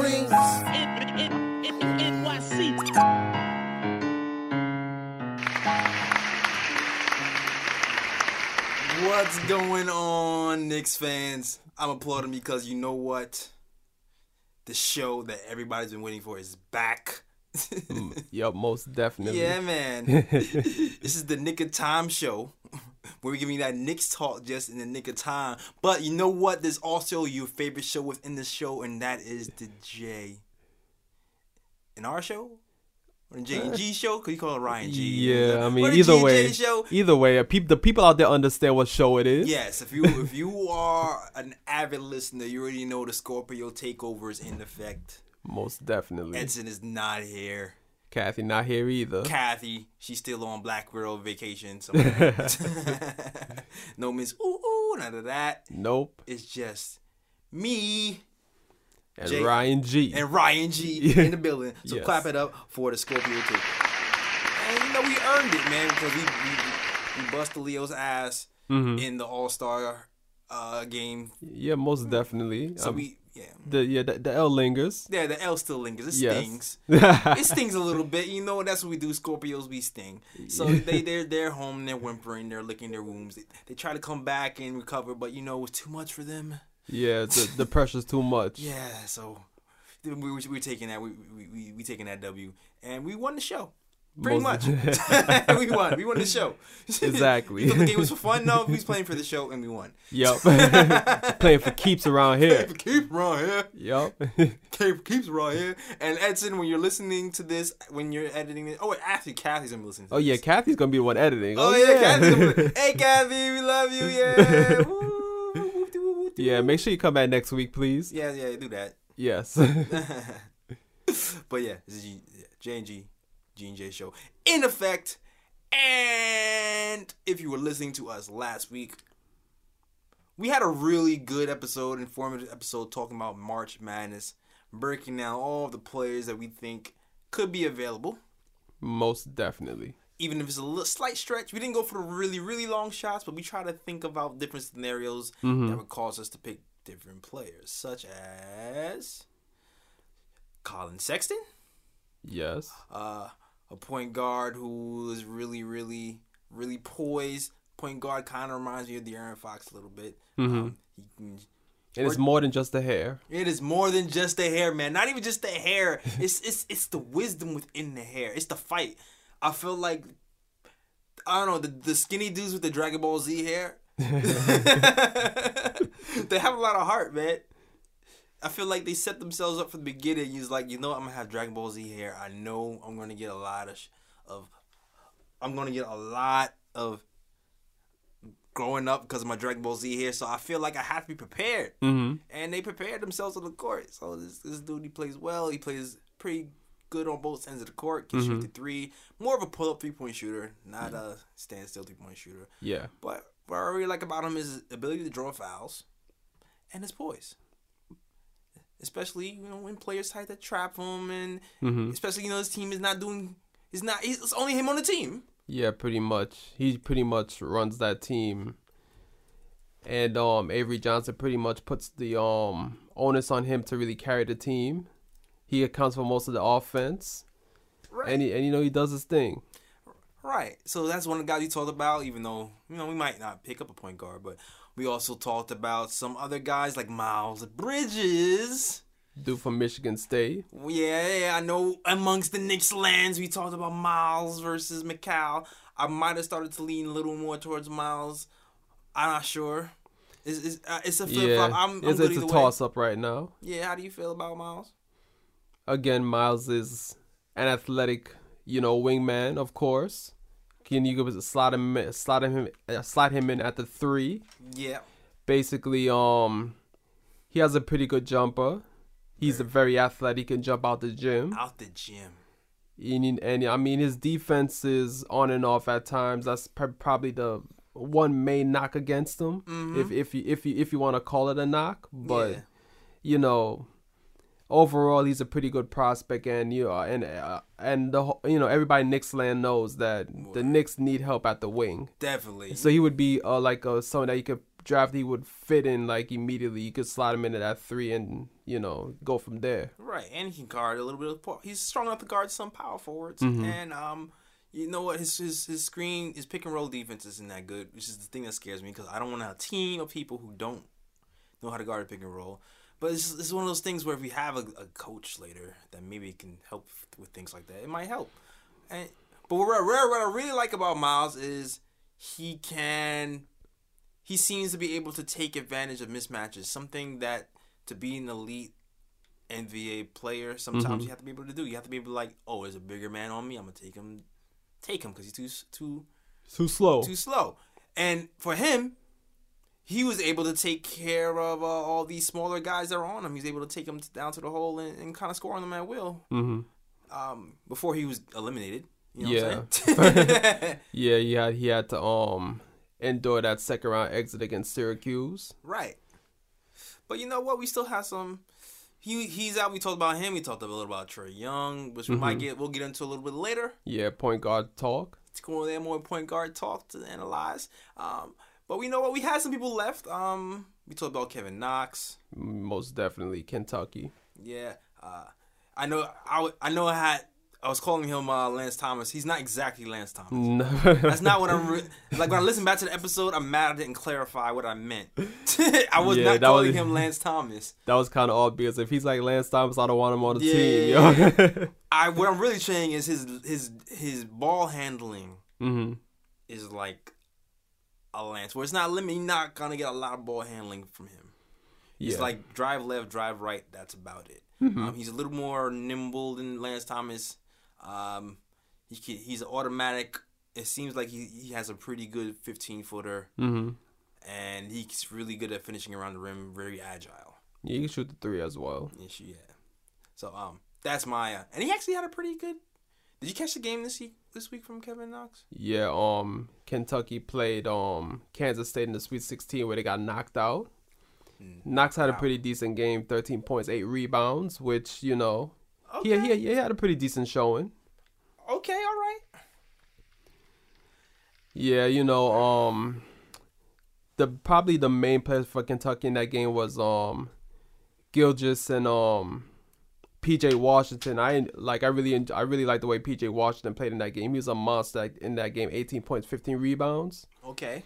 dreams. What's going on, Knicks fans? I'm applauding because you know what? The show that everybody's been waiting for is back. Mm, yep, most definitely. Yeah, man. this is the Nick of Time show where we give you that Knicks talk just in the nick of time. But you know what? There's also your favorite show within the show, and that is the J. In our show? Or the J and G show? Because you call it Ryan G. Yeah, I mean, the either G way, show. either way, uh, peop- the people out there understand what show it is. Yes, if you if you are an avid listener, you already know the Scorpio takeover is in effect. Most definitely. Edson is not here. Kathy not here either. Kathy, she's still on Black Widow vacation. No Miss Ooh Ooh, none of that. nope. It's just me And Jay- Ryan G. and Ryan G in the building. So Yes. clap it up for the Scorpio takeover. And you know we earned it, man, because we we, we busted Leo's ass Mhm. in the All Star uh, game. yeah, most definitely. So Um, we yeah. the yeah the, the L lingers. Yeah, the L still lingers. It Yes. stings. it stings a little bit. You know, that's what we do. Scorpios, we sting. So they they're they're home. They're whimpering. They're licking their wounds. They, they try to come back and recover, but you know, it's too much for them. yeah, the, the pressure's too much. Yeah. So we we we we're taking that. We we we, we taking that W, and we won the show. Pretty Most- much, we won. We won the show. Exactly. the game was for fun? No, we was playing for the show, and we won. Yep. Playing for keeps around here. Keep right here. Yep. Keep, keeps right here. And Edson, when you're listening to this, when you're editing it, oh, actually, Kathy's gonna be listening. To oh yeah, this. Kathy's gonna be the one editing. Oh, oh yeah, Kathy's gonna be, Hey, Kathy, we love you. Yeah. Woo, woo, woo, woo, woo. yeah, make sure you come back next week, please. Yeah, yeah, do that. Yes. but yeah, this is J and G, G and J show in effect. And if you were listening to us last week, we had a really good episode, informative episode talking about March Madness, breaking down all of the players that we think could be available. most definitely. Even if it's a little slight stretch, we didn't go for the really, really long shots, but we try to think about different scenarios that would cause us to pick different players, such as Collin Sexton, Yes. uh, a point guard who is really, really, really poised. Point guard kind of reminds me of De'Aaron Fox a little bit. Um, he can, more than just the hair. it is more than just the hair, man. Not even just the hair. It's it's it's the wisdom within the hair. It's the fight. I feel like I don't know the, the skinny dudes with the Dragon Ball Z hair. they have a lot of heart, man. I feel like they set themselves up from the beginning. He's like, you know. I'm gonna have Dragon Ball Z hair. I know I'm gonna get a lot of, sh- of, I'm gonna get a lot of growing up because of my Dragon Ball Z hair. So I feel like I have to be prepared Mm-hmm. and they prepared themselves on the court. So this this dude he plays well. He plays pretty good on both ends of the court. Can shoot the three. More of a pull up three point shooter, not a standstill three point shooter. Yeah. But what I really like about him is his ability to draw fouls and his poise. Especially you know when players try to trap him, and Mm-hmm. especially you know his team is not doing. Is not. It's only him on the team. Yeah, pretty much. He pretty much runs that team. And um Avery Johnson pretty much puts the um onus on him to really carry the team. He accounts for most of the offense. Right. And he, and you know he does his thing. Right. So that's one of the guys we talked about, even though, you know, we might not pick up a point guard, but we also talked about some other guys like Miles Bridges. Dude from Michigan State. Yeah, yeah, I know amongst the Knicks lands, we talked about Miles versus Mikal. I might have started to lean a little more towards Miles. I'm not sure. It's, it's, uh, it's a flip Yeah, flop. I'm, I'm it's, it's a way. toss up right now. Yeah, how do you feel about Miles? Again, Miles is an athletic, you know, wingman, of course. Can you give us a slot him, in- slot him, uh, slot him in at the three? Yeah. basically um he has a pretty good jumper he's a very athletic he can jump out the gym Out the gym. and, and i mean his defense is on and off at times that's pr- probably the one main knock against him if if you if you if you want to call it a knock but Yeah. you know overall he's a pretty good prospect and you know, and uh, and the whole- you know everybody in Knicks land knows that the Knicks need help at the wing Definitely. so he would be uh, like a someone that you could draft he would fit in like immediately. You could slide him into that three and you know go from there. Right, and he can guard a little bit of. He's strong enough to guard some power forwards, Mhm. and um, you know what? His his his screen, his pick and roll defense isn't that good, which is the thing that scares me because I don't want a team of people who don't know how to guard a pick and roll. But it's, it's one of those things where if we have a, a coach later that maybe it can help with things like that, it might help. And but what, I- what I really like about Miles is he can he seems to be able to take advantage of mismatches, something that to be an elite NBA player, sometimes Mhm. you have to be able to do. You have to be able to like, oh, there's a bigger man on me. I'm gonna take him, take him because he's too too Too slow. too slow. And for him, he was able to take care of uh, all these smaller guys that are on him. He's able to take them down to the hole and, and kind of score on them at will. hmm Um, before he was eliminated. You know Yeah. what I'm? Yeah, he had he had to um endure that second round exit against Syracuse. Right. But you know what? We still have some. He he's out. We talked about him. We talked a little about Trae Young, which we might Mhm. get. We'll get into a little bit later. Yeah, point guard talk. It's going there more point guard talk to analyze. Um, but we know what we had some people left. Um, we talked about Kevin Knox. Most definitely Kentucky. Yeah. Uh, I know. I, w- I know. I had. I was calling him uh, Lance Thomas. He's not exactly Lance Thomas. No. That's not what I'm re- like. When I listen back to the episode, I'm mad I didn't clarify what I meant. I was Yeah, not calling was- him Lance Thomas. That was kind of odd because if he's like Lance Thomas, I don't want him on the Yeah. team. Yo. I what I'm really saying is his his his ball handling hmm is like a Lance, where it's not limit. You're not gonna get a lot of ball handling from him. Yeah. It's like drive left, drive right. That's about it. Mhm. Um, he's a little more nimble than Lance Thomas. Um, he can, he's automatic. It seems like he, he has a pretty good 15 footer, hmm and he's really good at finishing around the rim. Very agile. Yeah, he can shoot the three as well. Yeah. So um, that's my uh, and he actually had a pretty good. Did you catch the game this week? This week from Kevin Knox? Yeah, um, Kentucky played um Kansas State in the Sweet 16 where they got knocked out. Mm. Knox had a pretty decent game, 13 points, eight rebounds, which you know Okay. he, he he had a pretty decent showing. Okay. All right. Yeah, you know, um, the probably the main players for Kentucky in that game was um, Gilgeous and um, PJ Washington. I like I really I really like the way PJ Washington played in that game. He was a monster in that game. 18 points, 15 rebounds. Okay.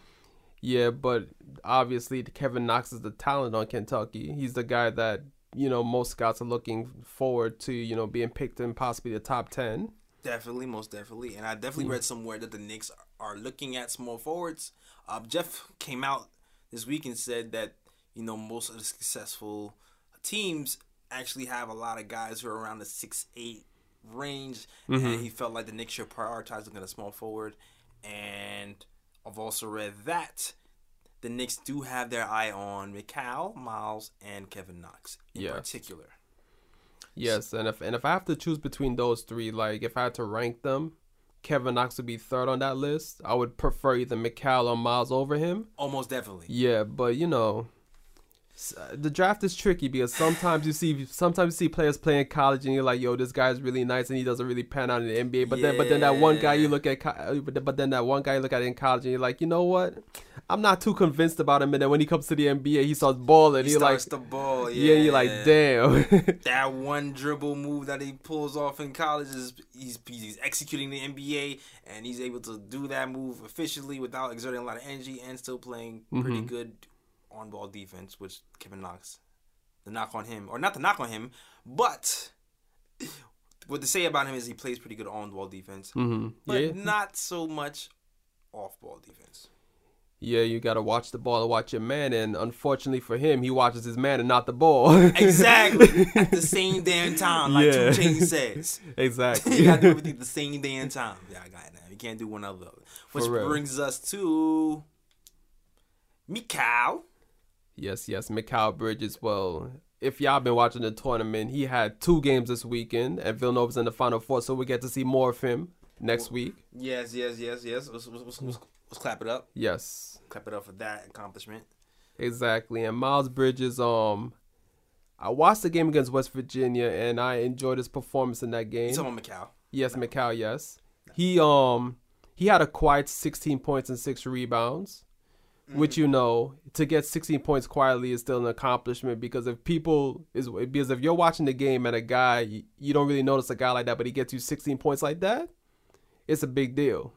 Yeah, but obviously Kevin Knox is the talent on Kentucky. He's the guy that you know most scouts are looking forward to. You know, being picked in possibly the top 10. Definitely, most definitely, and I definitely Hmm. read somewhere that the Knicks are looking at small forwards. Uh, Jeff came out this week and said that you know most of the successful teams actually have a lot of guys who are around the six eight range, Mhm. and he felt like the Knicks should prioritize looking at a small forward. And I've also read that the Knicks do have their eye on Mikal, Miles, and Kevin Knox in Yeah. particular. Yes, and if and if I have to choose between those three, like if I had to rank them, Kevin Knox would be third on that list. I would prefer either Mikal or Miles over him. Almost definitely. Yeah, but you know, the draft is tricky because sometimes you see sometimes you see players playing college and you're like, yo, this guy's really nice and he doesn't really pan out in the NBA. But then but then that one guy you look at, uh, but then- that one guy you look at in college and you're like, you know what? I'm not too convinced about him. And then when he comes to the NBA, he starts balling. He you're like, starts the ball. yeah, you're like, damn. that one dribble move that he pulls off in college is he's, he's executing the NBA and he's able to do that move efficiently without exerting a lot of energy and still playing pretty Mhm. good on ball defense, which Kevin Knox. The knock on him, or not the knock on him, but what to say about him is he plays pretty good on ball defense, hmm but Yeah, not so much off ball defense. Yeah, you gotta watch the ball and watch your man, and unfortunately for him, he watches his man and not the ball. Exactly at the same damn time, like Yeah. 2 Chainz says. exactly. you gotta do everything at the same damn time. Yeah, I got it now. You can't do one other. Which brings us to Mikal. Yes, yes. Mikal Bridges. Well, if y'all been watching the tournament, he had two games this weekend, and Villanova's in the final four, so we get to see more of him next week. Yes, yes, yes, yes. Let's, let's, let's, let's, clap it up. Yes, Clap it up for that accomplishment. exactly. And Miles Bridges. Um, I watched the game against West Virginia, and I enjoyed his performance in that game. about Mikal? Yes, Mikal, yes. He um he had a quiet 16 points and 6 rebounds. Which you know to get 16 points quietly is still an accomplishment because if people is because if you're watching the game and a guy you, you don't really notice a guy like that, but he gets you 16 points like that, it's a big deal.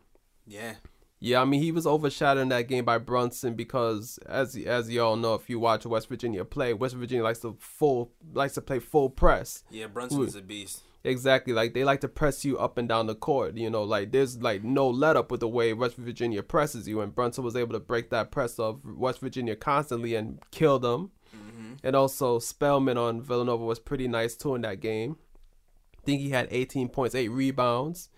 Yeah. Yeah, I mean he was overshadowed in that game by Brunson because as as y'all know, if you watch West Virginia play, West Virginia likes to full likes to play full press. Yeah, Brunson Brunson's a beast. Exactly, like they like to press you up and down the court. You know, like there's like no let up with the way West Virginia presses you, and Brunson was able to break that press of West Virginia constantly and kill them. Mm-hmm. And also Spellman on Villanova was pretty nice too in that game. I think he had 18 points, eight rebounds.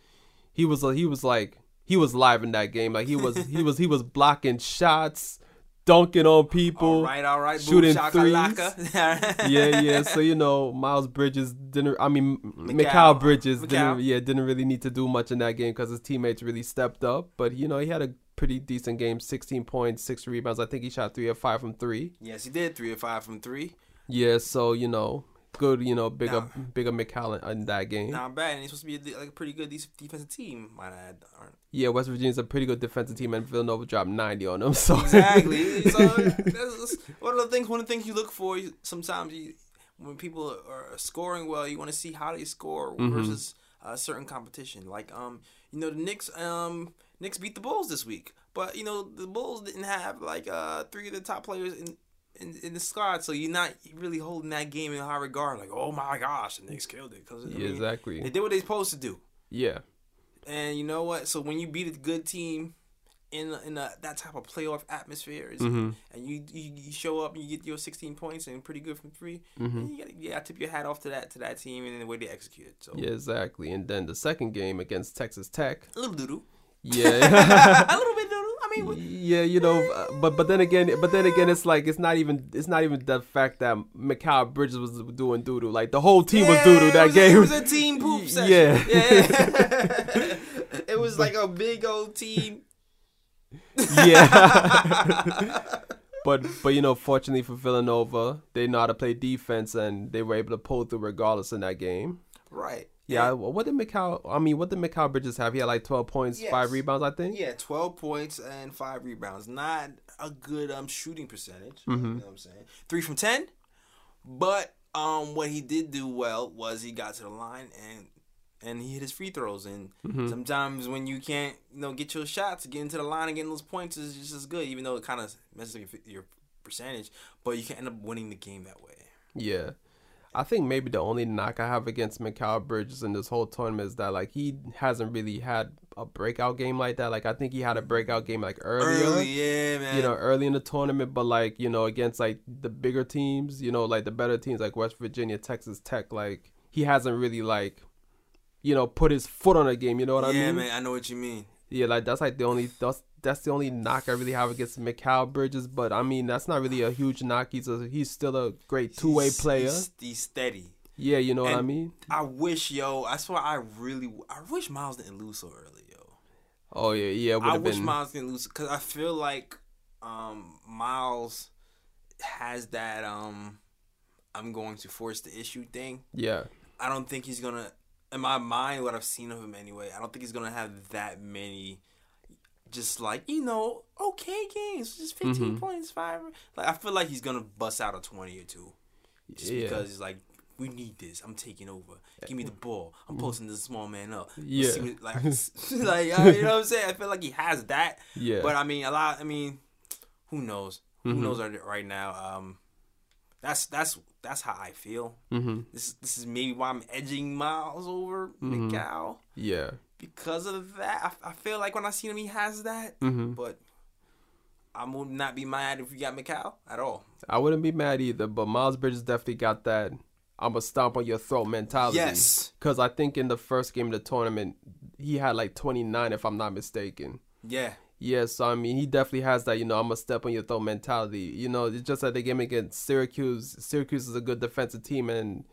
He was he was like he was live in that game. Like he was he was he was blocking shots, dunking on people. All right, all right. shooting threes. yeah, yeah. So you know, Miles Bridges didn't. I mean. Mikal Bridges Mikal. didn't. Yeah, didn't really need to do much in that game because his teammates really stepped up. But you know, he had a pretty decent game. Sixteen points, six rebounds. I think he shot three or five from three. yes, he did three or five from three. Yeah. So you know, good. You know, bigger, Now- bigger Mikal in, that game. Not bad, and he's supposed to be a, like a pretty good defensive team. Might I add? Aren't- Yeah, West Virginia's a pretty good defensive team, and Villanova dropped ninety on them. So Exactly. so that's, one of the things. One of the things you look for you- sometimes you, when people are scoring well, you want to see how they score Mhm. versus a certain competition. Like um, you know, the Knicks um Knicks beat the Bulls this week, but you know the Bulls didn't have like uh three of the top players in. In, in the squad, so you're not really holding that game in high regard. Like, oh my gosh, the Knicks killed it because yeah, exactly. they did what they're supposed to do. Yeah. And you know what? So when you beat a good team in in a, that type of playoff atmosphere, is, hmm and you, you you show up and you get your 16 points and pretty good from 3 hmm you gotta, you gotta tip your hat off to that to that team and the way they executed. So Yeah, exactly. And then the second game against Texas Tech. a little doodoo, Yeah. a little bit doodoo. I mean, yeah, you know, uh, but but then again, but then again, it's like it's not even it's not even the fact that Mikal Bridges was doing doo doo. Like the whole team was yeah, doo doo it that was game. it was a team poop session. Yeah. yeah. it was like a big old team. yeah. but but you know, fortunately for Villanova, they know how to play defense and they were able to pull through regardless in that game. Right. Yeah, And- what did Mikal? I mean, what did Mikal Bridges have? He had like twelve points, Yes. five rebounds, I think. Yeah, twelve points and five rebounds. Not a good um shooting percentage. Mhm. You know what I'm saying? Three from ten. But um what he did do well was he got to the line and and he hit his free throws and Mhm. sometimes when you can't you know get your shots get into the line and getting those points is just as good even though it kind of messes up your, your percentage but you can end up winning the game that way Yeah. I think maybe the only knock I have against Mikal Bridges in this whole tournament is that like he hasn't really had a breakout game like that. Like I think he had a breakout game like earlier. early yeah man You know, early in the tournament, but like, you know, against like the bigger teams, you know, like the better teams like West Virginia, Texas Tech, like he hasn't really like you know, put his foot on a game, you know what yeah I mean? Yeah, man I know what you mean Yeah, like that's like the only that's that's the only knock I really have against Mikal Bridges, but I mean that's not really a huge knock. He's a he's still a great two way player. he's, he's steady Yeah, you know what I mean? I wish, yo. I swear, I really, I wish Miles didn't lose so early, yo. Oh yeah, yeah, I wish been Miles didn't lose because I feel like um, Miles has that um, I'm going to force the issue thing. yeah. I don't think he's gonna. In my mind, what I've seen of him anyway, I don't think he's gonna have that many. Just like you know, okay games, just 15 Mhm. points, five. Like I feel like he's gonna bust out a twenty or two, just Yeah. because he's like, we need this. I'm taking over. Give me the ball. I'm posting this small man up. Mm-hmm. Yeah. what- like, like uh, you know what I'm saying. I feel like he has that, Yeah. but I mean, a lot. I mean, who knows? Mhm. Who knows right now? Um, that's that's that's how I feel. hmm This this is maybe why I'm edging Miles over Mhm. Miguel Yeah. because of that. I, I feel like when I see him, he has that, hmm but I would not be mad if we got Miguel at all. I wouldn't be mad either, but Miles Bridges definitely got that I'm gonna stomp on your throat mentality. Yes. Cause I think in the first game of the tournament, he had like 29 if I'm not mistaken. Yeah, Yeah, so I mean, he definitely has that, you know, I'm gonna step on your throat mentality. You know, it's just like the game against Syracuse. Syracuse is a good defensive team, and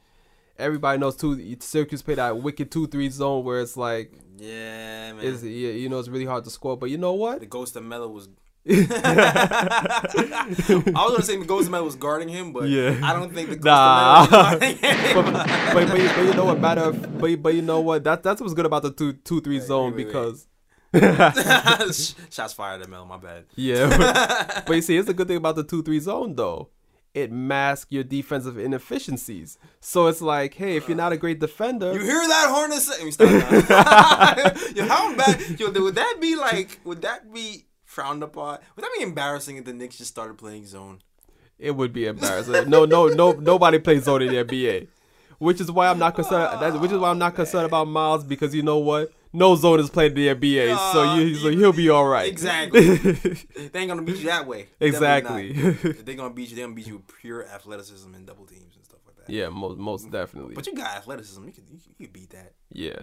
everybody knows too. Syracuse play that wicked two three zone where it's like, yeah, man. yeah, you know, it's really hard to score. But you know what? the Ghost of Melo was. I was gonna say the Ghost of Melo was guarding him, but Yeah. I don't think the Ghost Nah. of Melo was guarding him. but, but, but, but you know what matter of, but, but you know what that that's what's good about the two two three Wait, zone wait, wait. because Shots fired at Mel. My bad. Yeah, but, you see, it's a good thing about the two-three zone though. It masks your defensive inefficiencies. So it's like, hey, if you're not a great defender, You hear that me stop. Yo, how bad? Yo, would that be like? Would that be frowned upon? Would that be embarrassing if the Knicks just started playing zone? it would be embarrassing. no, no, no, nobody plays zone in the NBA, which is why I'm not concerned. That's, which is why I'm not concerned about Miles because you know what? No zone is played in the NBA, so Uh, you, so you- he'll be all right. Exactly. they ain't gonna beat you that way. Exactly. If they're gonna beat you, they're gonna beat you with pure athleticism and double teams and stuff like that. yeah, most most definitely. But you got athleticism. You can you, you can beat that. Yeah.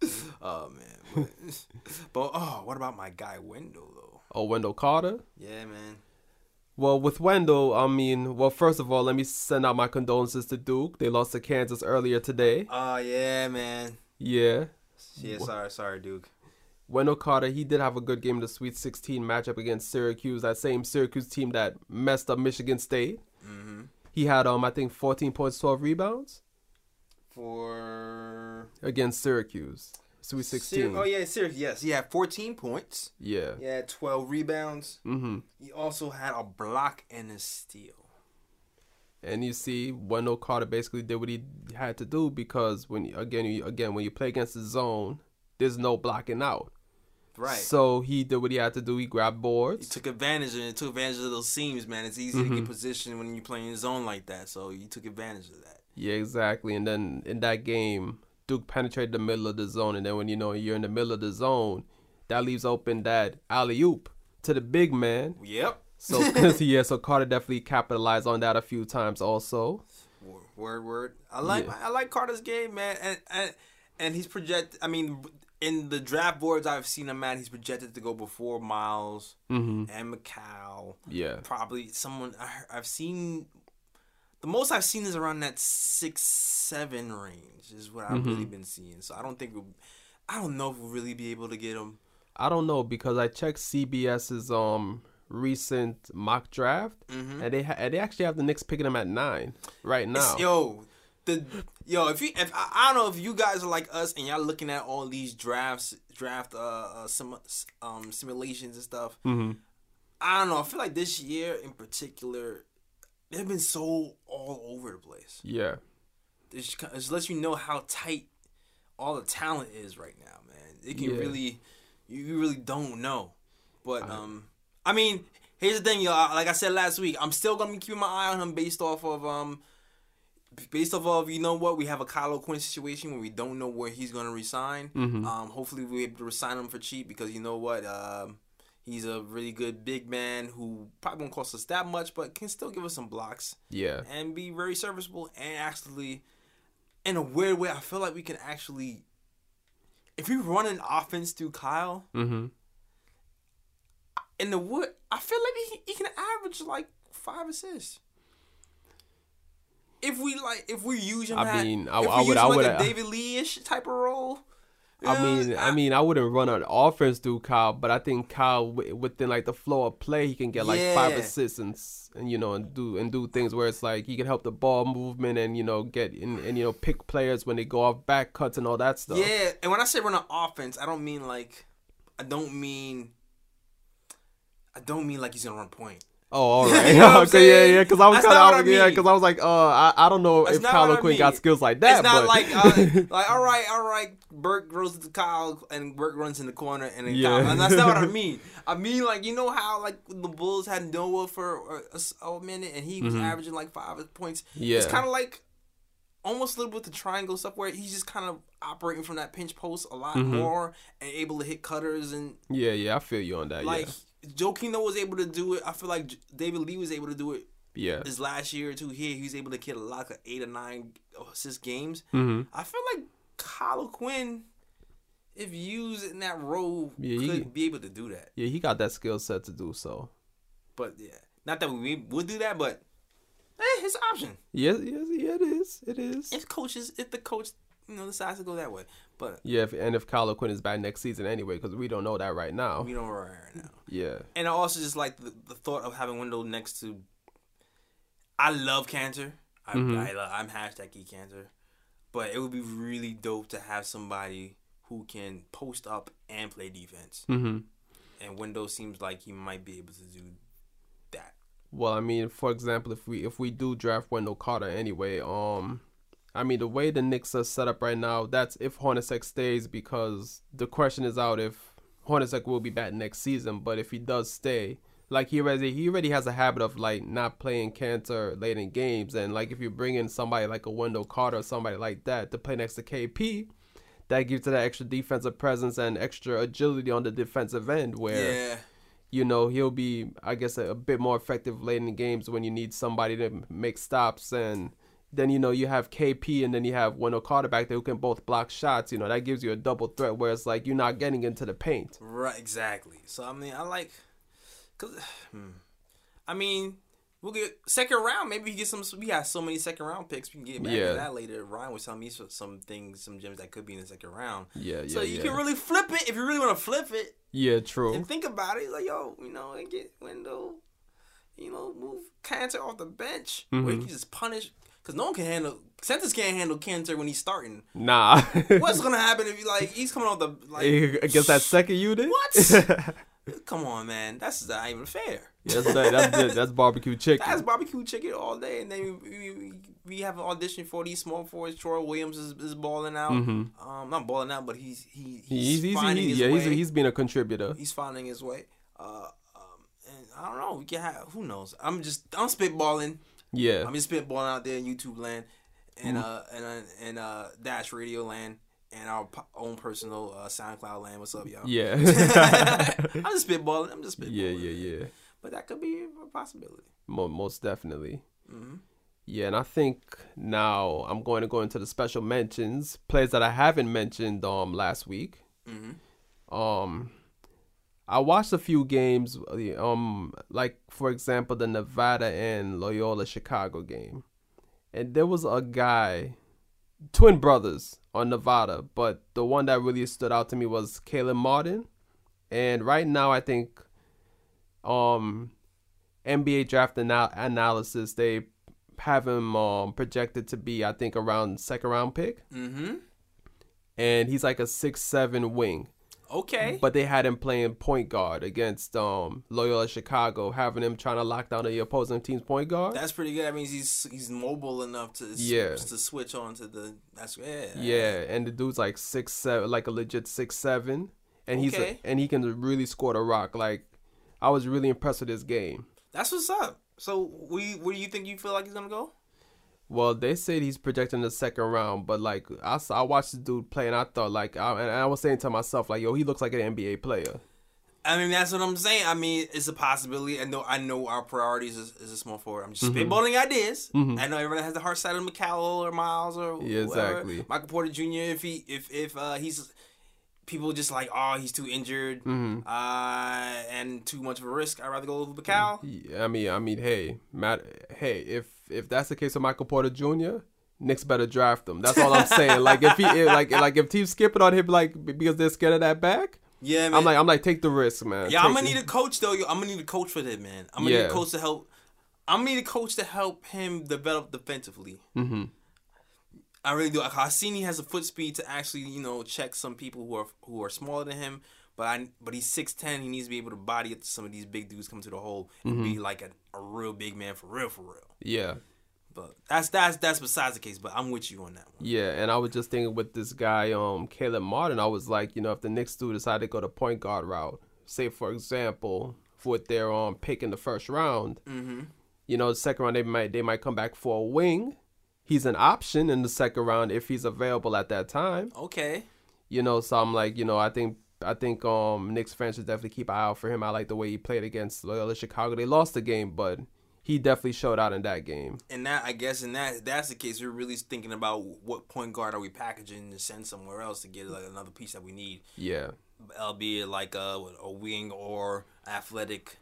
Oh man. But, but oh, what about my guy Wendell though? Oh, Wendell Carter. Yeah, man. Well, with Wendell, I mean, well, first of all, let me send out my condolences to Duke. They lost to Kansas earlier today. Oh yeah, man. Yeah. Yeah, sorry, sorry, Duke. Wendell Carter, he did have a good game in the Sweet 16 matchup against Syracuse, that same Syracuse team that messed up Michigan State. Mm-hmm. He had, um, I think, 14 points, 12 rebounds For against Syracuse. Sweet Syr- 16. oh yeah, Syracuse. Yes, he had 14 points. Yeah. He had 12 rebounds. Mm-hmm. He also had a block and a steal. And you see, Wendell Carter basically did what he had to do because when again, you, again, when you play against the zone, there's no blocking out. Right. So he did what he had to do. He grabbed boards. he took advantage and took advantage of those seams, man. It's easy to get mm-hmm. positioned when you're playing in the zone like that. So you took advantage of that. Yeah, exactly. And then in that game, Duke penetrated the middle of the zone, and then when you know you're in the middle of the zone, that leaves open that alley oop to the big man. Yep. So yeah, so Carter definitely capitalized on that a few times also. Word, word, word. I like Yeah. I like Carter's game, man, and and and he's projected. I mean, in the draft boards I've seen him at, he's projected to go before Miles Mm-hmm. and Mikal. Yeah. Probably someone I, I've seen. The most I've seen is around that six seven range is what I've Mm-hmm. really been seeing. So I don't think we'll, I don't know if we'll really be able to get him. I don't know because I checked CBS's um recent mock draft, Mhm. and they ha- and they actually have the Knicks picking them at nine right now. It's- Yo, the yo, if you if I, I don't know if you guys are like us and y'all looking at all these drafts, draft uh, uh sim, um simulations and stuff. hmm I don't know. I feel like this year in particular, they've been so all over the place. Yeah. It just, it just lets you know how tight all the talent is right now, man. It can Yeah. really, you you really don't know. But um, I mean, here's the thing, y'all. Like I said last week, I'm still gonna be keeping my eye on him based off of um, based off of you know what we have a Kyle O'Quinn situation where we don't know where he's gonna resign. Mhm. Um, hopefully we're able to resign him for cheap because you know what um. He's a really good big man who probably won't cost us that much, but can still give us some blocks Yeah. and be very serviceable and actually in a weird way I feel like we can actually if we run an offense through Kyle Mm-hmm. In the wood I feel like he, he can average like five assists if we like if we use him I mean, I- I would- I would- like a David Lee-ish type of role you I mean, I mean, I wouldn't run an offense through Kyle, but I think Kyle wi- within like the flow of play, he can get like five assists and and you know and do and do things where it's like he can help the ball movement and you know get in and you know pick players when they go off back cuts and all that stuff. Yeah, and when I say run an offense, I don't mean like, I don't mean, I don't mean like he's gonna run point. Oh, all right. You know okay, yeah, yeah. Because I was kind of I yeah, because I was like, uh, I, I don't know That's if Kyle I mean. got skills like that. it's not but like uh, like all right, all right. Burke goes to Kyle and Burke runs in the corner and then Yeah. Kyle. And that's not what I mean. I mean like you know how like the Bulls had Noah for a, a, minute and he was averaging like five points. Mm-hmm. Yeah. it's kind of like almost a little bit the triangle stuff where he's just kind of operating from that pinch post a lot Mm-hmm. more and able to hit cutters and yeah, yeah, I feel you on that. like Joe Kino was able to do it. I feel like David Lee was able to do it yeah, this last year or two here. He was able to get a lot of eight or nine assist games. hmm I feel like Kyle Quinn, if used in that role, Yeah, he- could be able to do that. Yeah, he got that skill set to do so. But yeah, not that we would do that, but eh, it's an option. Yes, yes, yeah, it is. It is. If coaches, if the coach, you know, decides to go that way, but Yeah, if, and if Kyle O'Quinn is back next season anyway, because we don't know that right now. we don't know right now. Yeah, And I also just like the, the thought of having Wendell next to. I love Kanter. I, Mhm. I love, I'm hashtag E Kanter, but it would be really dope to have somebody who can post up and play defense. Mm-hmm. And Wendell seems like he might be able to do that. Well, I mean, for example, if we if we do draft Wendell Carter anyway, um, I mean the way the Knicks are set up right now, that's if Hornacek stays because the question is out if Hornacek will be back next season. But if he does stay, like he already he already has a habit of like not playing Kanter late in games, and like if you bring in somebody like a Wendell Carter or somebody like that to play next to KP, that gives it that extra defensive presence and extra agility on the defensive end where Yeah. you know he'll be I guess a, a bit more effective late in the games when you need somebody to make stops and then you know you have KP and then you have Wendell Carter back there who can both block shots. You know that gives you a double threat where it's like you're not getting into the paint. Right, exactly. So I mean, I like, cause, hmm. I mean, we'll get second round. Maybe he get some. We have so many second round picks. We can get back Yeah. to that later. Ryan was telling me some, things, some gems that could be in the second round. Yeah, yeah, so you yeah. can really flip it if you really want to flip it yeah, true. and think about it. Like yo, you know, and get Wendell, you know, move Kanter off the bench where he Mhm. can just punish. Cause no one can handle. Centers can't handle Kanter when he's starting. Nah. What's gonna happen if you like he's coming off the like? against that second unit? What? Come on, man. That's not even fair. Yeah, that's that's that's, that's barbecue chicken. That's barbecue chicken all day, and then we, we, we have an audition for these small forwards. Troy Williams is, is balling out. Mhm. Um, not balling out, but he's he, he's, he's, he's, finding he- his yeah, way. he's, he's been a contributor. He's finding his way. Uh, um, and I don't know. We can have who knows. I'm just I'm spitballing. Yeah. I'm just spitballing out there in YouTube land, and Mm-hmm. uh and uh, and uh Dash Radio land, and our own personal uh, SoundCloud land. What's up, y'all? yeah. I'm just spitballing. I'm just spitballing. yeah, yeah, yeah. But that could be a possibility. Most definitely. hmm Yeah, and I think now I'm going to go into the special mentions, plays that I haven't mentioned um last week. hmm Um I watched a few games um like for example the Nevada and Loyola Chicago game. And there was a guy twin brothers on Nevada, but the one that really stood out to me was Caleb Martin. And right now I think um NBA draft ana- analysis they have him um projected to be I think around second round pick hmm and he's like a six seven wing. Okay. But they had him playing point guard against um Loyola Chicago, having him trying to lock down the opposing team's point guard. That's pretty good. That means he's he's mobile enough to s- Yeah. to switch on to the that's yeah yeah, and the dude's like six seven, like a legit six seven, and he's Okay. a, and he can really score the rock. Like I was really impressed with this game. that's what's up. So we where do you think you feel like he's gonna go? Well, they said he's projecting the second round, but like I, saw, I watched this dude play, and I thought like, I, and I was saying to myself like, yo, he looks like an NBA player. I mean that's what I'm saying. I mean it's a possibility. I know I know our priorities is, is a small forward. I'm just Mm-hmm. spitballing ideas. I know everyone has the heart side of Mikal or Miles or Yeah, whoever. exactly. Michael Porter Jr. If he if if uh, he's people just like oh he's too injured Mm-hmm. uh, and too much of a risk. I'd rather go with Mikal. Yeah, I mean, I mean, hey, Matt, hey, if if that's the case with Michael Porter Jr., Knicks better draft him. That's all I'm saying. like if he if, like like if teams skipping on him like because they're scared of that back, Yeah, man. I'm like I'm like take the risk, man. Yeah, I'm gonna it. need a coach though. I'm gonna need a coach for that, man. I'm gonna need a coach to help. I'm gonna need a coach to help him develop defensively. Mm-hmm. I really do. I seen he has a foot speed to actually, you know, check some people who are who are smaller than him. But I, but he's six ten. He needs to be able to body up to some of these big dudes come to the hole and Mm-hmm. be like a, a real big man for real, for real. Yeah, But that's that's that's besides the case. But I'm with you on that one. yeah, and I was just thinking with this guy, um, Caleb Martin, I was like, you know, if the Knicks do decide to go the point guard route, say for example, with their um pick in the first round, Mm-hmm. you know, the second round they might they might come back for a wing. He's an option in the second round if he's available at that time. Okay. You know, so I'm like, you know, I think I think um Knicks fans should definitely keep an eye out for him. I like the way he played against Loyola Chicago. They lost the game, but he definitely showed out in that game. And that I guess in that that's the case, we're really thinking about what point guard are we packaging to send somewhere else to get like another piece that we need. Yeah. albeit like a, a wing or athletic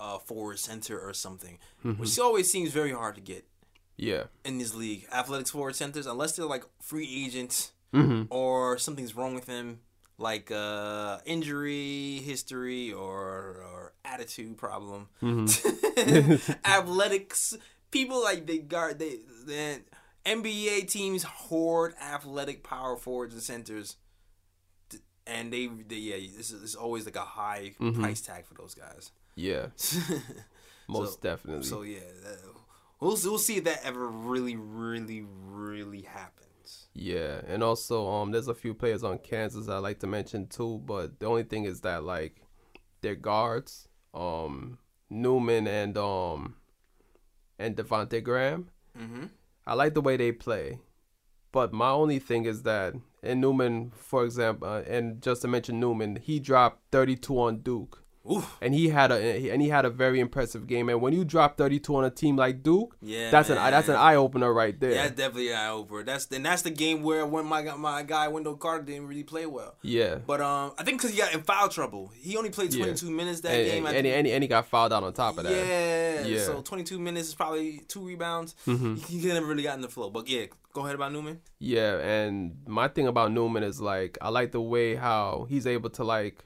uh, forward center or something, which always seems very hard to get Yeah. in this league. Athletics forward centers, unless they're like free agents Mm-hmm. or something's wrong with them, like uh, injury history or or attitude problem. Athletics people like they guard they then NBA teams hoard athletic power forwards and centers and they, they yeah, this is, this is always like a high Mm-hmm. price tag for those guys. Yeah, most definitely. So yeah, that, we'll we'll see if that ever really, really, really happens. Yeah, and also um, there's a few players on Kansas I like to mention too, but the only thing is that like their guards, um, Newman and um, and Devonte' Graham. Mm-hmm. I like the way they play, but my only thing is that and Newman, for example, uh, and just to mention Newman, he dropped 32 on Duke. Oof. and he had a and he had a very impressive game. And when you drop 32 on a team like Duke, Yeah, that's an that's an eye opener right there. Yeah, that's definitely an eye opener. That's and that's the game where when my guy- my guy Wendell Carter didn't really play well. Yeah. But um, I think because he got in foul trouble, he only played Yeah. 22 minutes that and, game. And, and, and, and he got fouled out on top of that. Yeah, Yeah. So 22 minutes is probably two rebounds. Mm-hmm. He, he never really got in the flow. But yeah, go ahead about Newman. Yeah, and my thing about Newman is like I like the way how he's able to like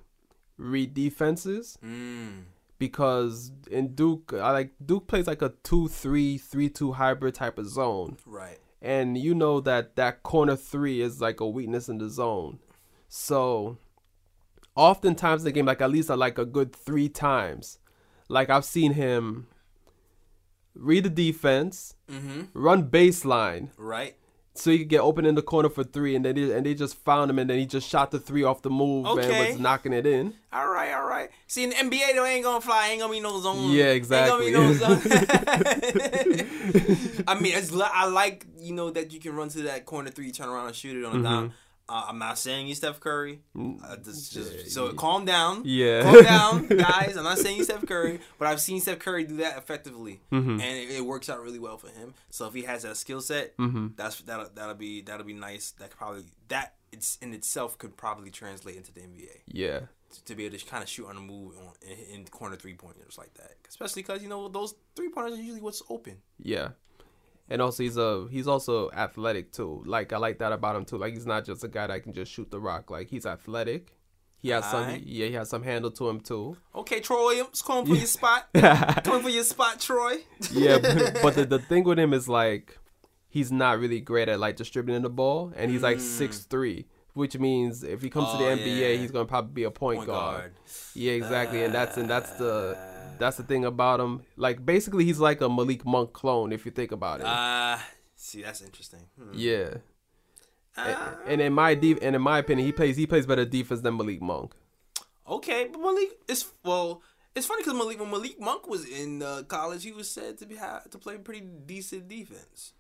read defenses Mm. because in Duke I like Duke plays like a 2-3-3-2 hybrid type of zone. Right. And you know that that corner 3 is like a weakness in the zone. So oftentimes in the game like at least I like a good 3 times. Like I've seen him read the defense, Mm-hmm. run baseline Right. So he could get open in the corner for three, and then they, and they just found him, and then he just shot the three off the move Okay. and was knocking it in. All right, all right. See, in the NBA, though, ain't gonna fly. Ain't gonna be no zone. Yeah, Ain't gonna be exactly. no zone. I mean, it's, I like you know that you can run to that corner three, turn around and shoot it on Mm-hmm. a down. Uh, I'm not saying you Steph Curry. Uh, just, so calm down. Yeah. calm down, guys. I'm not saying you Steph Curry, but I've seen Steph Curry do that effectively, Mm-hmm. and it, it works out really well for him. So if he has that skill set, Mm-hmm. that's that'll that'll be that'll be nice. That could probably that it's in itself could probably translate into the NBA Yeah, to be able to kind of shoot on the move on, in, in corner three pointers like that. Especially because you know those three pointers are usually what's open. yeah, and also he's a he's also athletic too. Like I like that about him too. Like he's not just a guy that can just shoot the rock. Like he's athletic. He has some Alright. yeah he has some handle to him too. Okay, Troy Williams, coming for your spot. coming for your spot, Troy. yeah, but, but the, the thing with him is like he's not really great at like distributing the ball, and he's like six three, which means if he comes to Mm. Oh, the NBA, yeah. he's gonna probably be a point, Point guard. guard. Yeah, exactly, and that's and that's the that's the thing about him. Like basically, he's like a Malik Monk clone if you think about it. Uh, see, that's interesting. Hmm. yeah, Uh, and in my deep, and in my opinion, he plays he plays better defense than Malik Monk. okay, but Malik is well. It's funny because Malik when Malik Monk was in uh, college, he was said to be to play pretty decent defense.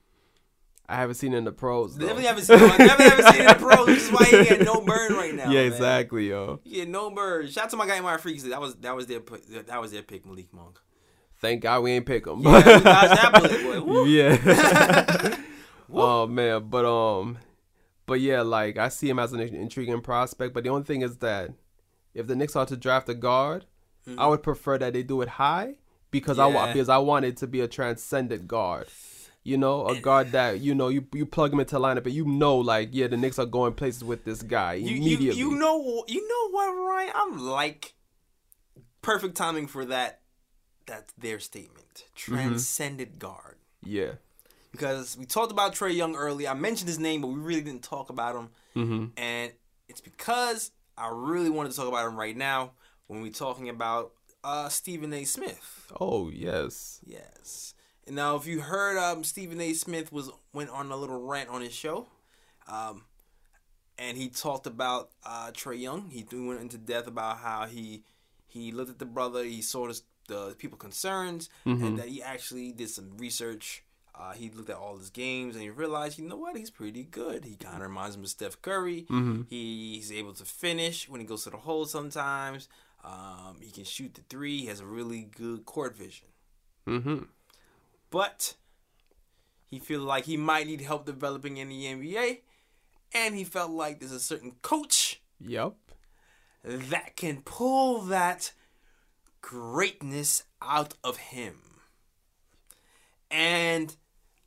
I haven't seen it in the pros. Though. Definitely haven't seen. him. Never ever seen it in the pros, This is why he get no burn right now. yeah, man. exactly, yo. Yeah, no burn. Shout out to my guy, my freaks. That was that was their pick- that was their pick, Malik Monk. Thank God we ain't pick him. Yeah, we dodged that bullet, boy. Woo. yeah. oh man, but um, but yeah, like I see him as an intriguing prospect. But the only thing is that if the Knicks are to draft a guard, I would prefer that they do it high because I Mm-hmm. Yeah. want because I want it to be a transcendent guard. You know, a guard that you know you you plug him into lineup and you know like yeah the Knicks are going places with this guy You, you, immediately. you know you know what, Ryan? I'm like perfect timing for that. That's their statement. Mm-hmm. Transcended guard. yeah. Because we talked about Trae Young earlier. I mentioned his name, but we really didn't talk about him. Mm-hmm. And it's because I really wanted to talk about him right now when we're talking about uh, Stephen A. Smith. Oh yes. Yes. Now, if you heard, um, Stephen A. Smith was went on a little rant on his show, um, and he talked about uh, Trae Young. He went into depth about how he he looked at the brother, he saw the, the people concerns, and that he actually did some research. Uh, he looked at all his games and he realized, you know what, he's pretty good. He kind of reminds him of Steph Curry. He's able to finish when he goes to the hole sometimes. Um, he can shoot the three. He has a really good court vision Mm-hmm. But he feel like he might need help developing in the NBA, and he felt like there's a certain coach Yep. that can pull that greatness out of him. And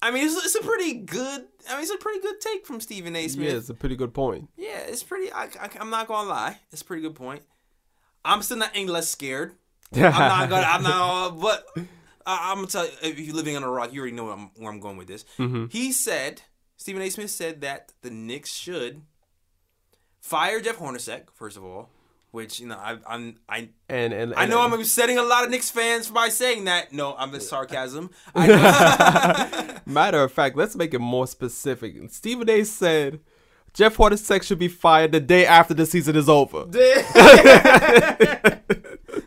I mean, it's, it's a pretty good. I mean, it's a pretty good take from Stephen A. Smith. Yeah, it's a pretty good point. Yeah, it's pretty. I, I, I'm not gonna lie, it's a pretty good point. I'm still not any less scared. I'm not gonna. I'm not. But I, I'm gonna tell you, if you're living on a rock, you already know where I'm, where I'm going with this. Mm-hmm. He said, Stephen A. Smith said that the Knicks should fire Jeff Hornacek first of all, which you know I, I'm I And and, I and- know I'm upsetting a lot of Knicks fans by saying that. No, I'm just sarcasm. Matter of fact, let's make it more specific. Stephen A. said Jeff Hornacek should be fired the day after the season is over.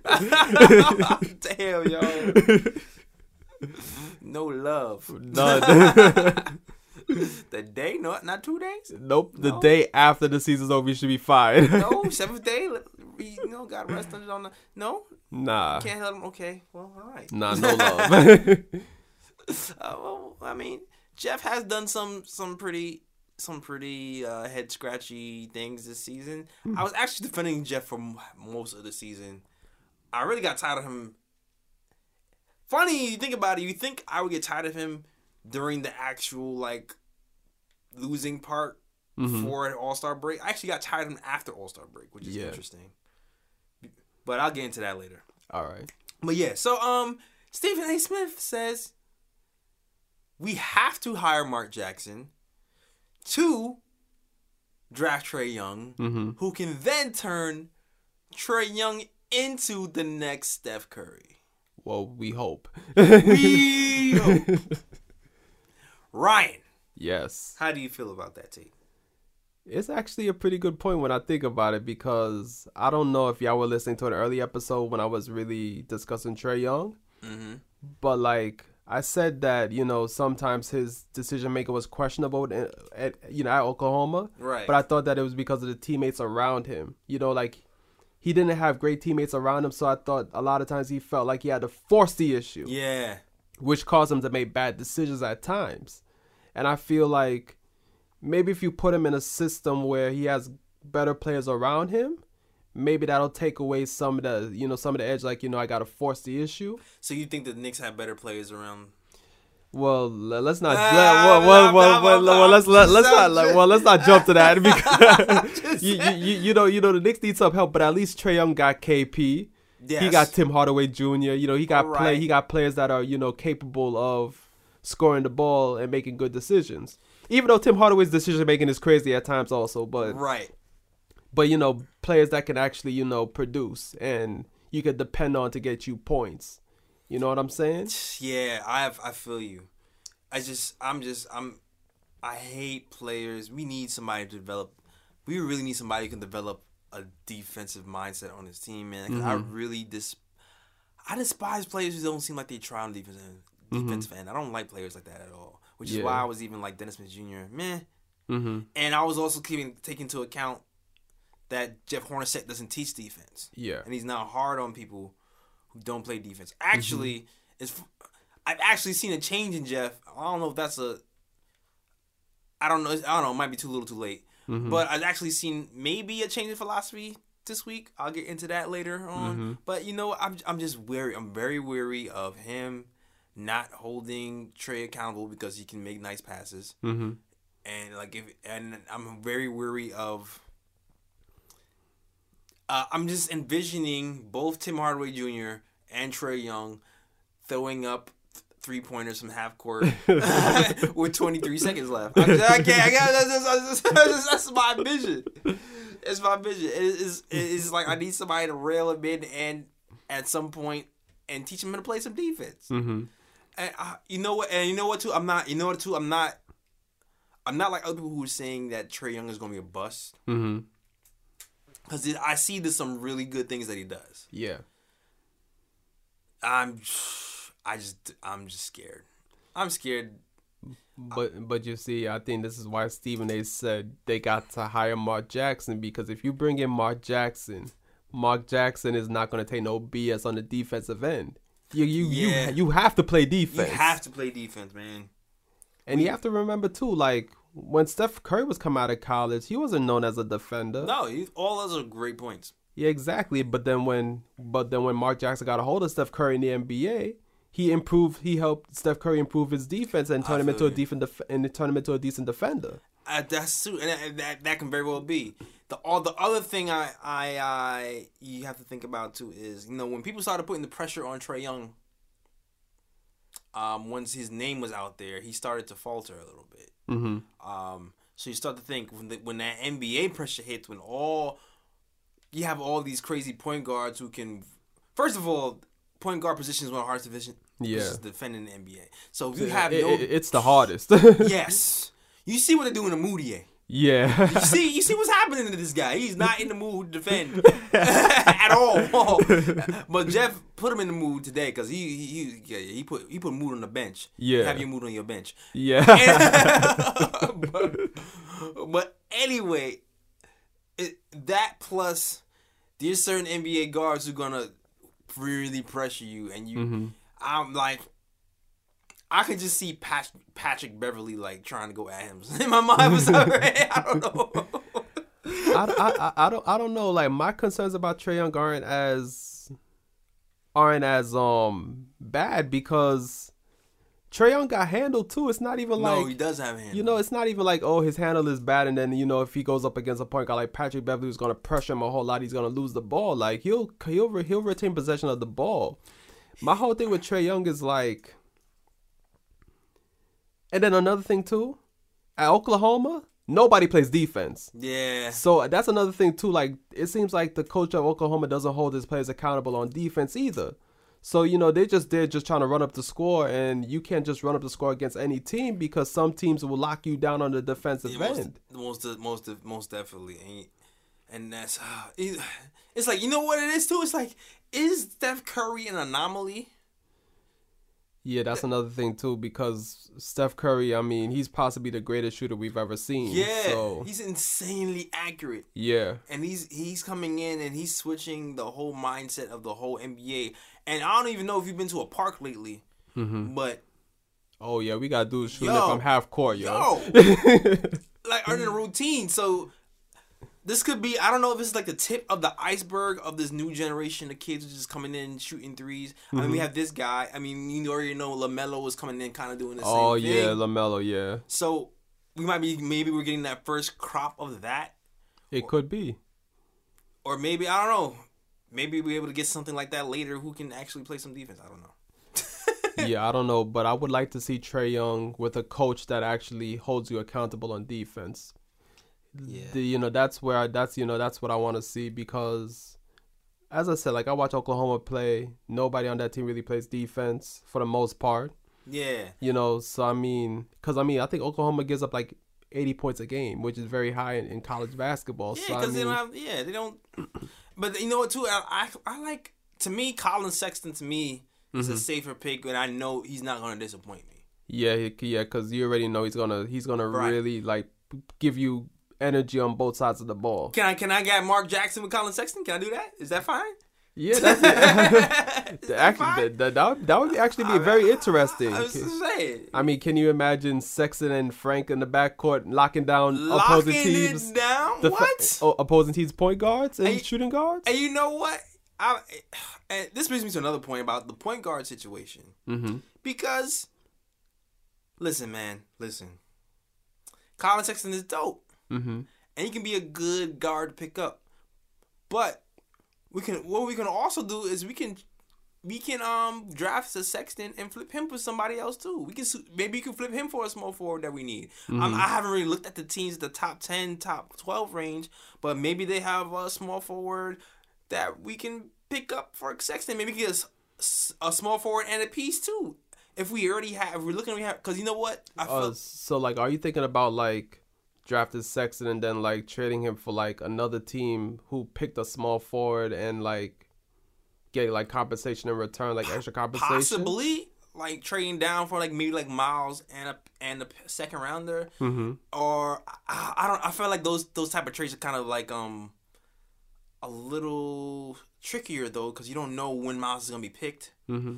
Damn, yo. No love. None. The day, no, not two days. nope. The No. day after the season's over, you should be fired. No, seventh day. You know, got rested on the. No, nah. can't help him. Okay, well, all right. Nah, no love. Uh, well, I mean, Jeff has done some some pretty some pretty uh, head scratchy things this season. I was actually defending Jeff for m- most of the season. I really got tired of him. Funny, you think about it. You think I would get tired of him during the actual like losing part for an All Star break? I actually got tired of him after All Star break, which is Yeah. interesting. But I'll get into that later. All right. But yeah, so um, Stephen A. Smith says we have to hire Mark Jackson to draft Trae Young, Mm-hmm. who can then turn Trae Young into the next Steph Curry. Well, we hope. We hope. Ryan, yes. how do you feel about that take? It's actually a pretty good point when I think about it because I don't know if y'all were listening to an early episode when I was really discussing Trae Young, Mm-hmm. but like I said that you know sometimes his decision making was questionable at, at you know at Oklahoma, Right. but I thought that it was because of the teammates around him. You know, like he didn't have great teammates around him, so I thought a lot of times he felt like he had to force the issue yeah. which caused him to make bad decisions at times. And I feel like maybe if you put him in a system where he has better players around him, maybe that'll take away some of the you know some of the edge. Like you know, I gotta force the issue. So you think the Knicks have better players around? Well, let's not. Ah, well, well, well, well, well, let's let, let's not like, well let's not jump to that because you, you you know you know the Knicks need some help, but at least Trae Young got KP. He got Tim Hardaway Jr. You know, he got play. He got players that are you know capable of scoring the ball and making good decisions. Even though Tim Hardaway's decision making is crazy at times, also, but right. but you know players that can actually you know produce and you could depend on to get you points. You know what I'm saying? Yeah, I have, I feel you. I just I'm just I'm I hate players. We need somebody to develop. We really need somebody who can develop a defensive mindset on his team, man. 'Cause I mm-hmm. really dis I despise players who don't seem like they try on defense uh, mm-hmm. defensive end. I don't like players like that at all. Which is Yeah. why I was even like Dennis Smith Jr. Meh. Mm-hmm. And I was also keeping taking into account that Jeff Hornacek doesn't teach defense Yeah. and he's not hard on people who don't play defense. Actually, mm-hmm. it's I've actually seen a change in Jeff. I don't know if that's a I don't know. I don't know. It might be too little, too late. Mm-hmm. But I've actually seen maybe a change in philosophy this week. I'll get into that later on. Mm-hmm. But you know. I'm I'm just wary. I'm very wary of him not holding Trae accountable because he can make nice passes Mm-hmm. and like if and I'm very weary of. Uh, I'm just envisioning both Tim Hardaway Jr. and Trae Young throwing up three pointers from half court with 23 seconds left. I, I can't. I got that's, that's, that's, that's my vision. It's my vision. It is. It's like I need somebody to rail him in and at some point and teach him how to play some defense. Mm-hmm. And uh, you know what? And you know what? Too, I'm not. You know what? Too, I'm not. I'm not like other people who are saying that Trae Young is going to be a bust Mm-hmm. Because I see there's some really good things that he does. Yeah. I'm, I just, I'm just scared. I'm scared. But but you see, I think this is why Stephen A. said they got to hire Mark Jackson because if you bring in Mark Jackson, Mark Jackson is not going to take no BS on the defensive end. You you Yeah. you you have to play defense. You have to play defense, man. and you have to remember too, like when Steph Curry was come out of college, he wasn't known as a defender. No, you, all those are great points. Yeah, exactly. But then when but then when Mark Jackson got a hold of Steph Curry in the NBA, he improved. He helped Steph Curry improve his defense and turn him into a you. def- and turn him into a decent defender. Uh, that's true, and that, that that can very well be. The all the other thing I, I I you have to think about too is you know when people started putting the pressure on Trae Young. Um, once his name was out there, he started to falter a little bit. Mm-hmm. Um, So you start to think when the, when that NBA pressure hits, when all you have all these crazy point guards who can, first of all, point guard position is one of the hardest division. Yeah. positions to defend in the NBA. So if you have It- no, it- it's the hardest. yes, you see what they're doing to Mudiay. Yeah. You see, you see what's happening to this guy. He's not in the mood to defend at all. but Jeff put him in the mood today because he he he, yeah, he put he put mood on the bench. Yeah. have your mood on your bench. yeah. but, but anyway, it, that plus there's certain NBA guards who are gonna really pressure you, and you. Mm-hmm. I'm like. I could just see Pat, Patrick Beverley like trying to go at him. In my mind was already, I don't know. I, I, I, I don't I don't know. Like my concerns about Trae Young aren't as aren't as um bad because Trae Young got handled too. It's not even like no, he does have handle. you know, it's not even like oh his handle is bad, and then you know if he goes up against a point guard like Patrick Beverley who's gonna pressure him a whole lot, he's gonna lose the ball. Like he'll he'll he'll retain possession of the ball. My whole thing with Trae Young is like, and then another thing too, at Oklahoma, nobody plays defense. Yeah. So that's another thing too. Like it seems like the coach of Oklahoma doesn't hold his players accountable on defense either. So you know they just they're just trying to run up the score, and you can't just run up the score against any team because some teams will lock you down on the defensive Yeah, most, end. most, most, most definitely, and, and that's uh, it's like you know what it is too. It's like is Steph Curry an anomaly? Yeah, that's another thing too because Steph Curry, I mean, he's possibly the greatest shooter we've ever seen. Yeah, So he's insanely accurate, yeah, and he's he's coming in and he's switching the whole mindset of the whole NBA. And I don't even know if you've been to a park lately, mm-hmm. but oh yeah, we got dudes shooting Yo. from half court, yo. yo, like earning a routine. So this could be I don't know if this is like the tip of the iceberg of this new generation of kids just coming in shooting 3s I mean, we mm-hmm. have this guy. I mean, you already know LaMelo was coming in, kind of doing the same oh thing. yeah, LaMelo, yeah, So we might be maybe we're getting that first crop of that, it could be. or maybe I don't know. Maybe we're able to get something like that later. Who can actually play some defense? I don't know. yeah, I don't know, but I would like to see Trae Young with a coach that actually holds you accountable on defense. Yeah. The, you know, that's where I, that's you know that's what I want to see because, as I said, like I watch Oklahoma play. Nobody on that team really plays defense for the most part. Yeah. You know, so I mean, because I mean, I think Oklahoma gives up like eighty points a game, which is very high in, in college basketball. Yeah, so I because they mean, don't have. Yeah, they don't. But you know what? Too, I I, I like to me, Collin Sexton to me is Mm-hmm. a safer pick, and I know he's not going to disappoint me. yeah, yeah, because you already know he's gonna he's gonna Right. really like give you energy on both sides of the ball. Can I can I get Mark Jackson with Collin Sexton? Can I do that? Is that fine? Yeah, that's it. That actually that, that, would, that would actually be very interesting. I saying. I mean, can you imagine Sexton and Frank in the backcourt locking down opposing teams? it down. the what? oh, opposing teams point guards and Hey, shooting guards? And you know what? I, and this brings me to another point about the point guard situation. mm-hmm. Because, listen, man, listen. Collin Sexton is dope. Mm-hmm. and he can be a good guard to pick up. But we can what we can also do is we can we can um draft a Sexton and flip him for somebody else too. We can maybe you can flip him for a small forward that we need. Um, I haven't really looked at the teams the top ten, top twelve range, but maybe they have a small forward that we can pick up for Sexton. Maybe get a small forward and a piece too. If we already have, if we're looking, we have because you know what I feel. Uh, so like, are you thinking about like drafting Sexton and then like trading him for like another team who picked a small forward and like get like compensation in return, like extra compensation? possibly like trading down for like maybe like Miles and a and a second rounder, Mm-hmm. or I, I don't. I feel like those those type of trades are kind of like um a little trickier though because you don't know when Miles is gonna be picked. Mm-hmm.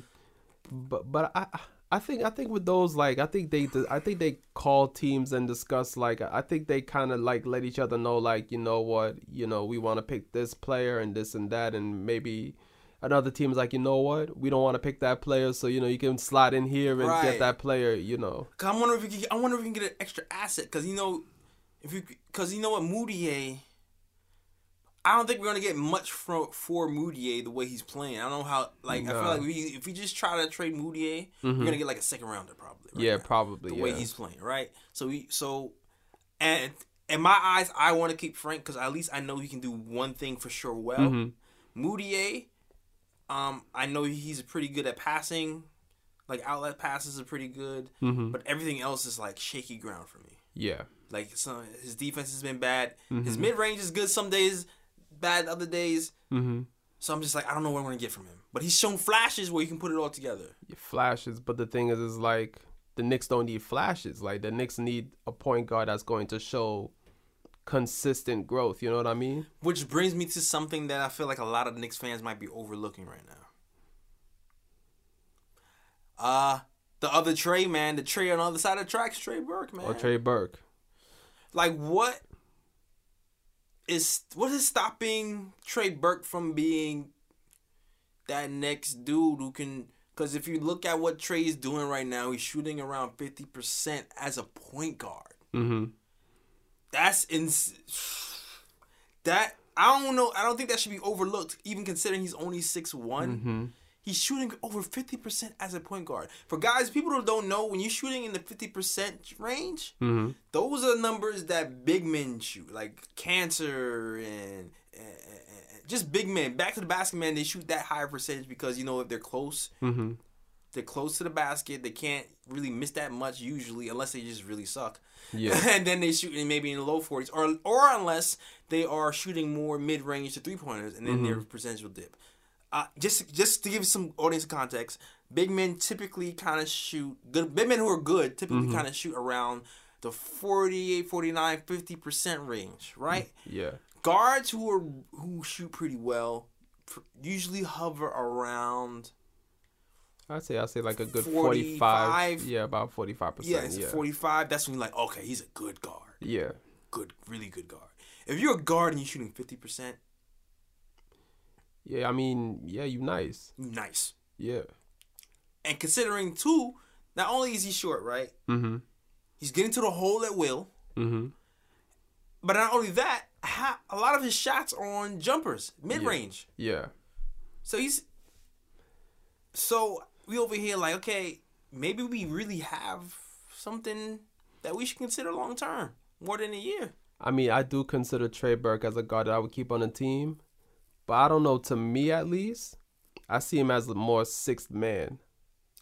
But but I I think I think with those like I think they I think they call teams and discuss like I think they kind of like let each other know like you know what you know we want to pick this player and this and that and maybe another team's like you know what we don't want to pick that player so you know you can slide in here and Right. get that player you know I wonder if we can, I wonder if we can get an extra asset because you know if you because you know what Mudiay. I don't think we're gonna get much for for Mudiay the way he's playing. I don't know how. Like I feel like we, if we just try to trade Mudiay, we're gonna get like a second rounder probably. right yeah now. probably the yeah way he's playing, right? So we so And in my eyes, I want to keep Frank because at least I know he can do one thing for sure well. Mhm. Mudiay, um, I know he's pretty good at passing. Like outlet passes are pretty good, Mhm. but everything else is like shaky ground for me. Yeah. Like some his defense has been bad. Mm-hmm. His mid range is good some days, bad other days. Mm-hmm. So I'm just like I don't know what I'm gonna get from him. But he's shown flashes where you can put it all together. Flashes, but the thing is, is like the Knicks don't need flashes. Like the Knicks need a point guard that's going to show consistent growth. You know what I mean? Which brings me to something that I feel like a lot of Knicks fans might be overlooking right now. Uh the other Trey man, the Trey on the other side of the tracks, Trey Burke, man. Or Trey Burke. Like what is what is stopping Trey Burke from being that next dude who can because if you look at what Trey is doing right now, he's shooting around 50% as a point guard. Mm-hmm. That's ins- that I don't know. I don't think that should be overlooked, even considering he's only six one. Mm-hmm. He's shooting over fifty percent as a point guard. For guys, people who don't know, when you're shooting in the fifty percent range, Mm-hmm. those are numbers that big men shoot, like Kanter and, and, just big men. Back to the basket man, they shoot that higher percentage because you know if they're close, Mm-hmm. they're close to the basket. They can't really miss that much usually, unless they just really suck. Yeah. and then they shoot in maybe in the low forties, or or unless they are shooting more mid range to three pointers, and then their percentage will dip. Uh, just just to give some audience context, big men typically kind of shoot good. Big men who are good typically kind of shoot around the 48, 49, 50 percent range, right? Yeah. Guards who are who shoot pretty well usually hover around I'd say I'd say like a good 45. 45. Yeah, about 45%. yeah, Yeah. 45. That's when you're like, okay, he's a good guard. yeah. good, really good guard. If you're a guard and you're shooting fifty percent, Yeah, I mean, yeah, you nice. nice. Yeah. And considering too, not only is he short, right? Mm-hmm. He's getting to the hole at will. Mm-hmm. But not only that, ha- a lot of his shots are on jumpers, mid range. Yeah. So he's so we over here like, okay, maybe we really have something that we should consider long term, more than a year. I mean, I do consider Trey Burke as a guard that I would keep on the team, but I don't know. To me, at least, I see him as a more sixth man.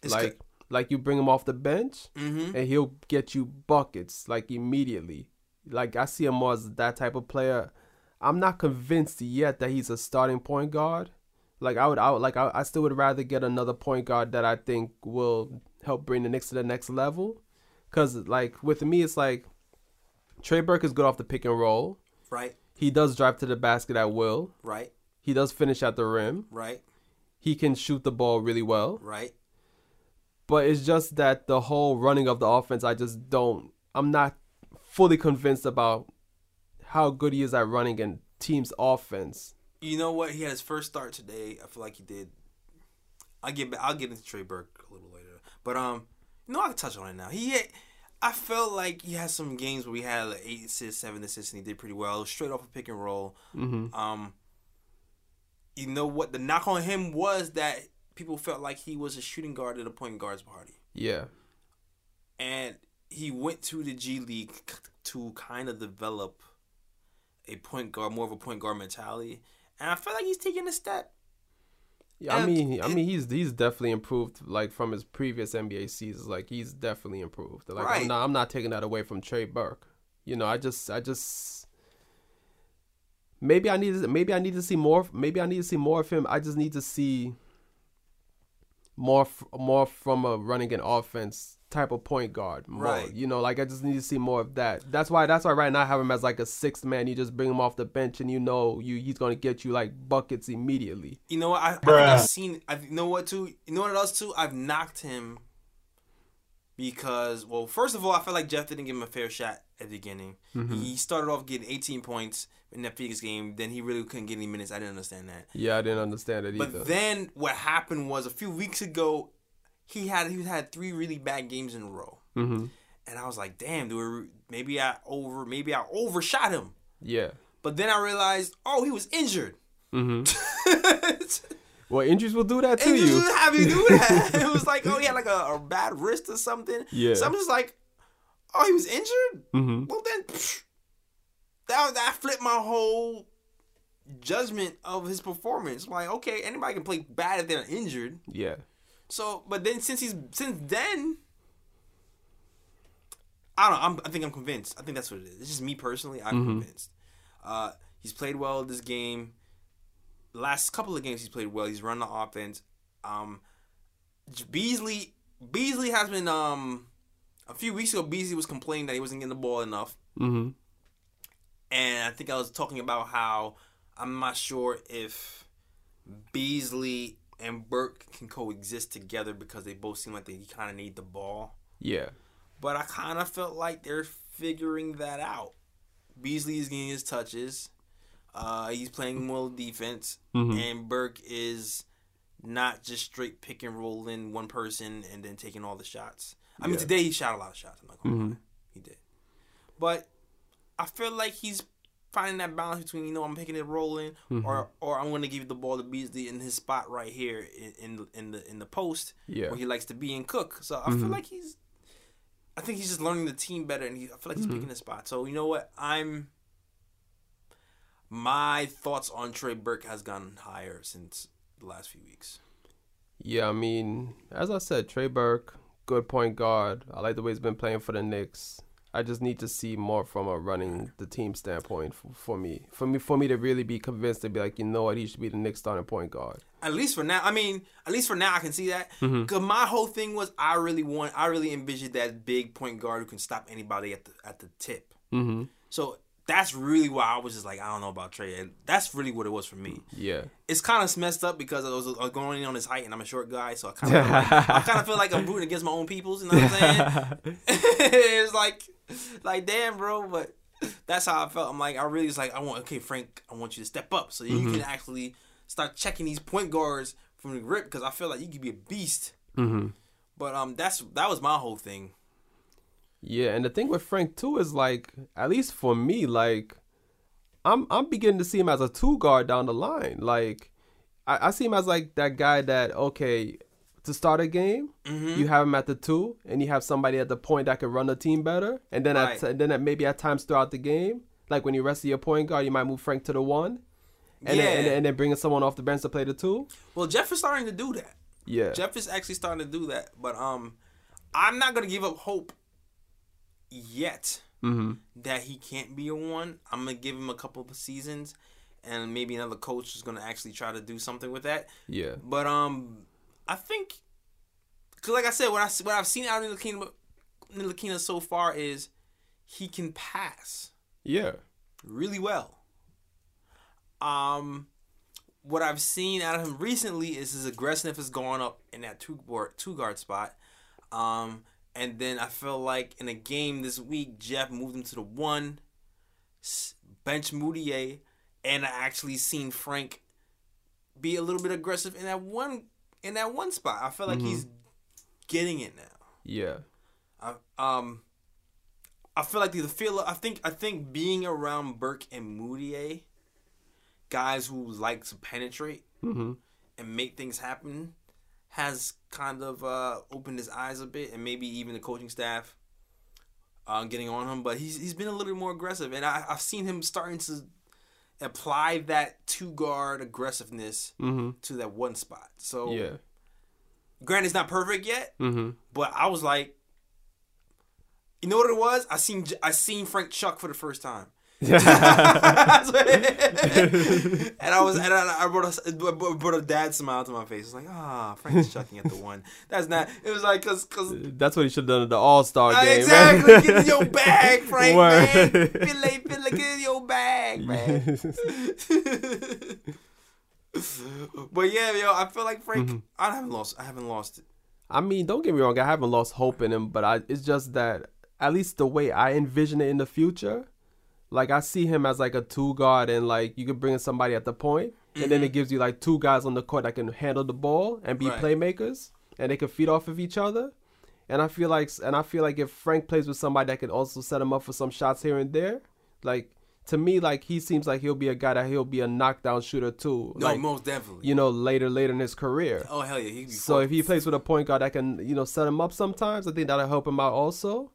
It's like, like you bring him off the bench, Mm-hmm. and he'll get you buckets like immediately. Like I see him more as that type of player. I'm not convinced yet that he's a starting point guard. Like I would, I would like I, I still would rather get another point guard that I think will help bring the Knicks to the next level. Cause like with me, it's like Trey Burke is good off the pick and roll. Right, He does drive to the basket at will. right, He does finish at the rim. right, He can shoot the ball really well. right. But it's just that the whole running of the offense, I just don't. I'm not fully convinced about how good he is at running and team's offense. You know what? He had his first start today. I feel like he did. I'll get I'll get into Trey Burke a little later, but um, no, I can touch on it now. He, had, I felt like he had some games where we had like eight assists, seven assists, and he did pretty well, straight off a pick and roll. Mm-hmm. Um, you know what? The knock on him was that people felt like he was a shooting guard at a point guard's party, Yeah. and he went to the G League to kind of develop a point guard, more of a point guard mentality, and I feel like he's taking a step. Yeah, I And mean, I mean, he's he's definitely improved, like from his previous NBA seasons. Like he's definitely improved. Like Right. I'm not, I'm not taking that away from Trey Burke. You know, I just, I just, maybe I need, to, maybe I need to see more. Maybe I need to see more of him. I just need to see more, more from a running an offense type of point guard. More, Right. You know, like I just need to see more of that. That's why, that's why right now I have him as like a sixth man. You just bring him off the bench, and you know, you he's gonna get you like buckets immediately. You know what? I, I I've seen. I you know what too. You know what else too? I've knocked him because, well, first of all, I felt like Jeff didn't give him a fair shot at the beginning. He started off getting 18 points in that Phoenix game. Then he really couldn't get any minutes. I didn't understand that. Yeah, I didn't understand it either. But then what happened was a few weeks ago, he had he had three really bad games in a row, hmm and I was like, damn, dude, maybe I over maybe I overshot him. Yeah. But then I realized, oh, he was injured. hmm Well, injuries will do that to And you. just have you do that. it was like, oh, he had like a, a bad wrist or something. Yeah. So I'm just like, oh, he was injured. Mm-hmm. Well then, psh, that that flipped my whole judgment of his performance. Like, okay, anybody can play bad if they're injured. Yeah. So, but then since he's since then, I don't. know. I'm, I think I'm convinced. I think that's what it is. It's just me personally. I'm convinced. Uh, he's played well this game. Last couple of games he's played well. He's run the offense. Um, Beasley Beasley has been um a few weeks ago. Beasley was complaining that he wasn't getting the ball enough, Mm-hmm. and I think I was talking about how I'm not sure if Beasley and Burke can coexist together because they both seem like they kind of need the ball. Yeah. But I kind of felt like they're figuring that out. Beasley is getting his touches. Uh, he's playing well defense, Mhm. and Burke is not just straight pick and roll in one person and then taking all the shots. I mean, Yeah. today he shot a lot of shots. I'm not gonna Mhm. lie, he did. But I feel like he's finding that balance between you know I'm picking it rolling mm-hmm. or or I'm gonna give the ball to Beasley in his spot right here in in the in the, in the post Yeah. where he likes to be and cook. So I feel mm-hmm. like he's, I think he's just learning the team better, and he, I feel like he's mm-hmm. picking his spot. So you know what, I'm. My thoughts on Trey Burke has gone higher since the last few weeks. Yeah, I mean, as I said, Trey Burke, good point guard. I like the way he's been playing for the Knicks. I just need to see more from a running the team standpoint for, for me. For me, for me to really be convinced to be like, you know what, he should be the Knicks starting point guard. At least for now, I mean, at least for now, I can see that. Cause my whole thing was, I really want, I really envisioned that big point guard who can stop anybody at the at the tip. Mm-hmm. So that's really why I was just like, I don't know about Trey. And that's really what it was for me. Yeah. it's kind of messed up because I was, I was going in on his height and I'm a short guy, so I kind of like, I kind of feel like I'm rooting against my own peoples. You know what I'm saying? it's like, like damn, bro. But that's how I felt. I'm like, I really was like, I want okay, Frank, I want you to step up so you can actually start checking these point guards from the grip because I feel like you could be a beast. Mm-hmm. But um, that's that was my whole thing. Yeah, and the thing with Frank too is like, at least for me, like, I'm I'm beginning to see him as a two guard down the line. Like, I, I see him as like that guy that okay, to start a game, Mm-hmm. you have him at the two, and you have somebody at the point that can run the team better, and then Right. at then at maybe at times throughout the game, like when you rest your point guard, you might move Frank to the one, and Yeah. then, and, and then bringing someone off the bench to play the two. Well, Jeff is starting to do that. Yeah, Jeff is actually starting to do that. But um, I'm not gonna give up hope yet. mm-hmm. that he can't be a one. I'm gonna give him a couple of seasons, and maybe another coach is gonna actually try to do something with that. yeah, But um, I think, cause like I said, what I what I've seen out in Ntilikina, in Ntilikina so far is he can pass yeah, really well. Um, what I've seen out of him recently is his aggressiveness has gone up in that two guard two guard spot. Um, and then I feel like in a game this week, Jeff moved him to the one, bench Mudiay, and I actually seen Frank be a little bit aggressive in that one in that one spot. I feel like he's getting it now. yeah, I, um, I feel like the feel. I think I think being around Burke and Mudiay, guys who like to penetrate mm-hmm. and make things happen, has kind of uh, opened his eyes a bit, and maybe even the coaching staff uh, getting on him. But he's he's been a little bit more aggressive, and I, I've seen him starting to apply that two guard aggressiveness Mm-hmm. to that one spot. So, yeah, granted, it's not perfect yet, mm-hmm. but I was like, you know what it was? I seen I seen Frank Chuck for the first time. and I was and I, I brought a brought- brought a dad smile to my face. I was like, ah, Frank's chucking at the one. That's not. It was like cause cause That's what he should have done at the All Star uh, game. exactly man. get in your bag, Frank. Word. Man, feel like feel like get in your bag, man. but yeah, yo, I feel like Frank. Mm-hmm. I haven't lost. I haven't lost it. I mean, don't get me wrong. I haven't lost hope in him, but I it's just that at least the way I envision it in the future, like I see him as like a two guard, and like you could bring in somebody at the point, and then mm-hmm. it gives you like two guys on the court that can handle the ball and be Right. playmakers, and they can feed off of each other. And I feel like, and I feel like if Frank plays with somebody that can also set him up for some shots here and there, like to me, like he seems like he'll be a guy that he'll be a knockdown shooter too. No, like most definitely. you know, later later in his career. Oh hell yeah, he So if he plays with a point guard that can, you know, set him up sometimes, I think that'll help him out also.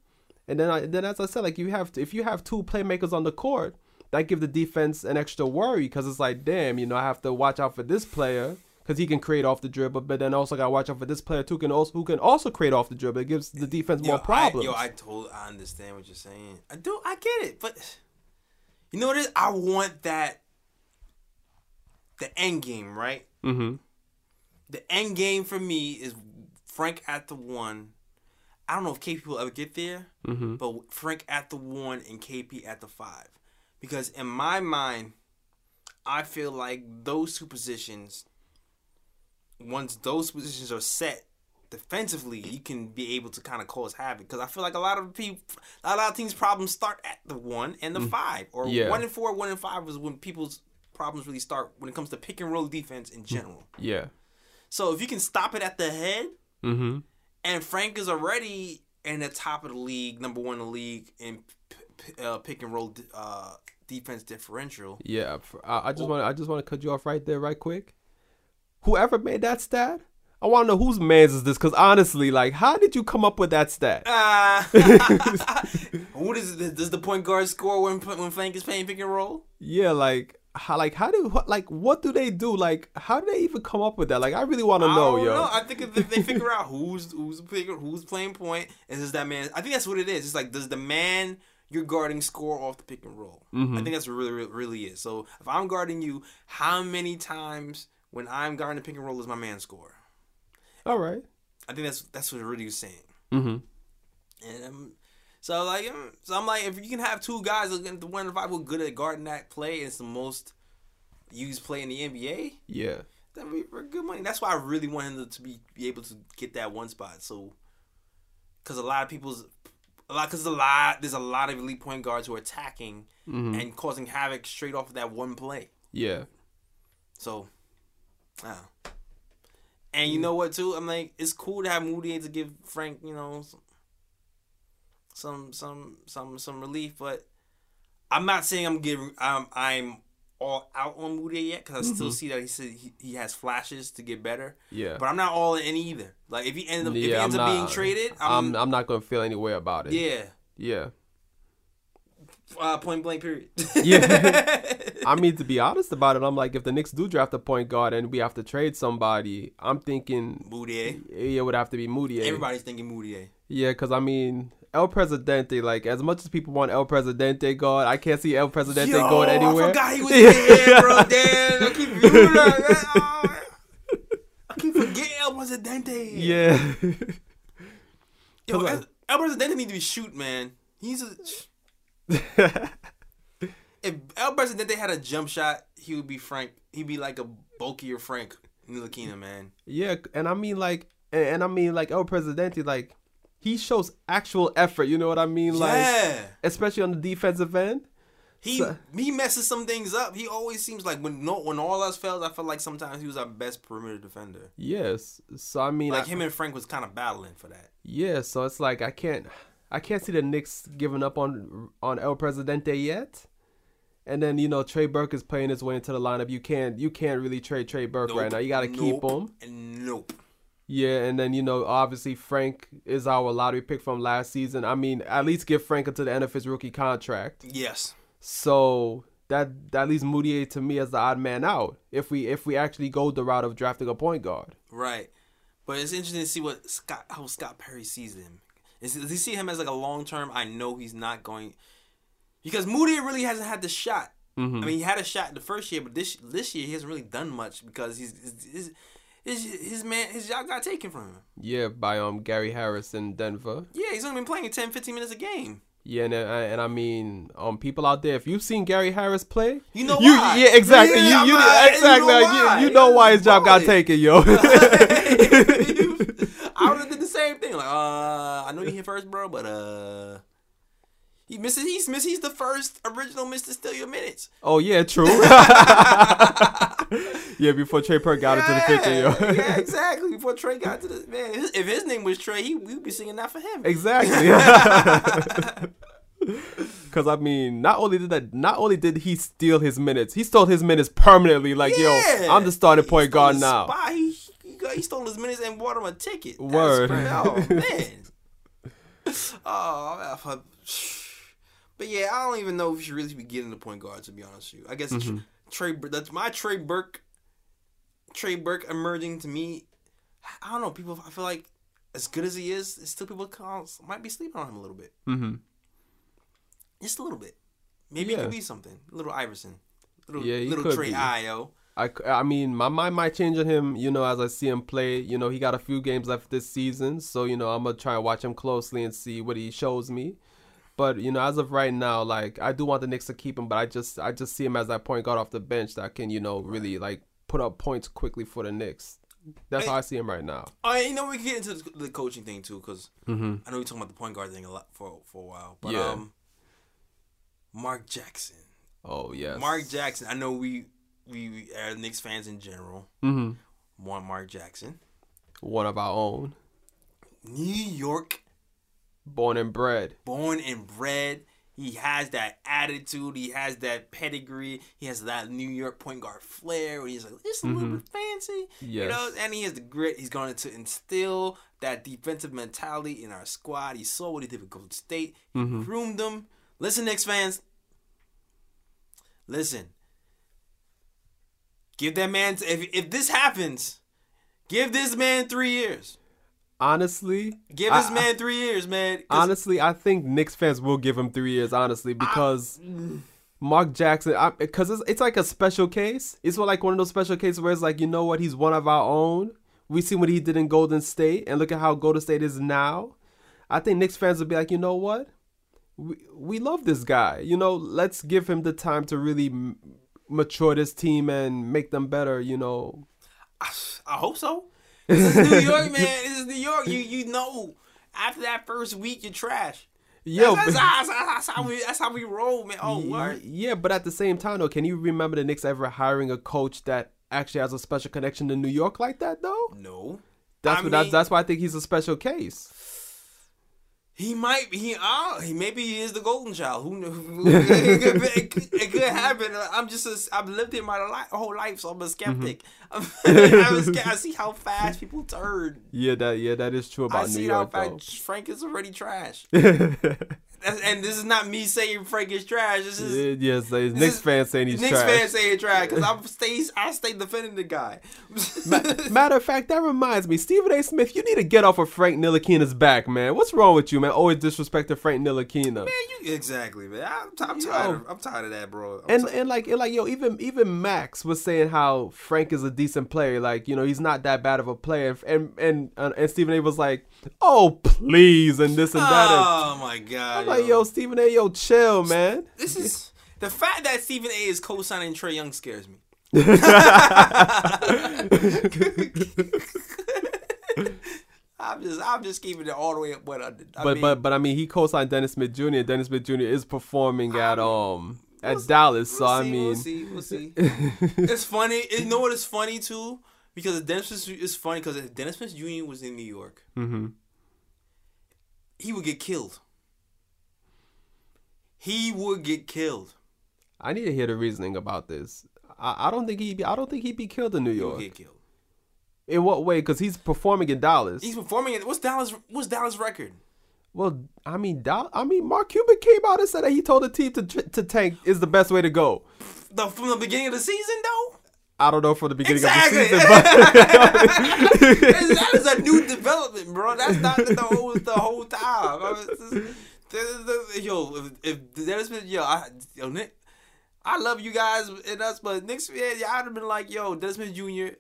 And then I then as I said, like you have to, if you have two playmakers on the court, that give the defense an extra worry because it's like, damn, you know, I have to watch out for this player because he can create off the dribble, but then also got to watch out for this player too, can also who can also create off the dribble. It gives the defense more problems. I, yo, I totally I understand what you're saying. I do, I get it, but you know what it is? I want that the end game, right? mm-hmm. The end game for me is Frank at the one. I don't know if KP will ever get there, Mm-hmm. but Frank at the one and KP at the five. Because in my mind, I feel like those two positions, once those positions are set defensively, you can be able to kind of cause havoc. Because I feel like a lot of people, a lot of teams' problems start at the one and the five, or Yeah. one and four, one and five is when people's problems really start when it comes to pick and roll defense in general. Yeah. So if you can stop it at the head, Mm-hmm. And Frank is already in the top of the league, number one in the league in p- p- uh, pick and roll uh, defense differential. Yeah. I, I just want I just want to cut you off right there, right quick. Whoever made that stat, I want to know whose man's is this? Because honestly, like, how did you come up with that stat? Uh, what is it? Does the point guard score when when Frank is playing pick and roll? Yeah, like. How like how do what, like what do they do like how do they even come up with that like I really want to know don't yo know. I think if they figure out who's who's picking, who's playing point, and is that man? I think that's what it is. It's like does the man you're guarding score off the pick and roll? Mm-hmm. I think that's what really really, really is. So if I'm guarding you, how many times when I'm guarding the pick and roll does my man score? all right I think that's that's what Rudy was saying. mm-hmm And um, so like, um, so I'm like, if you can have two guys, like, the one five who are good at guarding that play, and it's the most used play in the NBA. yeah That'd be for good money. That's why I really want him to, be be able to get that one spot. So, because a lot of people's a lot because a lot there's a lot of elite point guards who are attacking mm-hmm. and causing havoc straight off of that one play. yeah So, ah. And you know what too? I'm like, it's cool to have Moody to give Frank, you know, some some some some some relief, but I'm not saying I'm giving I'm I'm all out on Moody yet because I still see that he said he, he has flashes to get better, yeah but I'm not all in either. Like if he ends up if he ends I'm up being not- traded, I'm I'm, I'm not gonna feel any way about it yeah yeah uh, point blank period. Yeah. I mean, to be honest about it, I'm like, if the Knicks do draft a point guard and we have to trade somebody, I'm thinking Moody. Yeah, it would have to be Moody. Everybody's thinking Moody. Yeah, because I mean, El Presidente, like, as much as people want El Presidente God, I can't see El Presidente Yo, going anywhere. I forgot he was there, bro. Damn, I keep viewing that. I keep forgetting El Presidente. Yeah. Yo, El, like- El Presidente need to be shoot, man. He's a. If El Presidente had a jump shot, he would be Frank. He'd be like a bulkier Frank Ntilikina, man. yeah, and I mean, like, and, and I mean, like, El Presidente, like, he shows actual effort. You know what I mean? Like, yeah. especially on the defensive end. He So- he messes some things up. He always seems like when no when all else fails, I feel like sometimes he was our best perimeter defender. Yes. So I mean, Like I- him and Frank was kind of battling for that. Yeah, so it's like I can't I can't see the Knicks giving up on on El Presidente yet. And then you know Trey Burke is playing his way into the lineup. You can't you can't really trade Trey Burke right now. You got to keep him. And nope. Yeah, and then you know obviously Frank is our lottery pick from last season. I mean, at least give Frank until the end of his rookie contract. Yes. So that that leaves Mudiay to me as the odd man out if we if we actually go the route of drafting a point guard. Right. But it's interesting to see what Scott how Scott Perry sees him. Is does he see him as like a long term? I know he's not going because Moody really hasn't had the shot. Mhm. I mean, he had a shot the first year, but this this year he hasn't really done much because he's his his, his man his job got taken from him. Yeah, by um Gary Harris in Denver. Yeah, he's only been playing 10, 15 minutes a game. Yeah, and, uh, and I mean, um, people out there, if you've seen Gary Harris play, You know you, why? yeah, exactly, Yeah, you, you, exactly, you know why? you, you know why his job got taken, yo. I would have did the same thing. Like, uh, I know you hit first, bro, but uh, he misses. He's miss. He's the first original Mister Steal Your Minutes. oh yeah, true. yeah, before Trey Burke got into the picture, yo. yeah, exactly. Before Trey got to the man, his- if his name was Trey, he we'd be singing that for him. Exactly. Because I mean, not only did that, not only did he steal his minutes, he stole his minutes permanently. Like, Yeah. yo, I'm the starting point guard now. He, he, got, he stole his minutes and bought him a ticket. That's Word. cra- oh, oh man. oh, I- but yeah, I don't even know if we should really be getting the point guard. To be honest with you, I guess Mm-hmm. Trey. That's my Trey Burke. Trey Burke emerging to me. I don't know. People, I feel like as good as he is, still people call, might be sleeping on him a little bit, Mm-hmm. just a little bit. Maybe Yeah. it could be something. Little Iverson, little Yeah, little Trey be. Io. I, I mean, my mind might change on him, you know, as I see him play. You know, he got a few games left this season, so you know, I'm gonna try and watch him closely and see what he shows me. But you know, as of right now, like I do want the Knicks to keep him, but I just I just see him as that point guard off the bench that can, you know, really like put up points quickly for the Knicks. That's how I see him right now. Oh, you know we can get into the, the coaching thing too, because hmm I know we talking about the point guard thing a lot for for a while. But Yeah. um, Mark Jackson. Oh yes, Mark Jackson. I know we we, we are Knicks fans in general hmm want Mark Jackson. one of our own, New York, born and bred. born and bred. He has that attitude. He has that pedigree. He has that New York point guard flair. Where he's like, it's a little bit fancy, you know. And he has the grit. He's going to instill that defensive mentality in our squad. He saw what he did with Golden State. He Mhm. groomed them. Listen, Knicks fans. Listen. Give that man. If if this happens, give this man three years. Honestly, Give I- this man three years, man. Honestly, I think Knicks fans will give him three years. Honestly, because mm. Mark Jackson, because it's, it's like a special case. It's like one of those special cases where it's like, you know what, he's one of our own. We see what he did in Golden State, and look at how Golden State is now. I think Knicks fans would be like, you know what, we we love this guy. You know, let's give him the time to really m- mature this team and make them better. You know, I hope so. This is New York, man. This is New York. You you know, after that first week, you're trash. yo. that's, that's, that's, how we that's how we roll, man. Oh, what? Yeah, but at the same time, though, can you remember the Knicks ever hiring a coach that actually has a special connection to New York like that, though? No, That's I what that's, that's why I think he's a special case. He might. He uh, he maybe he is the golden child. Who knows? it, could, it, could, it could happen. I'm just a, I've lived it my li- whole life, so I'm a skeptic. I'm, I'm a I see how fast people turn. Yeah, that yeah, that is true I about New see how York, fast Frank is already trash. And this is not me saying Frank is trash. This is Yeah, yes, there's Knicks is- fans saying he's Knicks trash. fans saying trash because I'm stay I stay defending the guy. Matter of fact, that reminds me, Stephen A. Smith, you need to get off of Frank Ntilikina's back, man. What's wrong with you, man? Always disrespecting Frank Ntilikina. Man, you exactly, man. I'm, I'm tired. Of, I'm tired of that, bro. I'm And and like and like yo, even even Max was saying how Frank is a decent player. Like you know he's not that bad of a player. And and and, and Stephen A. was like, oh please, and this and that. And oh my god. Like, yo, Stephen A. Yo, chill, man. this is the fact that Stephen A. is co-signing Trae Young scares me. I'm just, I'm just keeping it all the way up. What I, I But mean, but but I mean, he co-signed Dennis Smith Jr. Dennis Smith Jr. is performing at um at Dallas. So we'll I see, mean, we'll see, we'll see. it's funny. You know what is funny too? Because Dennis Smith is funny because if Dennis Smith Jr. was in New York, mm-hmm. he would get killed. He would get killed. I need to hear the reasoning about this. I, I don't think he'd be, I don't think he'd be killed in New York. get killed. In what way? Because he's performing in Dallas. He's performing in What's Dallas? What's Dallas record? Well, I mean, Dal- I mean, Mark Cuban came out and said that he told the team to to tank is the best way to go. The, from the beginning of the season, though. I don't know for the beginning Exactly. of the season, but that is a new development, bro. That's not the whole the whole time. I mean, the- the- yo, if, if Dennis Smith, yo, I, yo, Nick, I love you guys and us, but Smith, yeah, I'd have been like, yo, Dennis Smith Jr.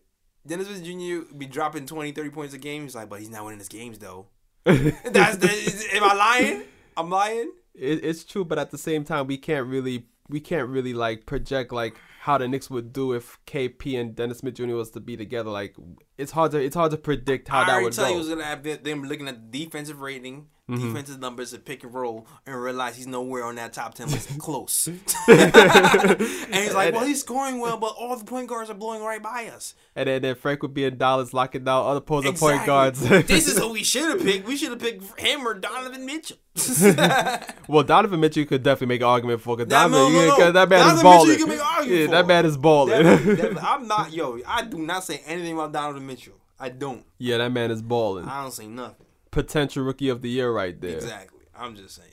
Dennis Smith Jr. be dropping 20, 30 points a game. He's like, but he's not winning his games though. That's the. Is, am I lying? I'm lying. it, it's true. But at the same time, we can't really we can't really like project like how the Knicks would do if KP and Dennis Smith Jr. was to be together. Like it's hard to it's hard to predict how I that would tell you, go. was gonna have them- looking at the defensive rating, Mm-hmm. defensive numbers, and pick and roll, and realize he's nowhere on that top ten list, close. and he's like, "Well, he's scoring well, but all the point guards are blowing right by us." and then, then Frank would be in Dallas locking down other opposing point guards. this is who we should have picked. We should have picked him or Donovan Mitchell. well, Donovan Mitchell could definitely make an argument for because Nah, no, Donovan, no, yeah, that man Donovan is Mitchell, balling. you can make an argument yeah, for. that man is balling. Definitely, definitely. I'm not, yo. I do not say anything about Donovan Mitchell. I don't. yeah, that man is balling. I don't say nothing. potential rookie of the year right there. Exactly. I'm just saying.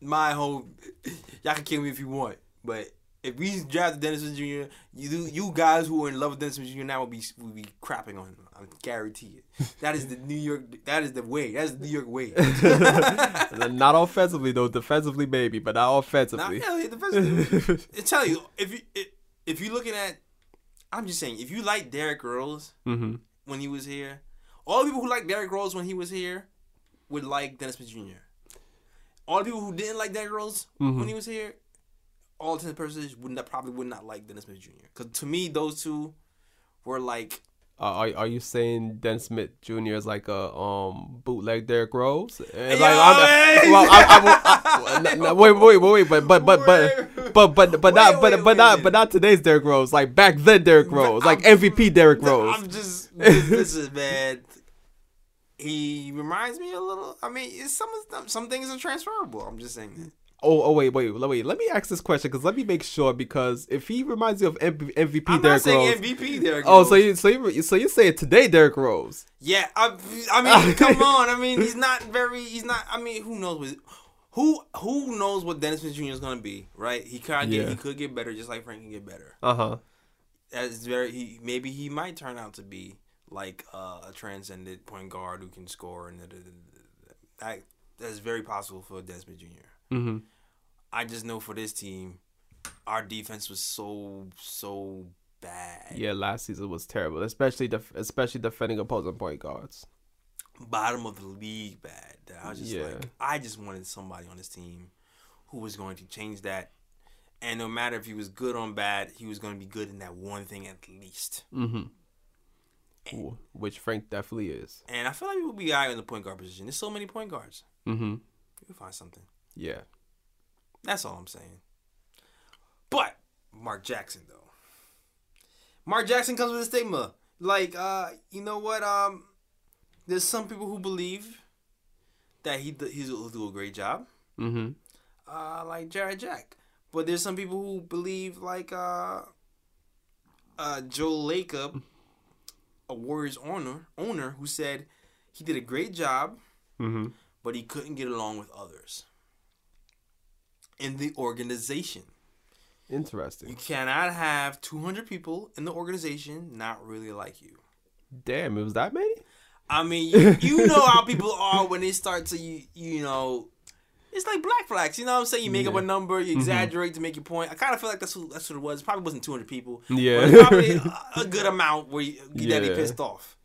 My whole y'all can kill me if you want, but if we drafted Dennis Smith Jr., you you guys who are in love with Dennis Smith Jr. now will be will be crapping on him. I guarantee it. That is the New York. That is the way. That's the New York way. not offensively though, defensively maybe, but not offensively. Not yeah, defensively. I tell you, if you if, if you're looking at, I'm just saying, if you like Derrick Rose hmm when he was here, all the people who like Derrick Rose when he was here would like Dennis Smith Jr. All the people who didn't like Derrick Rose Mhm. when he was here, all ten persons would not probably would not like Dennis Smith Jr. Because to me, those two were like Uh, are are you saying Dennis Smith Jr. is like a um bootleg Derrick Rose? And like, I'm- well, I, I, I, no, no, wait, wait, wait, wait, but but but but but but but not but but not but not today's Derrick Rose. Like back then Derrick Rose, like MVP Derrick Rose. I'm just this, is bad. He reminds me a little. I mean, some of some things are transferable. I'm just saying that. Oh, oh, wait, wait, wait, wait. Let me ask this question because let me make sure because if he reminds you of MP, MVP I'm not Derrick saying Rose. MVP Derrick Oh, Rose. so you so you so you say today Derrick Rose? Yeah, I, I mean, come on. I mean, he's not very. He's not. I mean, who knows what? Who who knows what Dennis Smith Jr. is gonna be? Right? He could get Yeah. he could get better, just like Frank can get better. Uh huh. That's very. He maybe he might turn out to be like uh, a transcendent point guard who can score, and da- da- da- da- da. that that's very possible for Dennis Smith Jr. Mm-hmm. I just know for this team, our defense was so so bad. Yeah, last season was terrible, especially def- especially defending opposing point guards. bottom of the league bad. I was just Yeah. like, I just wanted somebody on this team who was going to change that. And no matter if he was good or bad, he was going to be good in that one thing at least. Mm-hmm. Which Frank definitely is. And I feel like we'll be out in the point guard position. There's so many point guards. Mm-hmm. We'll find something. Yeah. That's all I'm saying. But Mark Jackson though. Mark Jackson comes with a stigma. Like, uh, you know what? Um, there's some people who believe that he he'll do a great job. Mm-hmm. uh, like Jarrett Jack. But there's some people who believe like uh, uh, Joe Lacob, a Warriors owner, owner who said he did a great job, Mm-hmm. but he couldn't get along with others in the organization. Interesting. You cannot have 200 people in the organization not really like you. Damn, it was that many? I mean, you, you know how people are when they start to you you know. It's like black flags, you know what I'm saying? You make up a number, you exaggerate to make your point. I kind of feel like that's what, that's what it was. It probably wasn't 200 people. Yeah. Probably a, a good amount where you, that he Yeah. pissed off.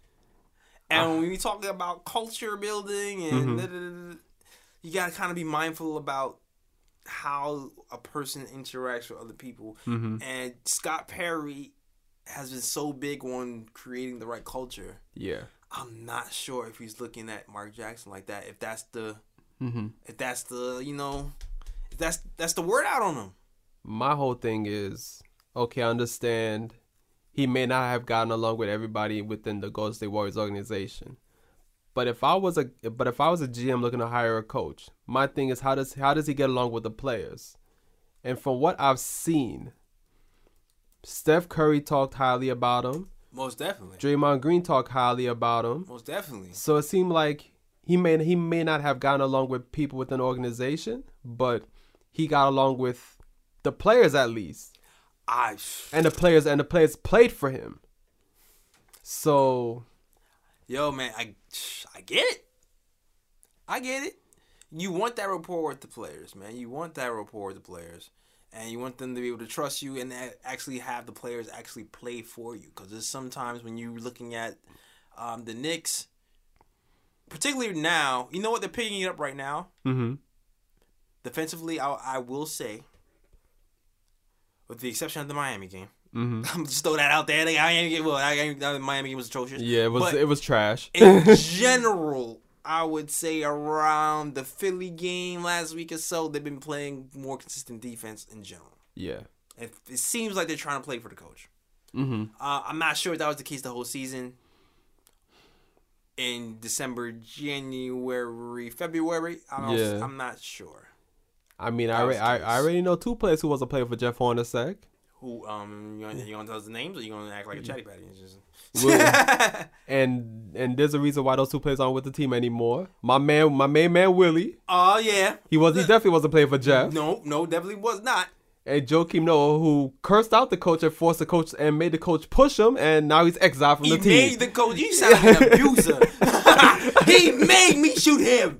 And when we talking about culture building and Mhm. da- da- da- da, you got to kind of be mindful about how a person interacts with other people. Mm-hmm. And Scott Perry has been so big on creating the right culture. Yeah. I'm not sure if he's looking at Mark Jackson like that. If that's the Mm-hmm. if that's the you know if that's that's the word out on him. My whole thing is okay. I understand he may not have gotten along with everybody within the Golden State Warriors organization, but if I was a but if I was a GM looking to hire a coach, my thing is how does how does he get along with the players? And from what I've seen, Steph Curry talked highly about him. Most definitely. Draymond Green talked highly about him. Most definitely. So it seemed like he may he may not have gotten along with people within the organization, but he got along with the players at least, I and the players and the players played for him. So yo man, I I get it. I get it. You want that rapport with the players, man. You want that rapport with the players. And you want them to be able to trust you and actually have the players actually play for you. Because there's sometimes when you're looking at um, the Knicks, particularly now, you know what? They're picking it up right now. Mm-hmm. Defensively, I, I will say, with the exception of the Miami game, hmm I'm just throw that out there. The Miami game, well, I, I, the Miami game was atrocious. yeah, it was But it was trash. in general, I would say around the Philly game last week or so, they've been playing more consistent defense in general. yeah. It, it seems like they're trying to play for the coach. hmm Uh, I'm not sure if that was the case the whole season. In December, January, February, I don't, Yeah. I'm not sure. I mean, I, I. I already know two players who wasn't playing for Jeff Hornacek. Who um you gonna, you gonna tell us the names or you gonna act like a chatty patty? Just- Will- and and there's a reason why those two players aren't with the team anymore. My man, my main man Willie, Oh yeah. he was he definitely wasn't playing for Jeff. No, no, definitely was not. And Joakim Noah, who cursed out the coach and forced the coach and made the coach push him, and now he's exiled from He the team. He made the coach. You sound like an abuser. he made me shoot him.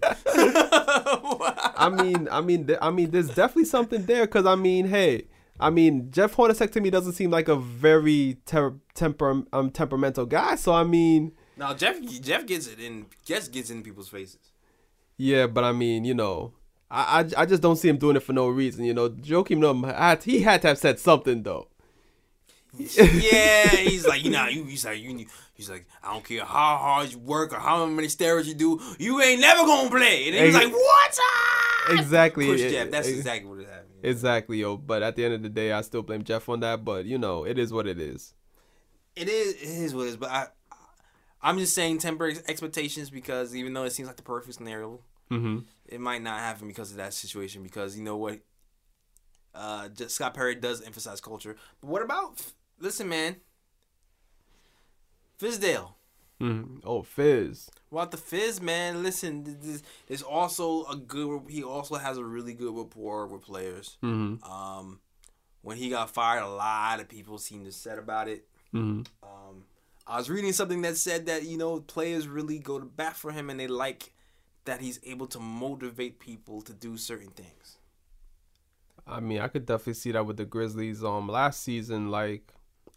I mean, I mean, I mean, there's definitely something there because I mean, hey, I mean, Jeff Hornacek to me doesn't seem like a very ter- temper um temperamental guy. So I mean, now Jeff Jeff gets it in Jeff gets in people's faces. yeah, but I mean, you know, I I, I just don't see him doing it for no reason. You know, Joakim Noah, had, he had to have said something though. yeah, he's like, you know, you, he's like, you, he's like, I don't care how hard you work or how many steroids you do, you ain't never gonna play. And he's like, what? Ah! Exactly. Push It- Jeff. That's it- exactly what is happening. Exactly, yo. But at the end of the day, I still blame Jeff on that. But you know, it is what it is. It is, it is what it is. But I, I'm just saying temporary expectations because even though it seems like the perfect scenario, Mm-hmm. it might not happen because of that situation. Because you know what, uh, just Scott Perry does emphasize culture. But what about? Listen, man, Fizdale. Mm-hmm. Oh, Fizz. What the Fizz, man? Listen, this, there's also a good. He also has a really good rapport with players. Mm-hmm. Um, when he got fired, a lot of people seemed upset about it. Mm-hmm. Um, I was reading something that said that you know players really go to bat for him and they like that he's able to motivate people to do certain things. I mean, I could definitely see that with the Grizzlies. Um, last season, like,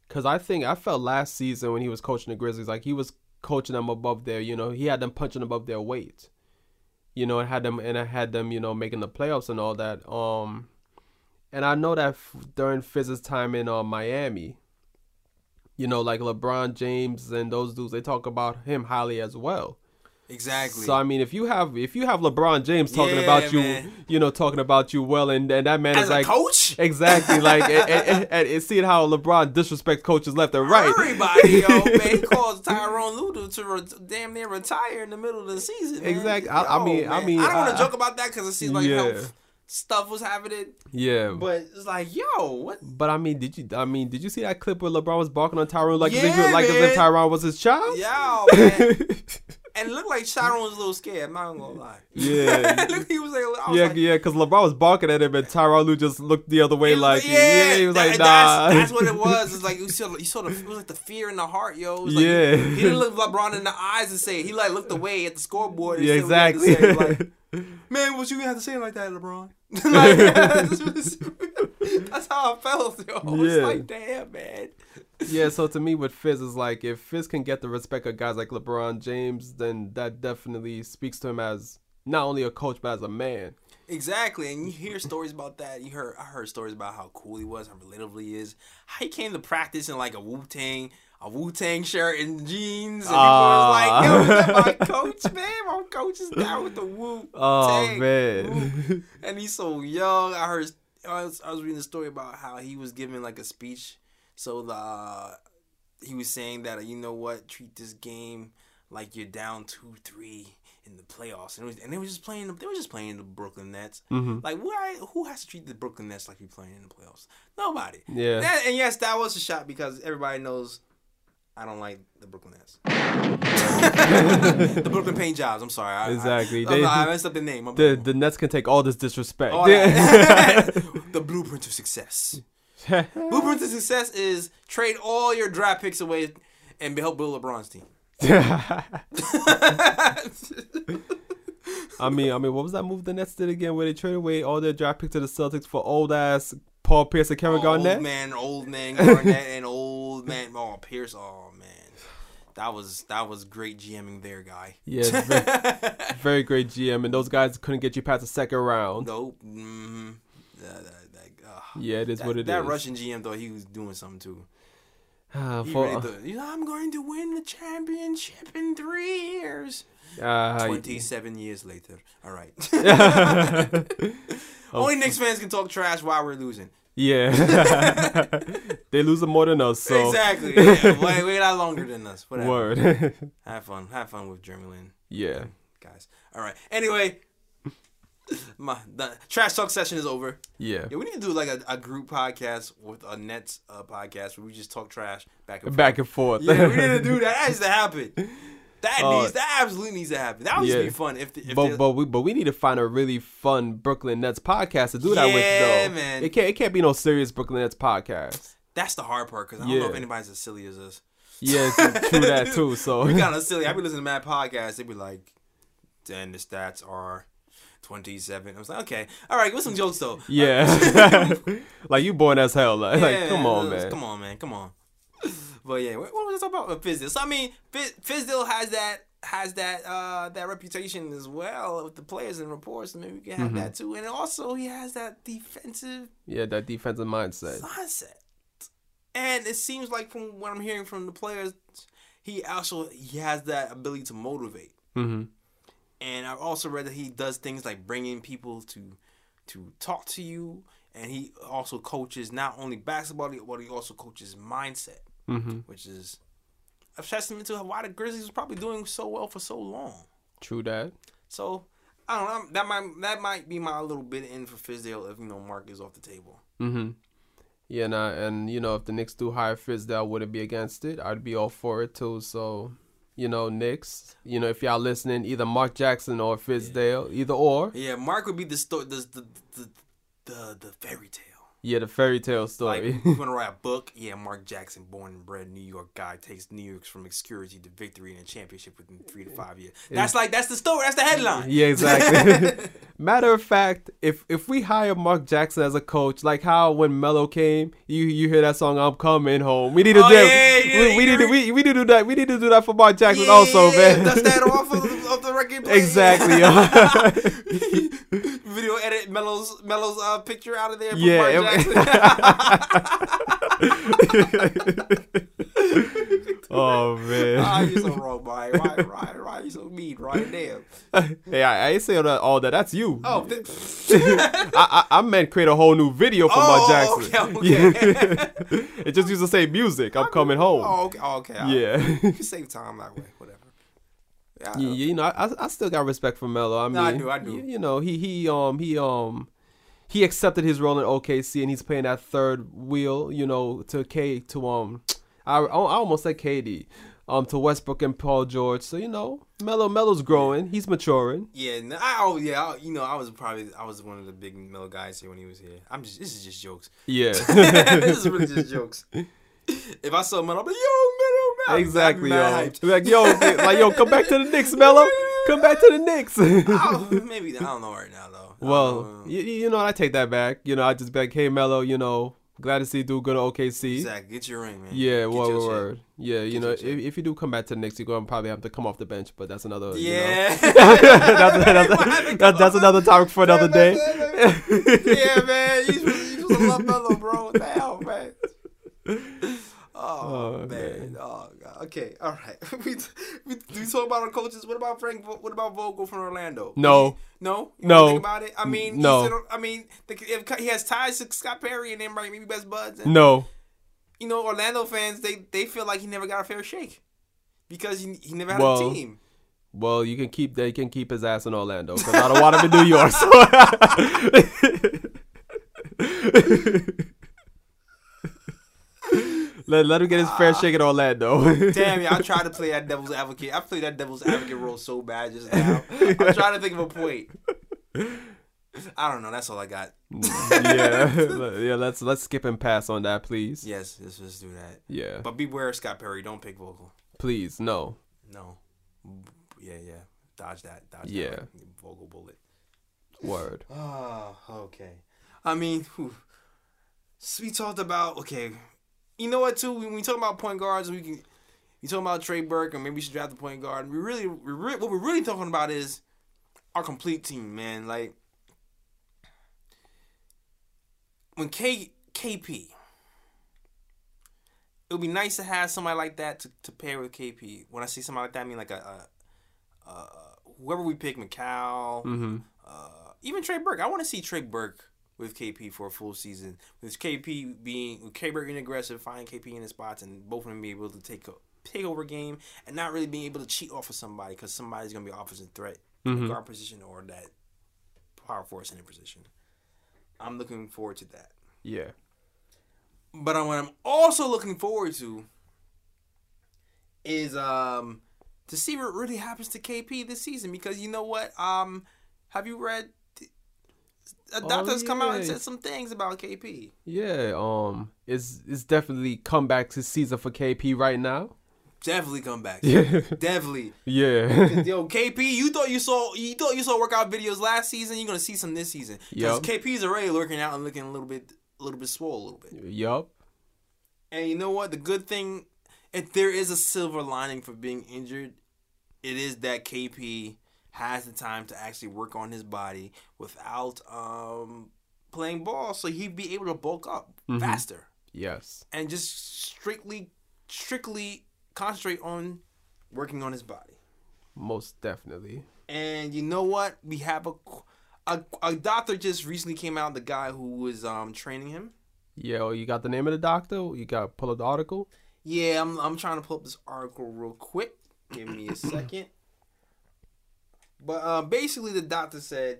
cause I think I felt last season when he was coaching the Grizzlies, like he was coaching them above their, you know, he had them punching above their weight, you know, and had them and I had them, you know, making the playoffs and all that. Um, and I know that f- during Fizz's time in uh, Miami, you know, like LeBron James and those dudes, they talk about him highly as well. Exactly. So I mean, if you have if you have LeBron James talking Yeah, about you, man. you know, talking about you well, and, and that man As is a like coach, exactly like and, and, and, and seeing how LeBron disrespects coaches left and right. everybody, yo, man, he calls Tyronn Ludo to re- damn near retire in the middle of the season. man. Exactly. I- I Yo, mean- I mean, I don't want to joke about that because it seems like Yeah. health stuff was happening, yeah, but, it's like, yo, what? But I mean, did you? I mean, did you see that clip where LeBron was barking on Tyronn like as if, like as if. Tyronn was his child? Man. and it looked like Tyronn was a little scared. I'm not gonna lie. Yeah. he was like, was yeah, like, yeah, because LeBron was barking at him, and Tyronn Lue just looked the other way, like, yeah, he was that- like, nah. That's, that's what it was. It's like you saw, you saw the, it was like the fear in the heart, yo. It was like, Yeah. He, he didn't look LeBron in the eyes and say it. He like looked away at the scoreboard. And yeah, said what he had to exactly. say. Like, Man, what you gonna have to say like that, LeBron? like, that's, that's how I felt, yo. It's Yeah. like, damn, man. Yeah, so to me, with Fizz is like if Fizz can get the respect of guys like LeBron James, then that definitely speaks to him as not only a coach but as a man. Exactly, and you hear stories about that. You heard, I heard stories about how cool he was, how relatable he is, how he came to practice in like a Wu Tang, a Wu Tang shirt and jeans, and Ah. people was like, "Yo, my coach, man? My coach is down with the Wu Oh Tang." man, and he's so young. I heard, I was, I was reading a story about how he was giving like a speech. So the he was saying that you know what, treat this game like you're down two three in the playoffs, and, was, and they were just playing. They were just playing the Brooklyn Nets. Mhm. Like why? Who has to treat the Brooklyn Nets like you're playing in the playoffs? Nobody. yeah, That- and yes, that was a shot because everybody knows. I don't like the Brooklyn Nets. the Brooklyn Paint Jobs. I'm sorry. I, Exactly. I, They- I, messed up the name. The the Nets can take all this disrespect. All the blueprint to success. Blueprint to success is trade all your draft picks away and help build LeBron's team. I mean, I mean, what was that move the Nets did again, where they traded away all their draft picks to the Celtics for old ass Paul Pierce and Kevin Garnett? Old man, old man Garnett, and old man. Oh, Pierce. Oh man, that was that was great GMing there, guy. Yeah, very, very great GM, and those guys couldn't get you past the second round. nope. Mm-hmm. That, that, Yeah, it is that, what it is. that Russian GM thought he was doing something too. He for- really thought, "You know, I'm going to win the championship in three years. uh, 27 years later. All right. Oh. Only Knicks fans can talk trash while we're losing. yeah, they lose more than us. So Exactly. Yeah. Wait, wait out longer than us. Whatever. word. Have fun. Have fun with Jeremy Lin, yeah. guys. All right. Anyway, My the trash talk session is over. Yeah. Yeah, we need to do like a, a group podcast with a Nets uh, podcast where we just talk trash back and forth. Back and forth. Yeah, we need to do that. That needs to happen. That Uh, needs that absolutely needs to happen. That would just be fun if, the, if but but we but we need to find a really fun Brooklyn Nets podcast to do that Yeah, with though. man. It can't it can't be no serious Brooklyn Nets podcast. that's the hard part because I don't know if anybody's as silly as us. Yeah, it's true that too. So we kind of silly. I be listening to mad podcasts. They be like, then the stats are 27. I was like, okay, all right, with some jokes though. yeah, like you born as hell. Like, like, come on, man. Come on, man. Come on. But yeah, what, was I talking about? Fizdale. So I mean, Fi- Fizdale has that has that uh that reputation as well with the players and reports. Maybe we can have Mm-hmm. that too. And also, he has that defensive Yeah, that defensive mindset. mindset. And it seems like from what I'm hearing from the players, he also he has that ability to motivate. hmm And I've also read that he does things like bringing people to to talk to you, and he also coaches not only basketball, but he also coaches mindset, hmm which is a testament to why the Grizzlies was probably doing so well for so long. True that. So I don't know. That might that might be my little bit in for Fizdale if you know Mark is off the table. hmm Yeah, nah, and you know if the Knicks do hire Fizdale, I wouldn't be against it. I'd be all for it too. So, you know, Knicks. You know, if y'all listening, either Mark Jackson or Fizdale, either or. Yeah, Mark would be the sto- the the the the, the fairy tale. Yeah, the fairy tale Like, story. you want to write a book? Yeah, Mark Jackson, born and bred New York guy, takes New York from obscurity to victory in a championship within three to five years. That's like that's the story. That's the headline. yeah, exactly. Matter of fact, if if we hire Mark Jackson as a coach, like how when Melo came, you you hear that song "I'm Coming Home." We need to Oh, do yeah, yeah, we, we need to we, we need to do that. We need to do that for Mark Jackson Yeah, also, man. Dust that off of, of the record player. Exactly, Video edit Melo's Melo's uh, picture out of there. For Yeah, Mark it- Jackson. oh man. Ah, you so wrong, Brian. Why, why, why you so mean, Ryan? Damn. hey, I, I ain't say all that. All that. That's you. Oh, th- I, I I meant create a whole new video for Oh, Mark Jackson. okay, okay. It just used to say music. I'm coming home. oh, okay. Oh, okay. Yeah. You save time that way. Whatever. I you, know. you know, I, I still got respect for Melo. I mean, No, I do, I do. You, you know, he he um he um he accepted his role in OKC and he's playing that third wheel. You know, to K to um, I, I almost said KD, um to Westbrook and Paul George. So you know, Melo Melo's growing. He's maturing. Yeah, no, I oh yeah, I, you know, I was probably I was one of the big Melo guys here when he was here. I'm just this is just jokes. Yeah. this is really just jokes. If I saw Melo, I'm like, yo, Melo, Melo. exactly, yo. I'd be Be Like yo, like yo, come back to the Knicks, Melo. Come back to the Knicks. Oh, maybe I don't know right now though. Well, you, you know, I take that back. You know, I just be like, hey, Melo, you know, glad to see you do good at OKC. Zach, get your ring, man. Yeah, Get word, word. Yeah, you Get know, if, if you do come back to the Knicks, you're gonna probably have to come off the bench, but that's another. you know. Yeah, that's, that's, that's, that's another topic for another day. yeah, man, you you to love Melo, bro. What the hell? Oh, Oh, man. man. Oh God. Okay. All right. we, we we talk about our coaches. What about Frank? What about Vogel from Orlando? No. No. You No. Think about it. I mean, No. I mean, the, if he has ties to Scott Perry and them, right? Maybe best buds. And, No, You know, Orlando fans they they feel like he never got a fair shake because he, he never had Well, a team. well, you can keep they can keep his ass in Orlando because I don't want him in New York. So. Let let him get his fair ah. shake and all that though. Damn, yeah, I tried to play that devil's advocate. I played that devil's advocate role so bad just now. I'm trying to think of a point. I don't know. That's all I got. yeah, yeah. Let's let's skip and pass on that, please. Yes, let's just do that. Yeah, But beware, Scott Perry. Don't pick Vogel. please, no. No. Yeah, yeah. Dodge that. Dodge Yeah. that Vogel bullet. Word. Oh, okay. I mean, whew. We talked about okay. You know what? Too when we talk about point guards, we can. You talking about Trey Burke, or maybe we should draft the point guard. We really, we re- what we're really talking about is our complete team, man. Like when K KP, it would be nice to have somebody like that to, to pair with KP. When I see somebody like that, I mean like a, a, a whoever we pick, Mikal, Mm-hmm. uh, even Trey Burke. I want to see Trey Burke with KP for a full season. With KP being with K being aggressive, finding KP in the spots, and both of them being able to take a take over game and not really being able to cheat off of somebody because somebody's gonna be offensive threat in Mhm. the guard position or that power forward center position. I'm looking forward to that. Yeah. But what I'm also looking forward to is um to see what really happens to KP this season because you know what um have you read a Oh, doctor's come out and said some things about KP. Yeah. Um. It's it's definitely comeback to season for KP right now. Definitely come back. Yeah. Definitely. yeah. Yo, KP, you thought you saw you thought you saw workout videos last season. You're gonna see some this season because Yup. KP's already looking out and looking a little bit, a little bit swole, a little bit. yup. And you know what? The good thing, if there is a silver lining for being injured, it is that KP has the time to actually work on his body without um playing ball, so he'd be able to bulk up Mhm. faster Yes. and just strictly, strictly concentrate on working on his body. Most definitely. And you know what? We have a, a a doctor just recently came out. The guy who was um training him. Yeah. oh, You got the name of the doctor? You got to pull up the article. Yeah, I'm I'm trying to pull up this article real quick. Give me a second. But uh, basically, the doctor said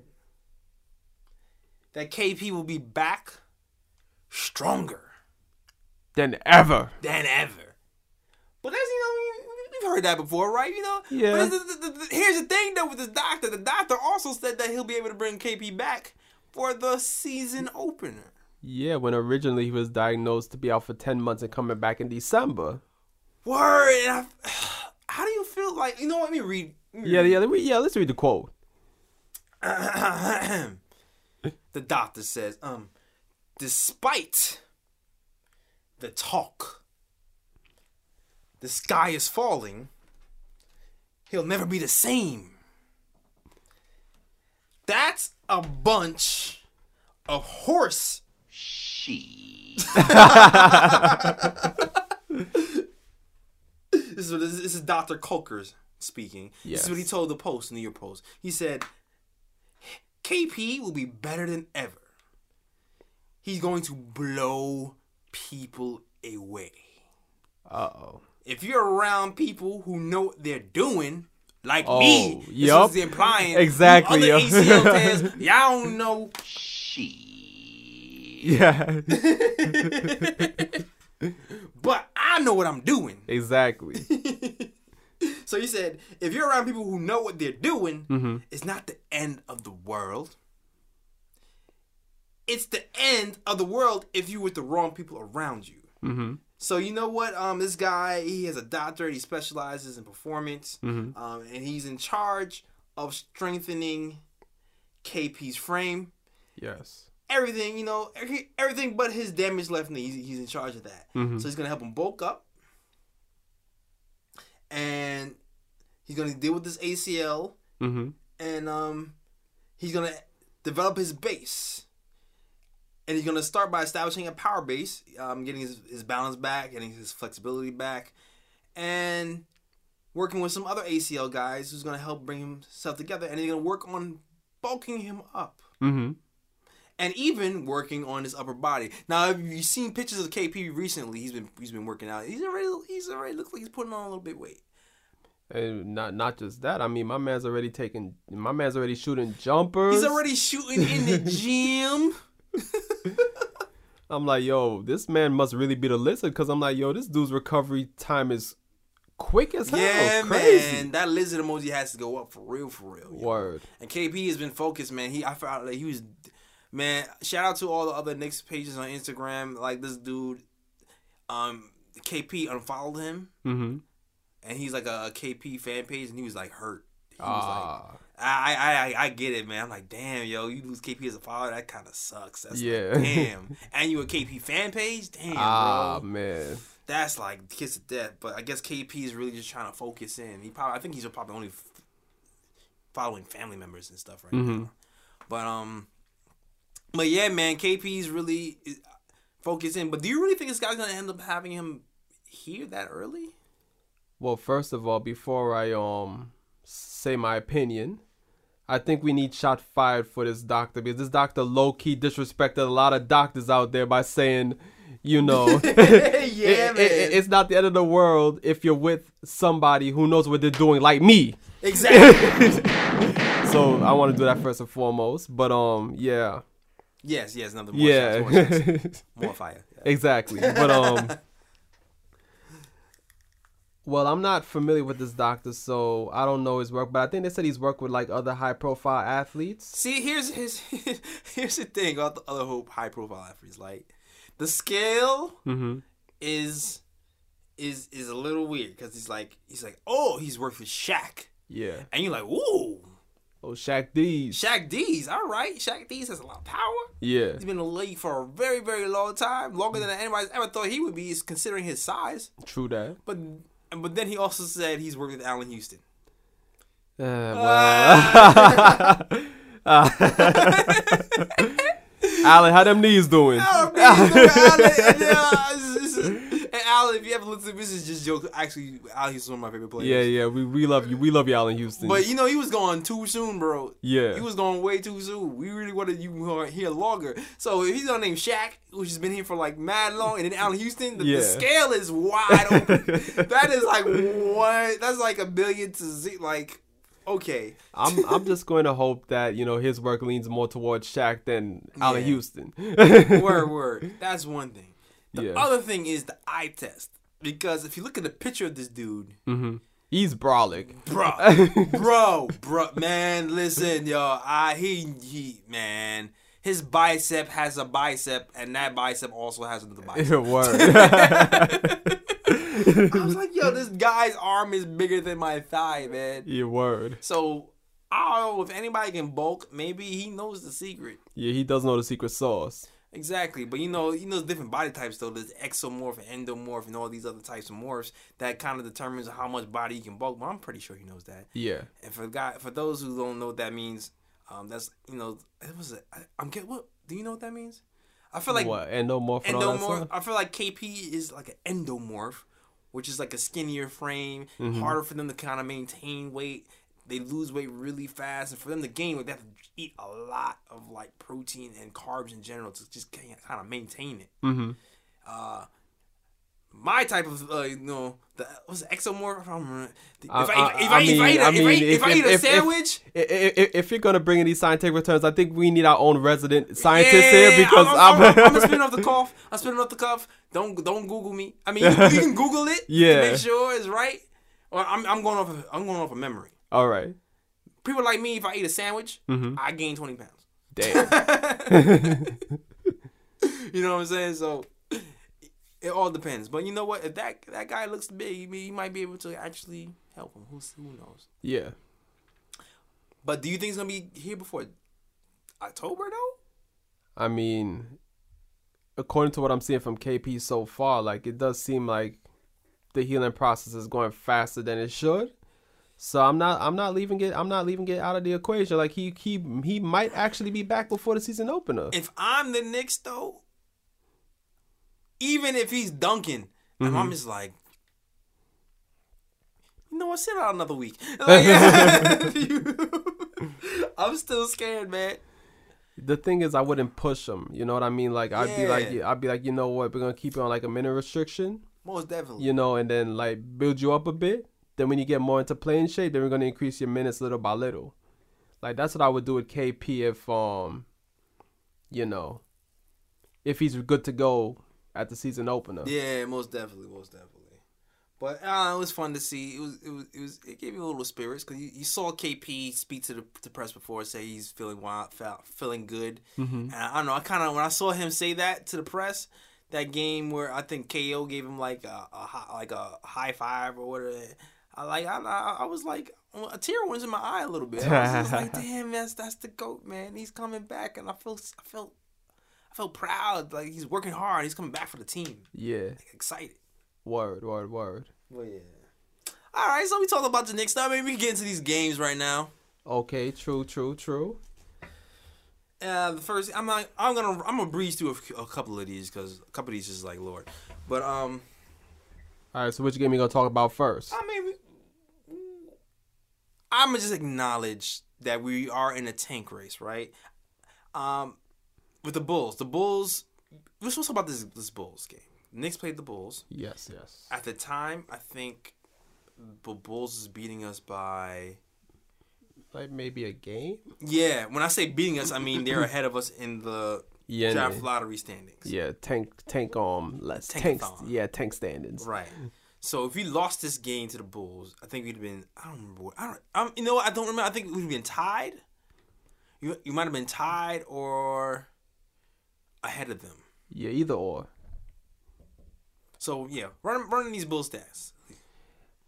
that KP will be back stronger Than ever. than ever. But that's you know we- we've heard that before, right? You know. Yeah. But the- the- the- here's the thing though with this doctor. The doctor also said that he'll be able to bring KP back for the season opener. Yeah. When originally he was diagnosed to be out for ten months and coming back in December. Word. I, how do you feel like? You know what? Let me read. Yeah. Yeah. Yeah. Let's read the quote. the doctor says, um, despite the talk, the sky is falling, he'll never be the same. That's a bunch of horse she. this is this is, this is Dr. Coker's speaking. This is what he told the Post, New York Post. He said, KP will be better than ever. He's going to blow people away. Uh oh. If you're around people who know what they're doing, like Oh, me, this yup. is implying Exactly, Other yo. ACL fans, y'all don't know she. Yeah. but I know what I'm doing. exactly. So he said, if you're around people who know what they're doing, Mm-hmm. it's not the end of the world. It's the end of the world if you with the wrong people around you. Mm-hmm. So you know what? Um, this guy he has a doctorate. He specializes in performance, Mhm. um, and he's in charge of strengthening KP's frame. Yes. Everything you know, everything but his damaged left knee. He's, he's in charge of that. Mhm. So he's gonna help him bulk up, and he's gonna deal with this ACL, Mm-hmm. and um, he's gonna develop his base. And he's gonna start by establishing a power base, um, getting his, his balance back, getting his flexibility back, and working with some other ACL guys who's gonna help bring himself together. And he's gonna work on bulking him up, Mm-hmm. And even working on his upper body. Now, if you've seen pictures of KP recently, he's been he's been working out. He's already he's already looks like he's putting on a little bit of weight. And not not just that. I mean, my man's already taking. My man's already shooting jumpers. He's already shooting in the gym. I'm like, yo, this man must really be the lizard, because I'm like, yo, this dude's recovery time is quick as hell. Yeah, Crazy. man, that lizard emoji has to go up for real, for real. Word. And KP has been focused, man. He I felt like he was, man. Shout out to all the other Knicks pages on Instagram. Like this dude, um, KP unfollowed him, Mm-hmm. and he's like a, a KP fan page, and he was like hurt. He was like, Ah. I, I, I, I get it, man. I'm like, damn, yo, you lose KP as a follower, that kind of sucks. That's Yeah. like, damn. and you a KP fan page, damn, Ah, bro. man. That's like kiss of death. But I guess KP is really just trying to focus in. He probably, I think he's probably only f- following family members and stuff right Mhm. now. But um, but yeah, man, KP's really focused in. But do you really think this guy's gonna end up having him here that early? Well, first of all, before I um say my opinion, I think we need shot fired for this doctor because this doctor low key disrespected a lot of doctors out there by saying, you know, yeah, it- it- it's not the end of the world if you're with somebody who knows what they're doing, like me. exactly. So I want to do that first and foremost. But um, yeah, Yes, yes, another more yeah, shots, more, shots, more fire. Yeah. exactly. But um, well, I'm not familiar with this doctor, so I don't know his work. But I think they said he's worked with like other high-profile athletes. See, here's his here's the thing about the other hope high profile athletes. Like the scale Mm-hmm. is is is a little weird because he's like he's like oh he's worked with Shaq Yeah. and you're like ooh Oh, Shaq D's. Shaq D's all right Shaq D's has a lot of power. Yeah. He's been in the league for a very very long time, longer than anybody's ever thought he would be, considering his size. True that. But but then he also said he's worked with Allan Houston. Uh, well. Allan, how them knees doing? Allan, Allan, and, uh, this is- and Allan, if you ever listen, to this is just joke. Actually, Allan Houston's one of my favorite players. Yeah, yeah, we, we love you. We love you, Allan Houston. But you know, he was going too soon, bro. yeah. He was going way too soon. We really wanted you here longer. So if he's gonna name Shaq, which has been here for like mad long, and then Allan Houston, the, Yeah. the scale is wide open. that is like one. That's like a billion to z. Like, okay, I'm I'm just going to hope that you know his work leans more towards Shaq than Allan Yeah. Houston. word, word. That's one thing. The Yeah. other thing is the eye test. Because if you look at the picture of this dude, hmm He's brolic. bro, bro, bro, man, listen, yo, I he he, man, his bicep has a bicep, and that bicep also has another bicep. Word. I was like, yo, this guy's arm is bigger than my thigh, man. Your word. So I don't know if anybody can bulk. Maybe he knows the secret. Yeah, he does know the secret sauce. Exactly, but you know, you know, different body types though. There's exomorph and endomorph and all these other types of morphs that kind of determines how much body you can bulk. But I'm pretty sure he knows that. Yeah. And for guy, for those who don't know what that means, um, that's you know, it was. A, I, I'm get what? Do you know what that means? I feel like what? Endomorph and all that endomorph. I feel like KP is like an endomorph, which is like a skinnier frame, Mm-hmm. harder for them to kind of maintain weight. They lose weight really fast, and for them to gain weight, they have to eat a lot of like protein and carbs in general to just kind of maintain it. Mm-hmm. Uh, my type of uh, you know the what's it, exomorph. I don't remember. If I- if I- I, if I I, if I, mean- eat a- if I, eat- if- if I eat a sandwich. If, if you're gonna bring in these scientific returns, I think we need our own resident scientist Yeah, here because I'm, I'm, I'm, I'm, spinning off the cuff. I'm spinning off the cuff. Don't don't Google me. I mean, you, can- you can Google it Yeah. to make sure it's right. Or I'm I'm going off of, I'm going off of memory. All right. People like me, if I eat a sandwich, Mhm. I gain twenty pounds. Damn. You know what I'm saying? So it all depends. But you know what? If that that guy looks big, he might be able to actually help him. Who's, who knows? yeah. But do you think it's gonna be here before October though? I mean, according to what I'm seeing from KP so far, like it does seem like the healing process is going faster than it should. So I'm not I'm not leaving it I'm not leaving it out of the equation. Like he he he might actually be back before the season opener. If I'm the Knicks though, even if he's dunking, and Mm-hmm. I'm just like, you know what? Sit out another week. Like, I'm still scared, man. The thing is, I wouldn't push him. You know what I mean? Like I'd be like, Yeah. I'd be like, you know what? We're gonna keep you on like a minute restriction. Most definitely. You know, and then like build you up a bit. Then when you get more into playing shape, then we're gonna increase your minutes little by little. Like that's what I would do with KP if um, you know, if he's good to go at the season opener. Yeah, most definitely, most definitely. But uh, it was fun to see. It was, it was, it was, it gave me a little spirits because you, you saw KP speak to the, the press before, say he's feeling wild, felt, feeling good. Mm-hmm. And I don't know. I kind of when I saw him say that to the press, that game where I think KO gave him like a, a hi- like a high five or whatever. I like I, I, I was like a tear was in my eye a little bit. I was just like, damn, that's that's the goat, man. He's coming back, and I feel I felt I felt proud. Like he's working hard. He's coming back for the team. Yeah. Excited. Word. Word. Word. Well, yeah. All right, so we talk about the Knicks. Now maybe we can get into these games right now. Okay. True. True. True. Uh, the first, I'm not, I'm gonna, I'm gonna breeze through a, a couple of these because a couple of these is like Lord, but um, All right. So which game you gonna talk about first? I mean, we, I'm gonna just acknowledge that we are in a tank race, right? Um, with the Bulls, the Bulls. We're supposed to talk about this this Bulls game. Knicks played the Bulls. Yes. Yes. At the time, I think the Bulls is beating us by like maybe a game. Yeah, when I say beating us, I mean they're ahead of us in the Yeah, draft lottery standings. yeah, tank, tank, um, less. Tankathon. Yeah, tank standings. Right. So if we lost this game to the Bulls, I think we'd have been. I don't remember. What, I don't. Um, you know what? I don't remember. I think we'd have been tied. You you might have been tied or ahead of them. Yeah, either or. So yeah, run running these Bull stats.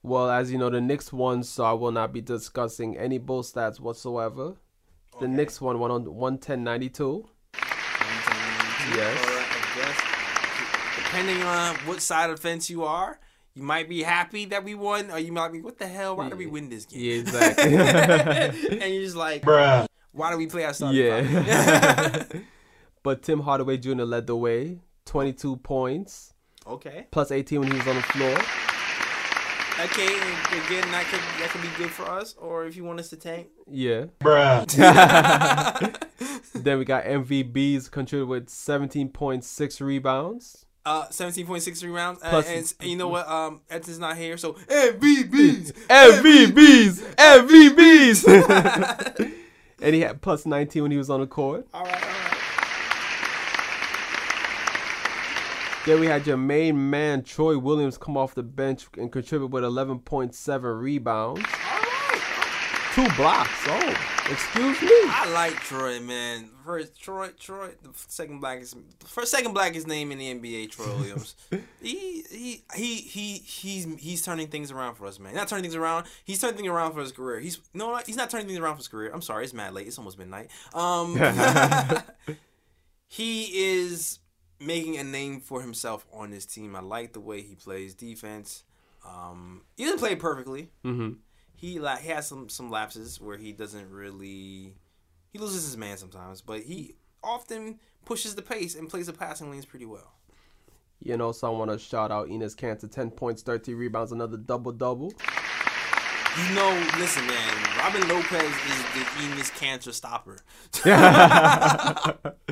Well, as you know, the Knicks won, so I will not be discussing any bull stats whatsoever. The Okay. Knicks won one on one ten ninety two. Yes. Or, I guess, depending on what side of the fence you are, you might be happy that we won, or you might be, what the hell? Why did we win this game? Yeah, exactly. and you're just like, bruh, why do we play our starting five? yeah. but Tim Hardaway Jr. led the way, twenty two points okay. plus eighteen when he was on the floor. Okay, and again, that could that could be good for us, or if you want us to tank. Yeah. Bruh. then we got MVBs contributed with seventeen point six rebounds. Uh, seventeen point six rebounds, uh, Plus- and, and you know what? Um, Edson's not here, so MVPs. MVBs, MVBs. and he had plus 19 when he was on the court. All right, all right. Then we had your main man Troy Williams come off the bench and contribute with 11.7 rebounds, All right. Two blocks. Oh, excuse me. I like Troy, man. First, Troy, Troy, the second blackest, first second blackest name in the NBA, Troy Williams. he, he, he, he, he's he's turning things around for us, man. Not turning things around. He's turning things around for his career. He's no, he's not turning things around for his career. I'm sorry, it's mad late. It's almost midnight. Um, he is making a name for himself on this team. I like the way he plays defense. Um, he doesn't play perfectly hmm he like he has some some lapses where he doesn't really he loses his man sometimes, but he often pushes the pace and plays the passing lanes pretty well. You know, so I want to shout out Enes Kanter, 10 points, 13 rebounds, another double double. You know, listen, man, Robin Lopez is the Enos cancer stopper.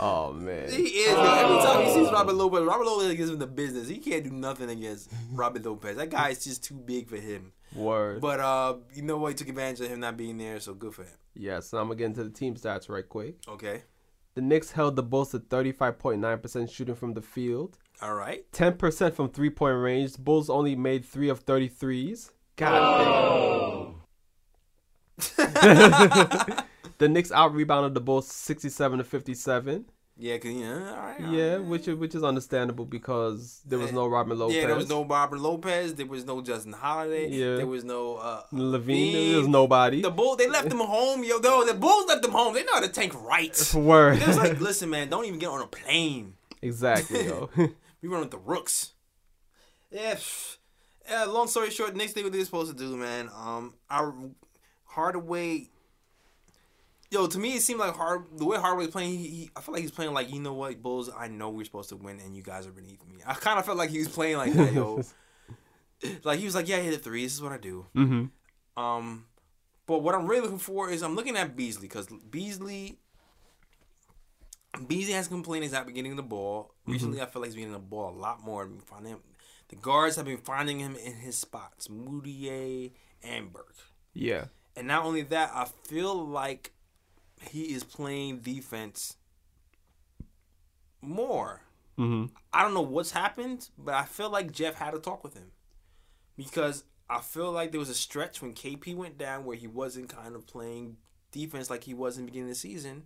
Oh man. He is. yo. Every time he sees Robin Lopez, Robin Lopez gives him the business. He can't do nothing against Robin Lopez. That guy is just too big for him. Word. But uh, you know what? He took advantage of him not being there, so good for him. Yeah, so I'm gonna get into the team stats right quick. Okay. The Knicks held the Bulls to 35.9% shooting from the field, All right. 10% from three point range. The Bulls only made three of 33s. God damn. the Knicks out rebounded the Bulls 67 to 57. Yeah, cause you know, all right. all Yeah, right. which is which is understandable because there was no Robin Lopez. Yeah, there was no Robert Lopez. There was no Justin Holiday. Yeah. There was no uh, LaVine. There was nobody. The Bulls, they left them home, yo. No, the Bulls left them home. They know how to tank right. Word. It was like, listen, man, don't even get on a plane. exactly, yo. We run with the rooks. Yeah. Yeah. Long story short, next did what they were supposed to do, man. Um, our Hardaway. Yo, to me, it seemed like hard the way Hardaway was playing. He, he, I feel like he's playing like you know what, Bulls. I know we're supposed to win, and you guys are beneath me. I kind of felt like he was playing like that, yo. like he was like, yeah, I hit a three. This is what I do. Mm-hmm. Um, but what I'm really looking for is I'm looking at Beasley because Beasley, Beasley has complained he's not getting the ball. Recently, I feel like he's been getting the ball a lot more. Finding him, the guards have been finding him in his spots, Mudiay and Burke. Yeah. And not only that, I feel like he is playing defense more. hmm I don't know what's happened, but I feel like Jeff had a talk with him because I feel like there was a stretch when KP went down where he wasn't kind of playing defense like he was in the beginning of the season.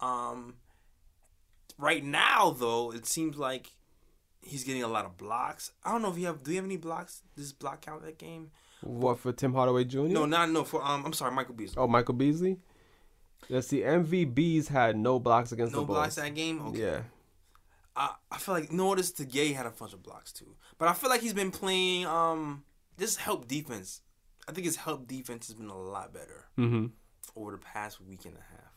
Um, right now, though, it seems like he's getting a lot of blocks. I don't know if you have. Do you have any blocks? This block count that game? What for Tim Hardaway Jr.? No, not no. For um, I'm sorry, Michael Beasley. Oh, Michael Beasley. Let's see. MVBs had no blocks against no the Bulls. No blocks that game. Okay. Yeah. I, I feel like notice the Gay had a bunch of blocks too, but I feel like he's been playing um this help defense. I think his help defense has been a lot better hmm over the past week and a half.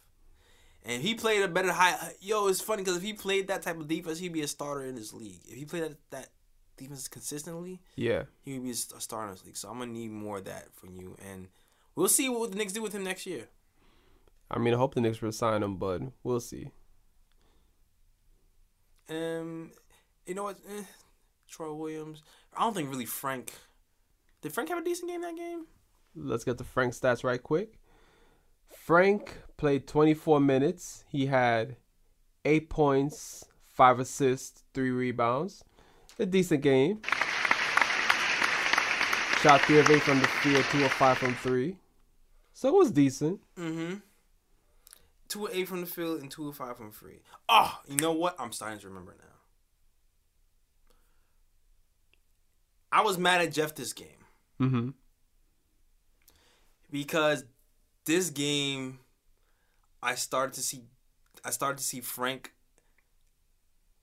And he played a better high, yo, it's funny because if he played that type of defense, he'd be a starter in this league. If he played that, that defense consistently, Yeah. he would be a a starter in this league. So I'm gonna need more of that from you, and we'll see what the Knicks do with him next year. I mean, I hope the Knicks resign him, but we'll see. Um, you know what? Eh, Troy Williams. I don't think really Frank. Did Frank have a decent game that game? let's get to Frank's stats right quick. Frank played 24 minutes. He had eight points, five assists, three rebounds. A decent game. Shot three of eight from the field, two of five from three. So it was decent. Mm-hmm. Two eight from the field and two five from free. Oh, you know what? I'm starting to remember now. I was mad at Jeff this game Mm-hmm. because this game I started to see I started to see Frank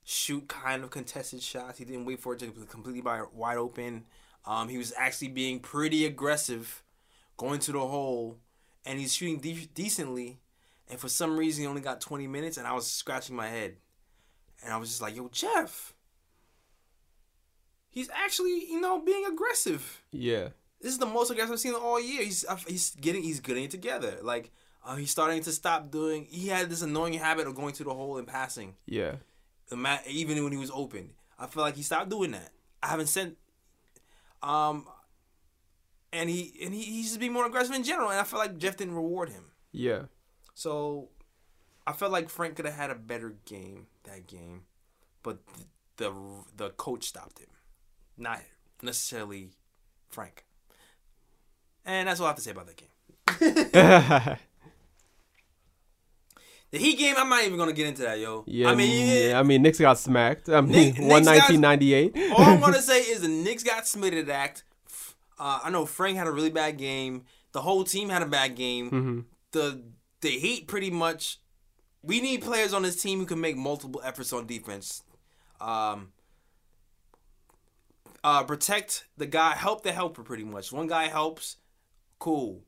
shoot kind of contested shots. He didn't wait for it to be completely by wide open. Um, he was actually being pretty aggressive, going to the hole, and he's shooting de- decently. And for some reason, he only got 20 minutes, and I was scratching my head, and I was just like, "Yo, Jeff, he's actually you know being aggressive." Yeah. This is the most aggressive I've seen all year. He's he's getting he's getting it together. Like uh, he's starting to stop doing. He had this annoying habit of going to the hole and passing. Yeah. Even when he was open, I feel like he stopped doing that. I haven't sent. Um. And he and he, he's just being more aggressive in general, and I feel like Jeff didn't reward him. Yeah. So, I felt like Frank could have had a better game that game, but the the, the coach stopped him, not necessarily Frank. And that's all I have to say about that game. The Heat game, I'm not even gonna get into that, yo. yeah. I mean, yeah, I mean, Knicks got smacked. I mean, one nineteen ninety eight. all I'm gonna say is the Knicks got submitted act. Uh, I know Frank had a really bad game. The whole team had a bad game. Mm-hmm. The the Heat pretty much. We need players on this team who can make multiple efforts on defense. Um, uh, protect the guy, help the helper. Pretty much, one guy helps, cool.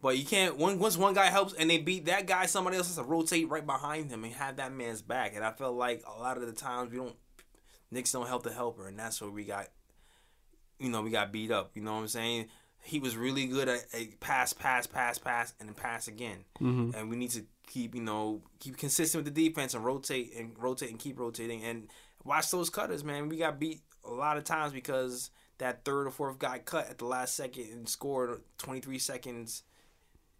But you can't. Once one guy helps and they beat that guy, somebody else has to rotate right behind him and have that man's back. And I feel like a lot of the times we don't, Knicks don't help the helper, and that's where we got, you know, we got beat up. You know what I'm saying? He was really good at, pass, pass, pass, pass, and then pass again. Mm-hmm. And we need to keep, you know, keep consistent with the defense and rotate and rotate and keep rotating and watch those cutters, man. We got beat a lot of times because that third or fourth guy cut at the last second and scored 23 seconds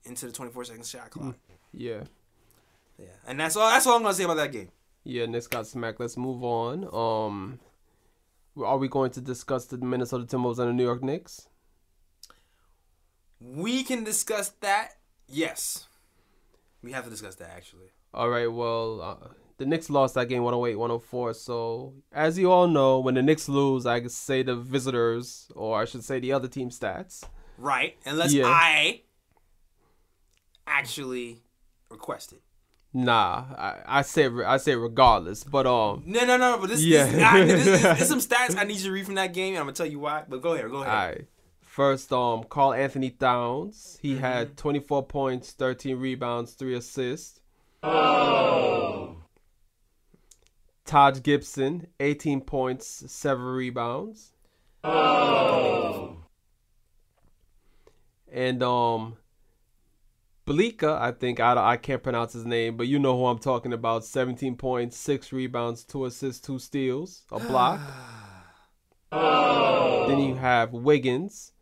into the 24 second shot clock. Yeah. Yeah, and that's all. That's all I'm gonna say about that game. Yeah, Knicks got smacked. Let's move on. Um, are we going to discuss the Minnesota Timberwolves and the New York Knicks? We can discuss that. Yes, we have to discuss that actually. All right. Well, uh, the Knicks lost that game 108-104. So, as you all know, when the Knicks lose, I say the visitors, or I should say the other team stats. Right, unless Yeah. I actually request it. Nah, I, I say I say regardless. But um, No, no, no. But this, Yeah. this, I, this, this, this some stats I need you to read from that game, and I'm gonna tell you why. But go ahead, go ahead. right. First, um, Karl-Anthony Towns. He Mm-hmm. had 24 points, 13 rebounds, three assists. Taj Gibson, 18 points, seven rebounds. And um, Blika, I think I, I can't pronounce his name, but you know who I'm talking about. 17 points, six rebounds, two assists, two steals, a block. then you have Wiggins,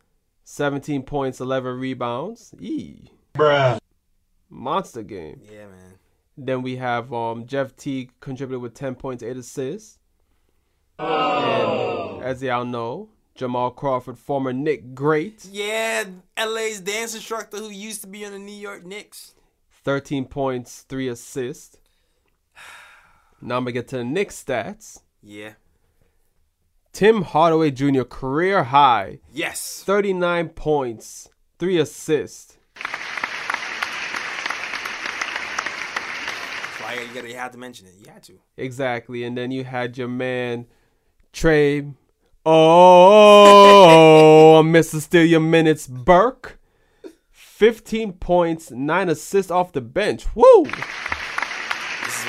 17 points, 11 rebounds. Eee. Bruh. Monster game. Yeah, man. Then we have um, Jeff Teague contributed with 10 points, 8 assists. And as y'all know, Jamal Crawford, former Knick great, Yeah, LA's dance instructor who used to be on the New York Knicks. 13 points, 3 assists. Now I'm going to get to the Knicks stats. Yeah. Tim Hardaway Jr., career high, Yes. 39 points, 3 assists. So I, you, gotta, you had to mention it. You had to. Exactly. And then you had your man, Trey. Oh, Mr. Steal Your Minutes, Burke. 15 points, 9 assists off the bench. Woo! This is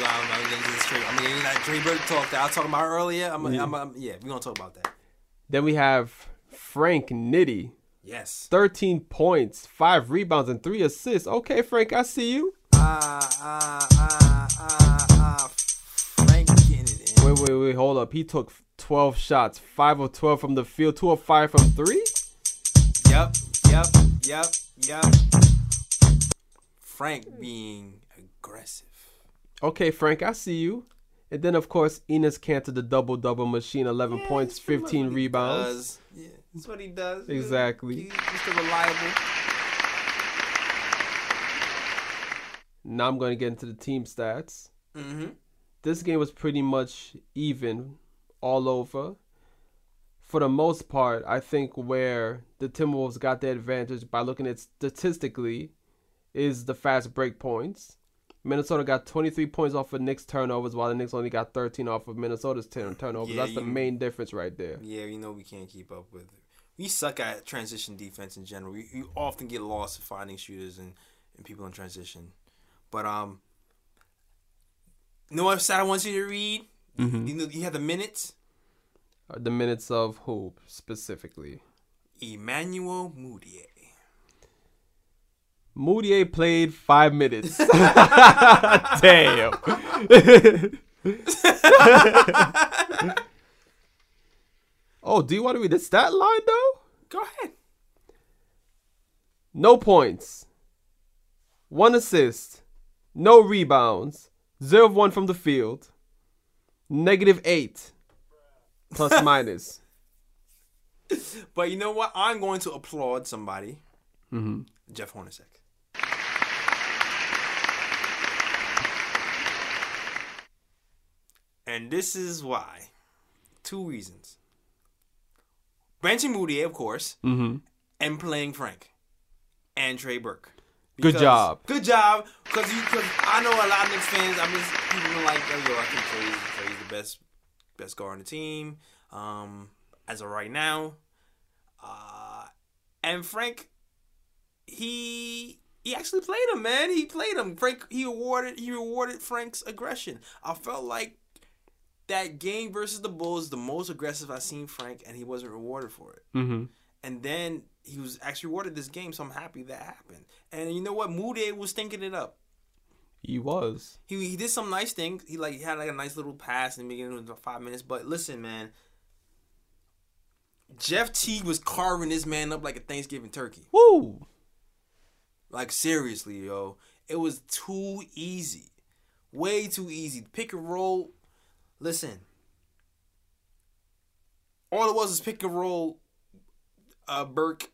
why I'm, I'm gonna get this straight. I mean, that Trey Burke talk that I was talking about earlier. I'm, Yeah. I'm, I'm, yeah, we're gonna talk about that. Then we have Frank Nitty. Yes. 13 points, 5 rebounds, and 3 assists. Okay, Frank, I see you. Ah, ah, ah, ah, ah. Frank getting it in. Wait, wait, wait, hold up. He took 12 shots, 5 of 12 from the field, 2 of 5 from 3. Yep, yep, Yep, yep. Frank being aggressive. Okay, Frank, I see you. And then, of course, Enes Kanter, the double double machine, 11 Yeah, points, that's pretty much 15 what rebounds. Yeah, that's what he does. Exactly. He's. Reliable. Now I'm going to get into the team stats. Mm-hmm. This game was pretty much even all over. For the most part, I think where the Timberwolves got the advantage by looking at statistically is the fast break points. Minnesota got 23 points off of Knicks turnovers, while the Knicks only got 13 off of Minnesota's turn- turnovers. Yeah, That's the you- main difference right there. Yeah, you know we can't keep up with it. We suck at transition defense in general. We, we often get lost in finding shooters and, and people in transition. But um, you know what side I want you to read? Mhm. You know you have the minutes. Uh, The minutes of who specifically? Emmanuel Mudiay. Mudiay played five minutes. Damn. oh, do you want to read the stat line though? Go ahead. No points, one assist, no rebounds, zero of one from the field, negative eight, plus minus. But you know what? I'm going to applaud somebody. Mm-hmm. Jeff Hornacek. And this is why. Two reasons. Benching Moody, of course, Mm-hmm. and playing Frank and Trey Burke. Good job. Good job. Because because I know a lot of Knicks fans. I mean, people like, oh, yo, I think Trey's, Trey's the best best guard on the team. Um, as of right now, uh, and Frank, he he actually played him, man. He played him. Frank he awarded he rewarded Frank's aggression. I felt like that game versus the Bulls the most aggressive I've seen Frank, and he wasn't rewarded for it. Mm-hmm. And then he was actually rewarded this game, so I'm happy that happened. And you know what? Moody was thinking it up. He was. He, he did some nice things. He like he had like a nice little pass in the beginning of the five minutes. But listen, man, Jeff Teague was carving this man up like a Thanksgiving turkey. Woo! Like seriously, yo, it was too easy, way too easy. Pick and roll. Listen, all it was was pick and roll. Uh, Burke.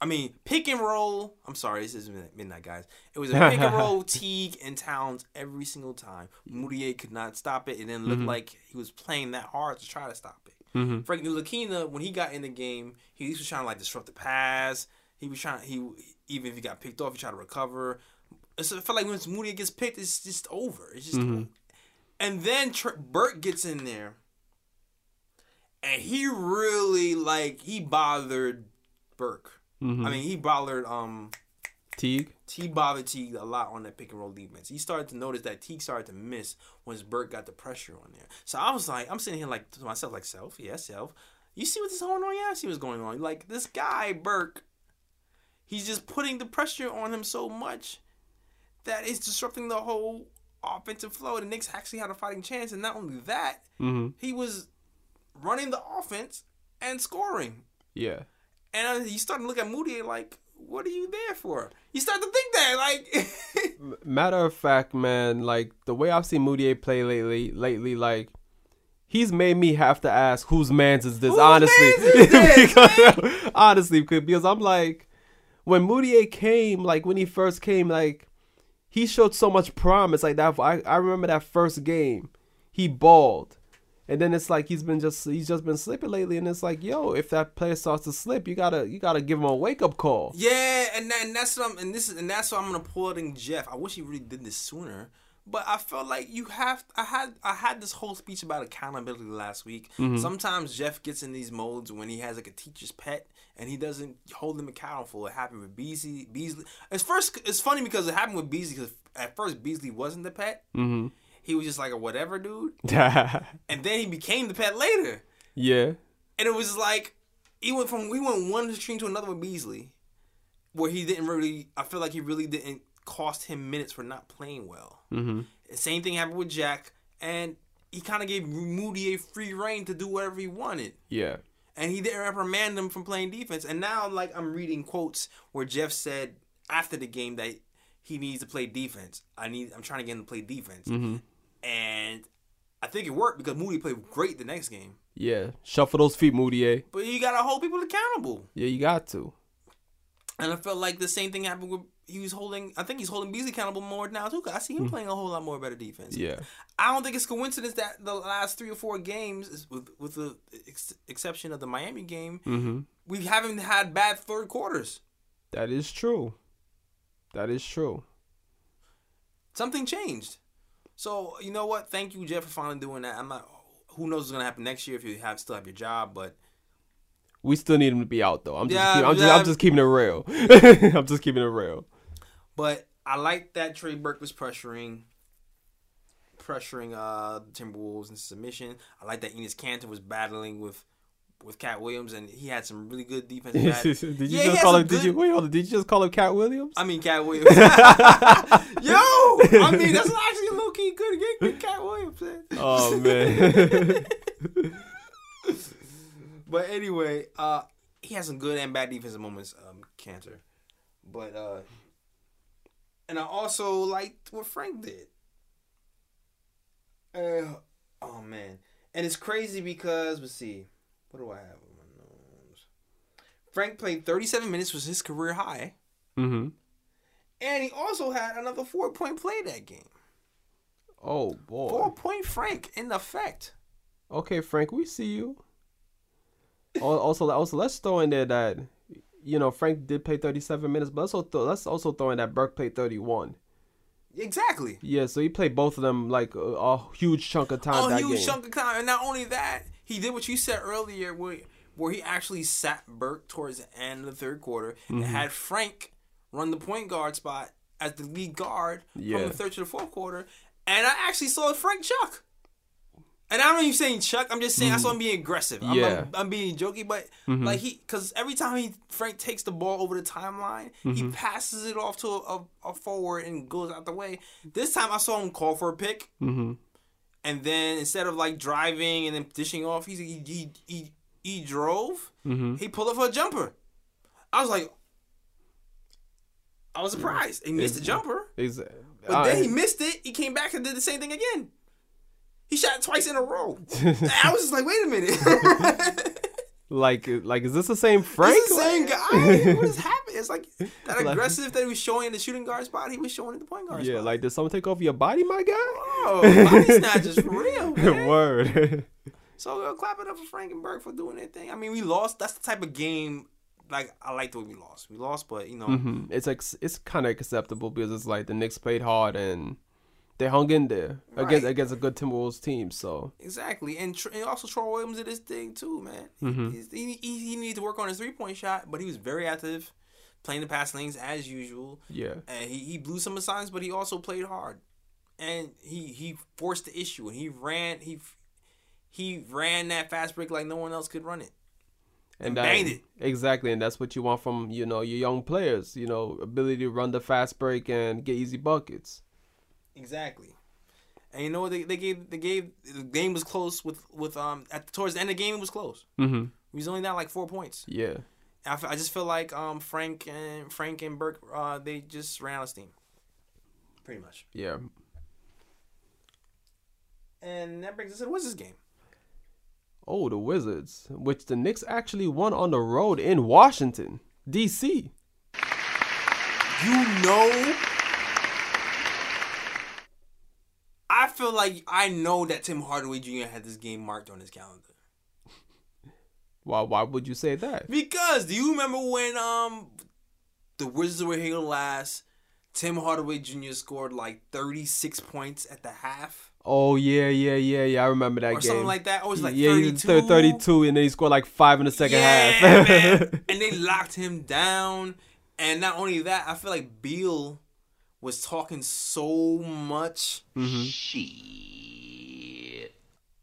I mean, pick and roll. I'm sorry, this is midnight, guys. It was a pick and roll, Teague and Towns every single time. Mudiay could not stop it. It didn't look like he was playing that hard to try to stop it. Mm-hmm. Frank Ntilikina, when he got in the game, he was trying to like disrupt the pass. He was trying. He even if he got picked off, he tried to recover. It's, I feel like when Moody gets picked, it's just over. It's just. And then Tr- gets in there, and he really like he bothered Burke. Mm-hmm. I mean, he bothered um Teague. T bothered Teague a lot on that pick and roll defense. He started to notice that Teague started to miss once Burke got the pressure on there. So I was like, I'm sitting here like to myself, like, self, yeah, self. You see what's going on? Yeah, I see what's going on. Like this guy, Burke, he's just putting the pressure on him so much that it's disrupting the whole offensive flow. The Knicks actually had a fighting chance, and not only that, Mm-hmm. he was running the offense and scoring. Yeah. And you start to look at Moody like, what are you there for? You start to think that, like, Matter of fact, man, like the way I've seen Mudiay play lately, lately, like he's made me have to ask whose man's is this, Whose honestly. is this, Because- honestly, because because I'm like, when Mudiay came, like when he first came, like he showed so much promise. Like that, I I remember that first game, he balled. And then it's like he's been just he's just been slipping lately, and it's like, yo, if that player starts to slip, you gotta you gotta give him a wake up call. yeah, and that, and that's what I'm, and this is, and that's why I'm gonna applauding Jeff. I wish he really did this sooner, but I felt like you have. I had, I had this whole speech about accountability last week. Mm-hmm. Sometimes Jeff gets in these modes when he has like a teacher's pet, and he doesn't hold them accountable. It happened with Beasley. Beasley. It's first. It's funny because it happened with Beasley because at first Beasley wasn't the pet. Mm-hmm. He was just like a whatever dude, and then he became the pet later. Yeah. And it was like he went from we went one extreme to another with Beasley, where he didn't really. I feel like he really didn't cost him minutes for not playing well. Mm-hmm. Same thing happened with Jack, and he kind of gave Moody a free reign to do whatever he wanted. Yeah. And he didn't reprimand him from playing defense. And now, like I'm reading quotes where Jeff said after the game that he needs to play defense. I need. I'm trying to get him to play defense, Mm-hmm. and I think it worked because Moody played great the next game. Yeah, shuffle those feet, Moody. eh? But you gotta hold people accountable. Yeah, you got to. And I felt like the same thing happened with he was holding. I think he's holding Beasley accountable more now too. Cause I see him playing a whole lot more better defense. Yeah, I don't think it's coincidence that the last three or four games, with with the ex- exception of the Miami game, mm-hmm. we haven't had bad third quarters. that is true. That is true. Something changed. So you know what? Thank you, Jeff, for finally doing that. I'm not. Who knows what's gonna happen next year if you have still have your job, but We still need him to be out though. I'm just, Yeah, keep, I'm, just. I'm just keeping it real. I'm just keeping it real. But I like that Trey Burke was pressuring, pressuring uh the Timberwolves in submission. I like that Enes Kanter was battling with with Cat Williams, and he had some really good defensive. did you Yeah, just call him? Did you wait? Hold on. Did you just call him Cat Williams? I mean, Cat Williams. Yo, I mean that's actually a low key good good Cat Williams. Man. oh man. But anyway, uh, he has some good and bad defensive moments, um, Kanter. But uh, and I also liked what Frank did. Uh, oh man, and it's crazy because let's see, what do I have on my nose? Frank played 37 minutes, was his career high, mm-hmm. and he also had another four point play that game. Oh boy. Four point Frank in effect. Okay, Frank, we see you. Al- Also, also, let's throw in there that you know Frank did play 37 minutes, but let's also throw, let's also throw in that Burke played 31. Exactly. Yeah, so he played both of them like a, a huge chunk of time Oh, that huge game. chunk of time. And not only that, he did what you said earlier, where where he actually sat Burke towards the end of the third quarter and Mm-hmm. had Frank run the point guard spot as the lead guard Yeah. from the third to the fourth quarter. And I actually saw Frank Chuck. And I'm not even saying Chuck. I'm just saying I saw him being aggressive. I'm. Yeah. I'm, I'm being jokey, but Mm-hmm. like he, because every time he Frank takes the ball over the timeline, he Mm-hmm. passes it off to a, a, a forward and goes out the way. This time I saw him call for a pick, Mm-hmm. and then instead of like driving and then dishing off, he's, he he he, he drove. Mm-hmm. He pulled up for a jumper. I was like, I was surprised. He missed the jumper, Exactly. but then he missed it. He came back and did the same thing again. He shot twice in a row. I was just like, wait a minute. like, like, is this the same Frank? This the same guy. What is happening? It's like that Like- aggressive that he was showing in the shooting guard spot. He was showing in the point guard Yeah, spot. like, did someone take off your body, my guy? oh, body snatchers for real. Man. Word. So uh, clap it up for Frank and Burke for doing their thing. I mean, we lost. That's the type of game. Like I like the way we lost. We lost, but you know, hmm It's like it's kind of acceptable because it's like the Knicks played hard and they hung in there against Right. against a good Timberwolves team. So exactly. And, Tr- and also Troy Williams did his thing too, man. Mhm. He's, he, he he needed to work on his three point shot, but he was very active, playing the pass lanes as usual. yeah, And he, he blew some assignments, but he also played hard, and he he forced the issue and he ran he he ran that fast break like no one else could run it. and And banged it. exactly, and that's what you want from you know your young players. You know, ability to run the fast break and get easy buckets. Exactly. And you know what they, they gave they gave the game was close with with um at towards the end of the game it was close. Mm-hmm. He was only down like four points. Yeah, I, f- I just feel like um Frank and Frank and Burke uh they just ran out of steam. Pretty much. yeah. And that brings us to the Wizards game. Oh, the Wizards, which the Knicks actually won on the road in Washington, D.C. You know I feel like I know that Tim Hardaway Jr. had this game marked on his calendar. Why? Why would you say that? Because do you remember when um the Wizards were here last? Tim Hardaway Jr. scored like 36 points at the half Oh yeah, yeah, yeah, yeah. I remember that or game. something like that. Or it was like yeah, 32. he did 32, and then he scored like five in the second yeah, half. man. And they locked him down. And not only that, I feel like Beal was talking so much shit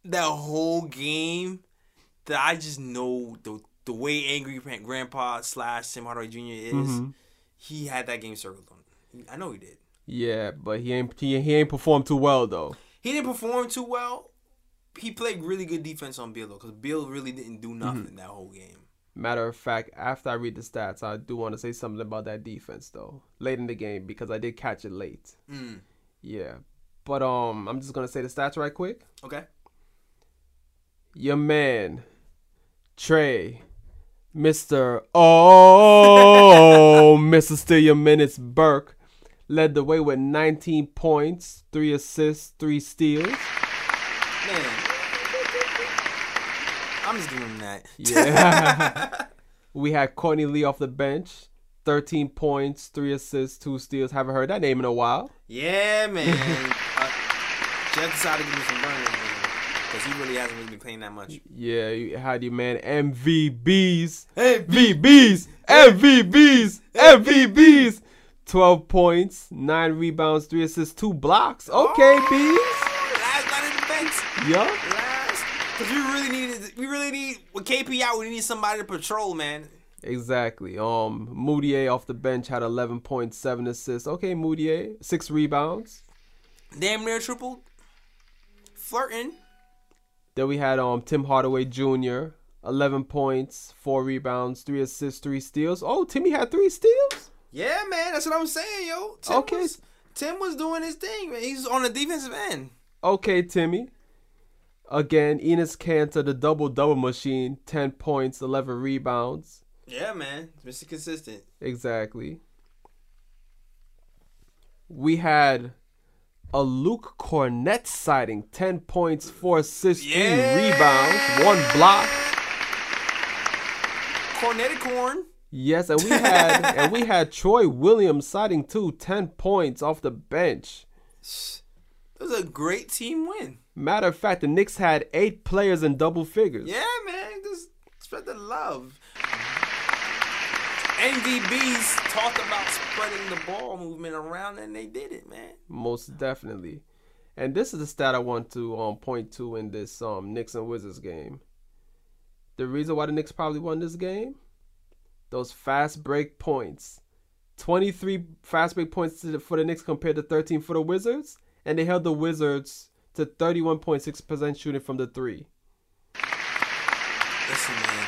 that whole game that I just know the the way angry Grandpa slash Tim Hardaway Jr. is. Mhm. He had that game circled on. I know he did. yeah, but he ain't he, he ain't performed too well though. He didn't perform too well, he played really good defense on Beal though, because Beal really didn't do nothing Mm-hmm. that whole game. Matter of fact, after I read the stats, I do want to say something about that defense though, late in the game because I did catch it late. Mm. Yeah, but um, I'm just gonna say the stats right quick. Okay. Your man, Trey, Mister Oh, Mister Steal Your Minutes Burke, led the way with 19 points, three assists, three steals. Man. Giving him that. Yeah. we had Courtney Lee off the bench, 13 points, three assists, two steals. Haven't heard that name in a while. Yeah, man. uh, Jeff decided to give me some burners. Because he really hasn't really been playing that much. Yeah, how do you had your man MVBs. Hey, VBs, MVBs, MVBs. 12 points, 9 rebounds, 3 assists, 2 blocks. Okay, Bees. Last night in the bench. Yup. Because we really needed, we really need, with KP out, we need somebody to patrol, man. Exactly. Um, Mudiay off the bench had 11.7 assists. Okay, Mudiay, 6 rebounds. Damn near triple. Flirting. Then we had um Tim Hardaway Jr. 11 points, 4 rebounds, 3 assists, 3 steals. Oh, Timmy had 3 steals? Yeah, man. That's what I'm saying, yo. Tim Okay. Was, Tim was doing his thing, man. He's on the defensive end. Okay, Timmy. Again, Enes Kanter, the double double machine, 10 points, 11 rebounds. Yeah, man. Mr. Consistent. Exactly. We had a Luke Kornet sighting, 10 points, 4 assists, 3 Yeah. rebounds, 1 block. Cornetti corn. Yes, and we had and we had Troy Williams sighting too, 10 points off the bench. It was a great team win. Matter of fact, the Knicks had 8 players in double figures. Yeah, man. Just spread the love. NDBs talked about spreading the ball movement around, and they did it, man. Most definitely. And this is the stat I want to um, point to in this um, Knicks and Wizards game. The reason why the Knicks probably won this game, those fast break points. 23 fast break points for the Knicks compared to 13 for the Wizards, and they held the Wizards to 31.6% shooting from the three. Listen, man.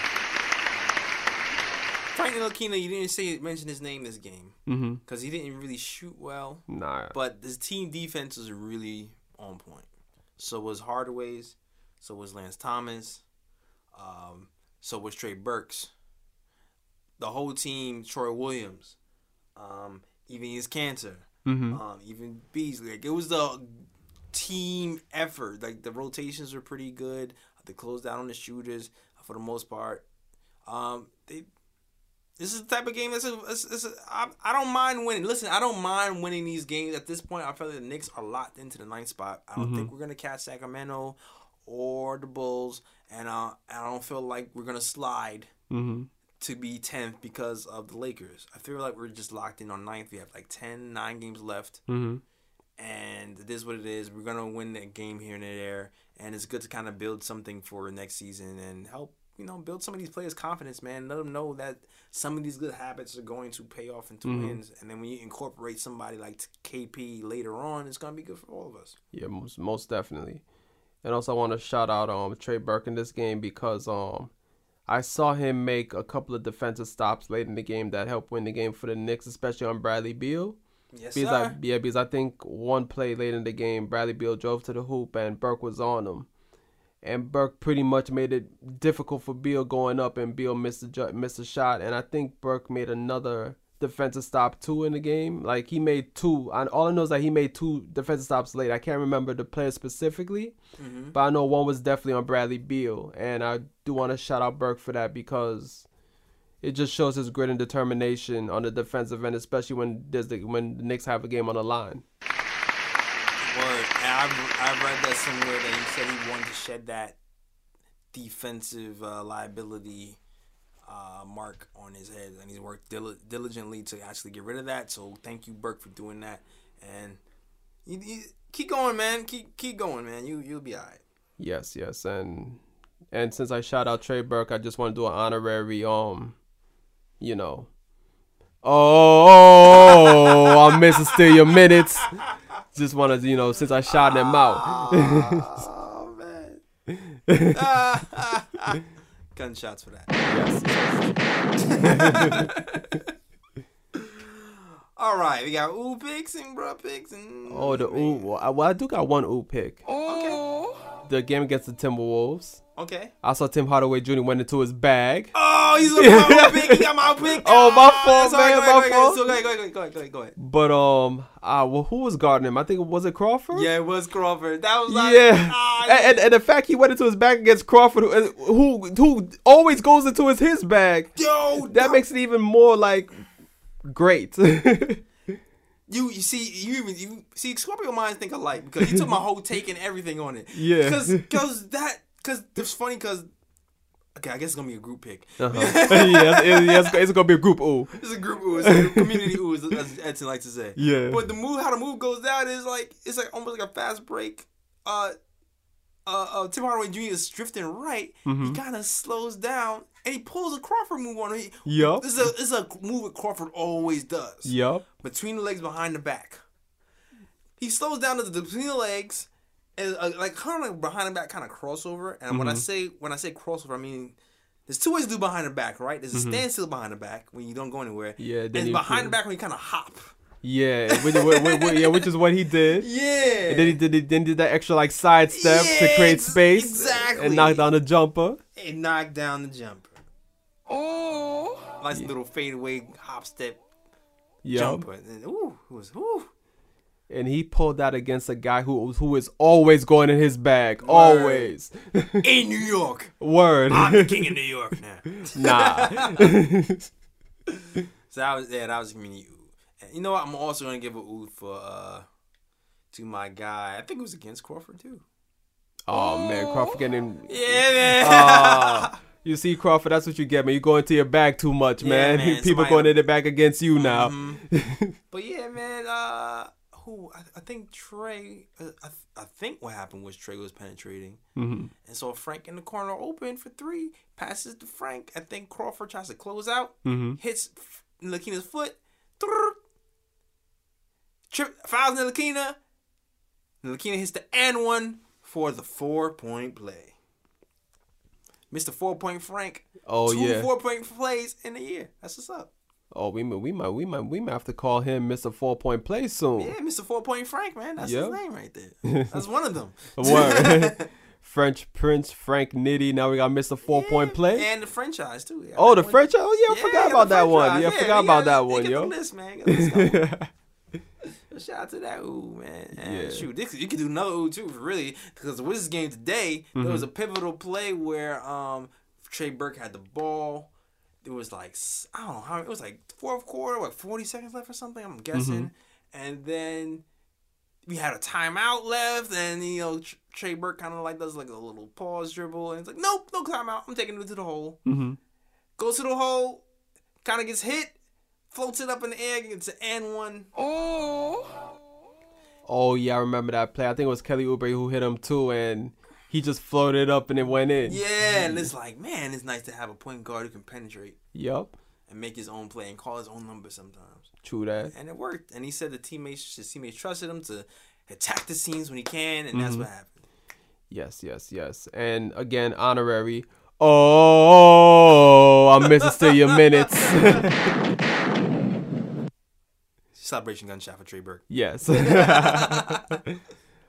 Frank Ntilikina, you didn't say mention his name this game Mm-hmm. because he didn't really shoot well, Nah. but his team defense was really on point. So was Hardaway's, so was Lance Thomas, um, so was Trey Burks. The whole team, Troy Williams, um, even Enes Kanter, Mm-hmm. um, even Beasley. Like it was the team effort. Like the rotations were pretty good. They closed down on the shooters for the most part. Um, they. This is the type of game that's a, it's, it's a I, I don't mind winning. Listen, I don't mind winning these games. At this point, I feel like the Knicks are locked into the ninth spot. I don't think we're gonna catch Sacramento or the Bulls, and uh, I don't feel like we're gonna slide Mm-hmm. to be 10th because of the Lakers. I feel like we're just locked in on ninth. We have like 10, 9 games left. Mm-hmm. And it is what it is. We're going to win that game here and there. And it's good to kind of build something for next season and help, you know, build some of these players' confidence, man. Let them know that some of these good habits are going to pay off into Mhm. wins. And then when you incorporate somebody like KP later on, it's going to be good for all of us. Yeah, most most definitely. And also I want to shout out um Trey Burke in this game because um I saw him make a couple of defensive stops late in the game that helped win the game for the Knicks, especially on Bradley Beal. Yes, Because sir. I, yeah, because I think one play late in the game, Bradley Beal drove to the hoop and Burke was on him, and Burke pretty much made it difficult for Beal going up, and Beal missed a missed a shot, and I think Burke made another defensive stop too in the game. Like he made two. I, all I know is that he made two defensive stops late. I can't remember the player specifically, Mhm. but I know one was definitely on Bradley Beal, and I do want to shout out Burke for that because it just shows his grit and determination on the defensive end, especially when there's the, when the Knicks have a game on the line. Word. I, I read that somewhere that he said he wanted to shed that defensive uh, liability uh, mark on his head, and he's worked dil- diligently to actually get rid of that. So thank you, Burke, for doing that. And you, you, keep going, man. Keep keep going, man. You you'll be alright. Yes, yes, and and since I shout out Trey Burke, I just want to do an honorary um, you know. Oh, I'm missing still your minutes. Just want to, you know, since I shot him out. oh man. Gunshots for that. Yes. All right, we got ooh picks and bruh picks and Oh, the ooh. Well, I, well, I do got one ooh pick. Okay. Oh. The game against the Timberwolves. Okay. I saw Tim Hardaway Jr. went into his bag. Oh, he's looking for my pick. He got my pick. Oh, my Ah, fault, man, Go ahead, my go ahead, fault. So go ahead, go ahead, go ahead, go ahead, go ahead. But um, uh, well, who was guarding him? I think it was it Crawford. Yeah, it was Crawford. That was like, Yeah, ah, and, and, and the fact he went into his bag against Crawford, who who, who always goes into his his bag, yo, that makes it even more like great. you. You see, you even you see Scorpio minds think alike because you took my whole take and everything on it. Yeah. because because that because it's funny because. Okay, I guess it's gonna be a group pick. uh-huh. yeah, it's, it's, it's gonna be a group. Ooh, It's a group ooh, it's a community ooh, as, as Edson likes to say. Yeah. But the move, how the move goes down is like it's like almost like a fast break. Uh, uh, uh Tim Hardaway Jr. is drifting right. Mm-hmm. He kind of slows down and he pulls a Crawford move on him. Yup. This is a this is a move that Crawford always does. yup. Between the legs, behind the back. He slows down to the between the legs. And uh, like kind of like behind the back kind of crossover, and when I Mm-hmm. say when I say crossover, I mean there's two ways to do behind the back, right? There's a Mm-hmm. standstill behind the back when you don't go anywhere. Yeah, and then you behind can- the back when you kind of hop. Yeah, which, yeah, which is what he did. Yeah. And then he did he then did that extra like side step to create space exactly. and knock down the jumper. And knock down the jumper. Oh. Nice little fadeaway hop step Yup. jumper. And, ooh, it was ooh. And he pulled that against a guy who who is always going in his bag. Always. In New York. Word. I'm the king of New York now. nah. So that was yeah, that was ooh. You know what? I'm also gonna give a ooh for uh to my guy. I think it was against Crawford too. oh man, Crawford getting Yeah, man. Ah, you see, Crawford, that's what you get, man. You go into your bag too much, Yeah, man. man, People somebody- going in their bag against you now. Mhm. but yeah, man. Uh, who I, I think Trey. Uh, I, I think what happened was Trey was penetrating, hmm and so Frank in the corner open for three, passes to Frank. I think Crawford tries to close out, hmm hits Lakina's foot, trip fouls Lakina. Lakina hits the and one for the four point play. Mr. Four Point Frank. Oh, two yeah. four point plays in a year. That's what's up. Oh, we might, we might, we might, we might have to call him Mr. Four Point Play soon. Yeah, Mr. Four Point Frank, man. That's Yep. his name right there. That's one of them. Word. French Prince Frank Nitty. Now we got Mr. Four Point Play. And the franchise, too. Yeah, oh, the one- French. Oh, yeah, I Yeah, forgot about that one. franchise. Yeah, I forgot about that one, get yo. List, man. Get the list. Shout out to that ooh, man. And Yeah. Shoot, this, you could do another ooh too, really, because the Wizards game today, there Mm-hmm. was a pivotal play where um Trey Burke had the ball. It was like I don't know how it was like fourth quarter, like forty seconds left or something. I'm guessing, Mm-hmm. and then we had a timeout left, and you know Tr- Trey Burke kind of like does like a little pause dribble, and it's like nope, no timeout. I'm taking it to the hole. Mm-hmm. Goes to the hole, kind of gets hit, floats it up in the air, gets an and one. Oh yeah, I remember that play. I think it was Kelly Oubre who hit him too, and he just floated up and it went in. Yeah, and it's like, man, it's nice to have a point guard who can penetrate Yup. and make his own play and call his own number sometimes. True that. And it worked. And he said the teammates, his teammates trusted him to attack the scenes when he can, and that's mm-hmm. what happened. Yes, yes, yes. And again, honorary. Oh, I miss still your minutes. Celebration gunshot for Trey Burke. yes.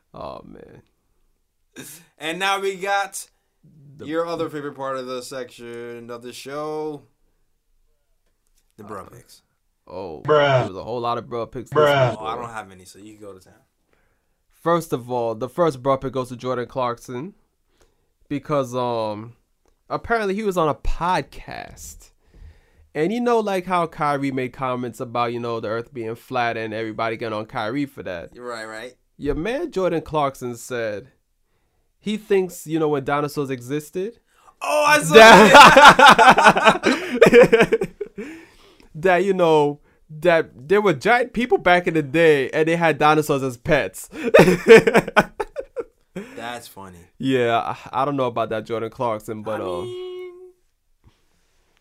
oh man. And now we got your other favorite part of the section of the show. The bro picks. Oh, Bruh. there was a whole lot of bro picks. Bruh. Oh, I don't have any, so you can go to town. First of all, the first bro pick goes to Jordan Clarkson because um apparently he was on a podcast. And you know, like how Kyrie made comments about, you know, the earth being flat and everybody getting on Kyrie for that. You're right, right? Your man Jordan Clarkson said he thinks, you know, when dinosaurs existed, Oh, I saw that. that, you know, that there were giant people back in the day and they had dinosaurs as pets. That's funny. yeah, I, I don't know about that Jordan Clarkson, but I um, mean,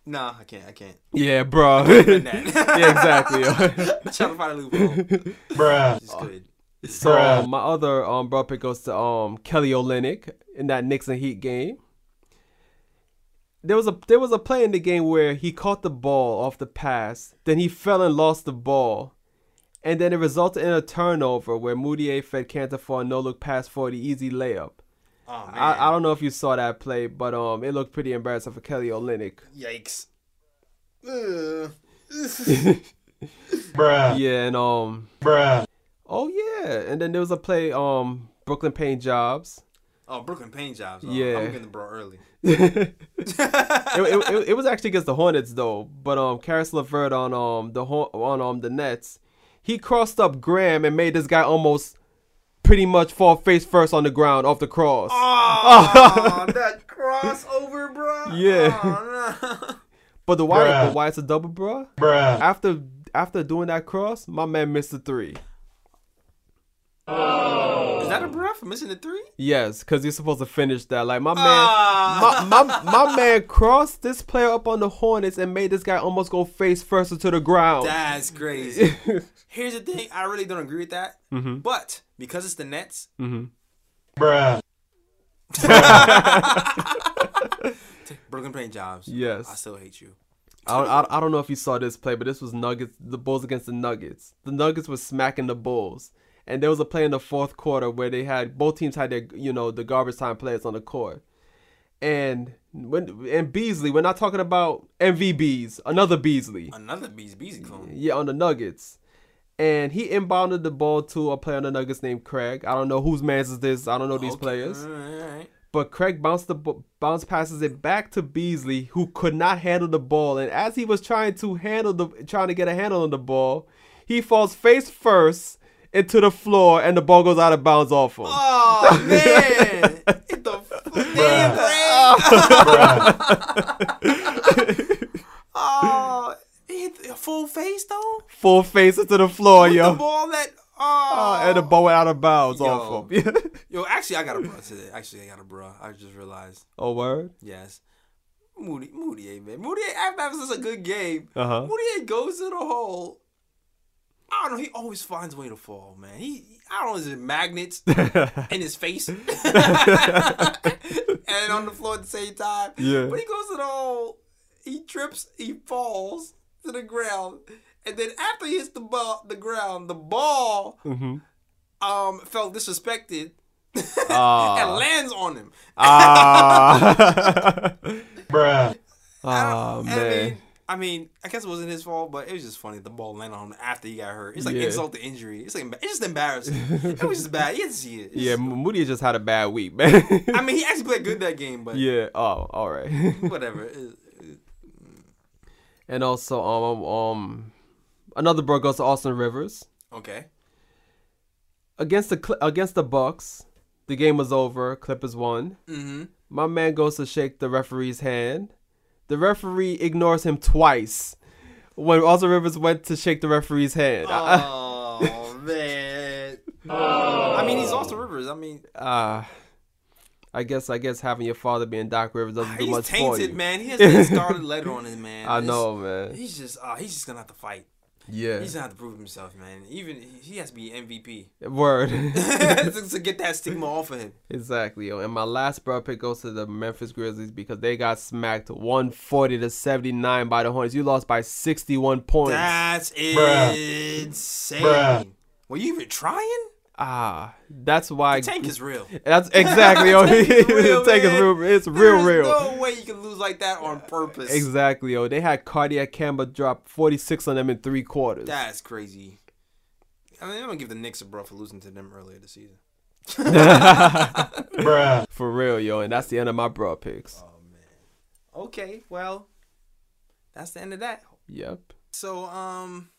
nah, I can't. I can't. yeah, bro. Yeah, exactly. Trying to find a loophole. bruh, Just good. So um, my other um bro pick goes to um Kelly Olynyk in that Knicks and Heat game. There was a there was a play in the game where he caught the ball off the pass, then he fell and lost the ball, and then it resulted in a turnover where Mudiay fed Kanter for a no look pass for the easy layup. Oh man. I, I don't know if you saw that play, but um it looked pretty embarrassing for Kelly Olynyk. Yikes. Ugh. Yeah, and um Bruh. oh yeah, and then there was a play um Brooklyn Paint Jobs. Oh, Brooklyn Paint Jobs. Oh, Yeah. I'm getting the bro early. it, it, it, it was actually against the Hornets though, but um, Caris LeVert on um the Hor- on um the Nets, he crossed up Graham and made this guy almost pretty much fall face first on the ground off the cross. Oh, that crossover, bro. Yeah. Oh, no. But the why Bruh. but why it's a double, bro. Bruh. After after doing that cross, my man missed the three. Is that a bro for missing the three? Yes, because you're supposed to finish that. Like my man, Ah. my, my my man crossed this player up on the Hornets and made this guy almost go face first into the ground. That's crazy. Here's the thing. I really don't agree with that. Mhm. But because it's the Nets, hmm Bruh. Brooklyn Paint Jobs. Yes. I still hate you. I don't, I, I don't know if you saw this play, but this was Nuggets, the Bulls against the Nuggets. The Nuggets were smacking the Bulls, and there was a play in the fourth quarter where they had both teams had their you know the garbage time players on the court, and when and Beasley, we're not talking about MVBs, another Beasley, Another Bees Beezy clone. yeah, on the Nuggets, and he inbounded the ball to a player on the Nuggets named Craig. I don't know whose man's is this. I don't know these Okay, players. all right, all right. But Craig bounced the bounce passes it back to Beasley, who could not handle the ball. And as he was trying to handle the trying to get a handle on the ball, he falls face first into the floor, and the ball goes out of bounds off him. Oh man! Hit the damn. Oh, hit full face though. Full face into the floor, With yo. the ball that. Oh, Uh, and the ball went out of bounds Yo. off him. Yo, actually, I got a bro today. Actually, I got a bro. I just realized. oh word. Yes. Moody, Moody, man. Moody, after having such a good game, Uh huh. Moody goes to the hole. I don't know. He always finds a way to fall, man. He, I don't know, is it magnets in his face and on the floor at the same time? Yeah. But he goes to the hole. He trips. He falls to the ground, and then after he hits the ball, the ground, the ball mm-hmm. um felt disrespected and Ah. lands on him. Ah. Bruh. Ah I man. mean, I mean, I guess it wasn't his fault, but it was just funny. The ball landed on him after he got hurt. It's like Yeah. insult to injury. It's like it's just embarrassing. it was just bad. You didn't see it. It's Yeah, just- Moody just had a bad week, man. I mean, he actually played good that game, but yeah. Oh, all right. whatever. It- it- and also, um, um, another bro goes to Austin Rivers okay. against the against the Bucks. The game was over. Clippers won. Mm-hmm. My man goes to shake the referee's hand. The referee ignores him twice when Austin Rivers went to shake the referee's hand. Oh man. I mean, he's Austin Rivers. I mean, Ah, I guess I guess having your father being Doc Rivers doesn't do he's much for tainted, you. man. He has that scarlet letter on his man. I It's- know, man. He's just, uh, he's just gonna have to fight. Yeah. He's gonna have to prove himself, man. Even he has to be MVP Word. to, to get that stigma off of him. exactly, yo. And my last bro pick goes to the Memphis Grizzlies because they got smacked 140 to 79 by the Hornets. You lost by 61 points. That's Bruh. insane. Bruh. Were you even trying? Ah, that's why. The tank is real. That's exactly, yo. Tank is real, the tank is real. It's real, There's real. no way you can lose like that on purpose. Exactly, yo. They had cardiac Kemba drop 46 on them in three quarters. That's crazy. I mean, I'm gonna give the Knicks a bro for losing to them earlier this season. Bruh. For real, yo. And that's the end of my bro picks. Oh man. Okay, well, that's the end of that. Yep. So, um,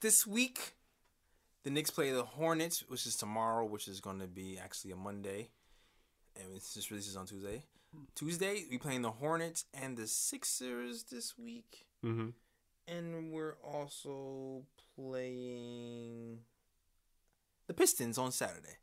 this week, the Knicks play the Hornets, which is tomorrow, which is going to be actually a Monday, and this just releases on Tuesday. Tuesday, we playing the Hornets and the Sixers this week, Mm-hmm. and we're also playing the Pistons on Saturday.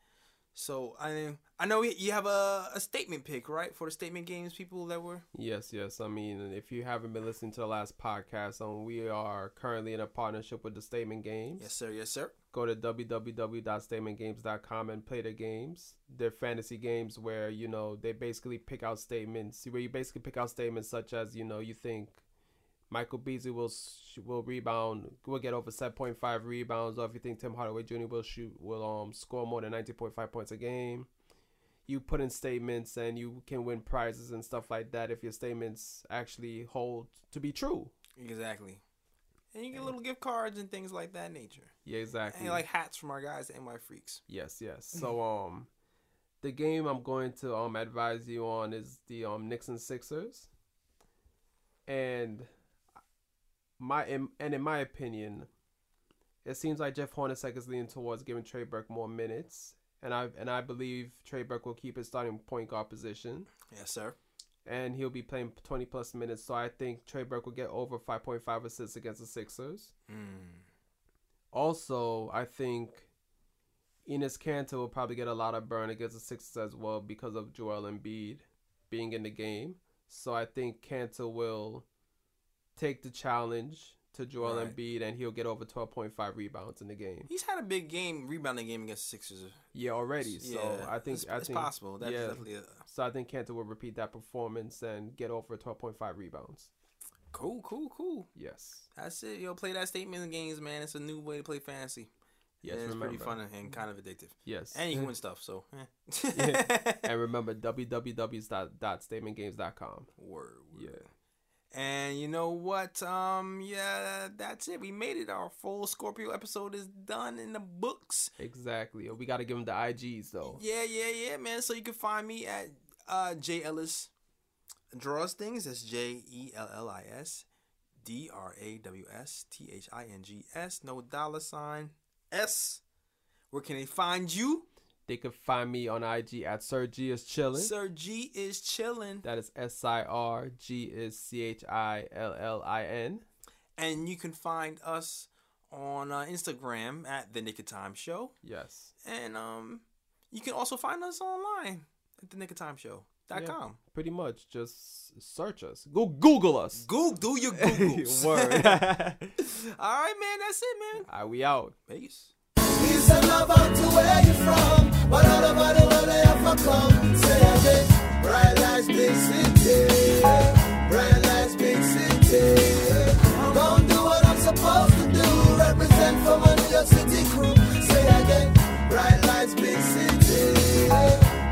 So I I know you have a, a statement pick, right, for the statement games people that were. Yes, yes. I mean, if you haven't been listening to the last podcast, um, we are currently in a partnership with the Statement Games. Yes, sir. Yes, sir. Go to www.statementgames.com and play their games. They're fantasy games where you know they basically pick out statements. Where you basically pick out statements such as you know you think Michael Beasley will will rebound, will get over seven point five rebounds, or if you think Tim Hardaway Jr. will shoot, will um score more than nineteen point five points a game. You put in statements and you can win prizes and stuff like that if your statements actually hold to be true. Exactly. And you get little gift cards and things like that nature. Yeah, exactly. And like hats from our guys at NY Freaks. Yes, yes. So um, the game I'm going to um advise you on is the um Knicks and Sixers, and my and in my opinion, it seems like Jeff Hornacek is leaning towards giving Trey Burke more minutes, and I and I believe Trey Burke will keep his starting point guard position. Yes, sir. And he'll be playing 20 plus minutes, so I think Trey Burke will get over 5.5 assists against the Sixers. Mm. Also, I think Enes Kanter will probably get a lot of burn against the Sixers as well because of Joel Embiid being in the game. So I think Kanter will take the challenge to Joel Right. Embiid and he'll get over 12.5 rebounds in the game. He's had a big game, rebounding game against Sixers. Yeah, already. So yeah, I think it's, I it's think possible. That's yeah. definitely a, so I think Kanter will repeat that performance and get over 12.5 rebounds. cool, cool, cool. Yes. That's it. Yo, play that statement games, man. It's a new way to play fantasy. Yes, and it's pretty fun and kind of addictive. Yes. And you can win stuff. So, eh. and remember www.statementgames.com. word, word. Yeah. And you know what? Um, yeah, that's it. We made it. Our full Scorpio episode is done in the books. Exactly. We got to give them the IGs though. Yeah, yeah, yeah, man. So you can find me at uh J Ellis Draws Things. That's J E L L I S D R A W S T H I N G S. No dollar sign S. Where can they find you? They can find me on IG at Sir G is chilling. Sir G is chilling. That is S I R G is C H I L L I N. And you can find us on uh, Instagram at The Nick of Time Show. Yes. And um, you can also find us online at The Nick of Time Show. Dot Yeah. com. Pretty much just search us. Go Google us. Google, do your Googles. Word. All right, man. That's it, man. Are we out? Peace. Peace and love out to where you from. But all it, where they ever come. Say again, bright lights, big city. Bright lights, big city. Gonna do what I'm supposed to do. Represent for my New York City crew. Say again, bright lights, big city.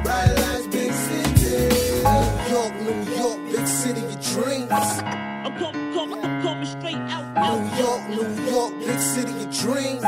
Bright lights, big city. New York, New York, big city of dreams. I'm coming, coming, I'm coming straight out, out. New York, New York, big city of dreams.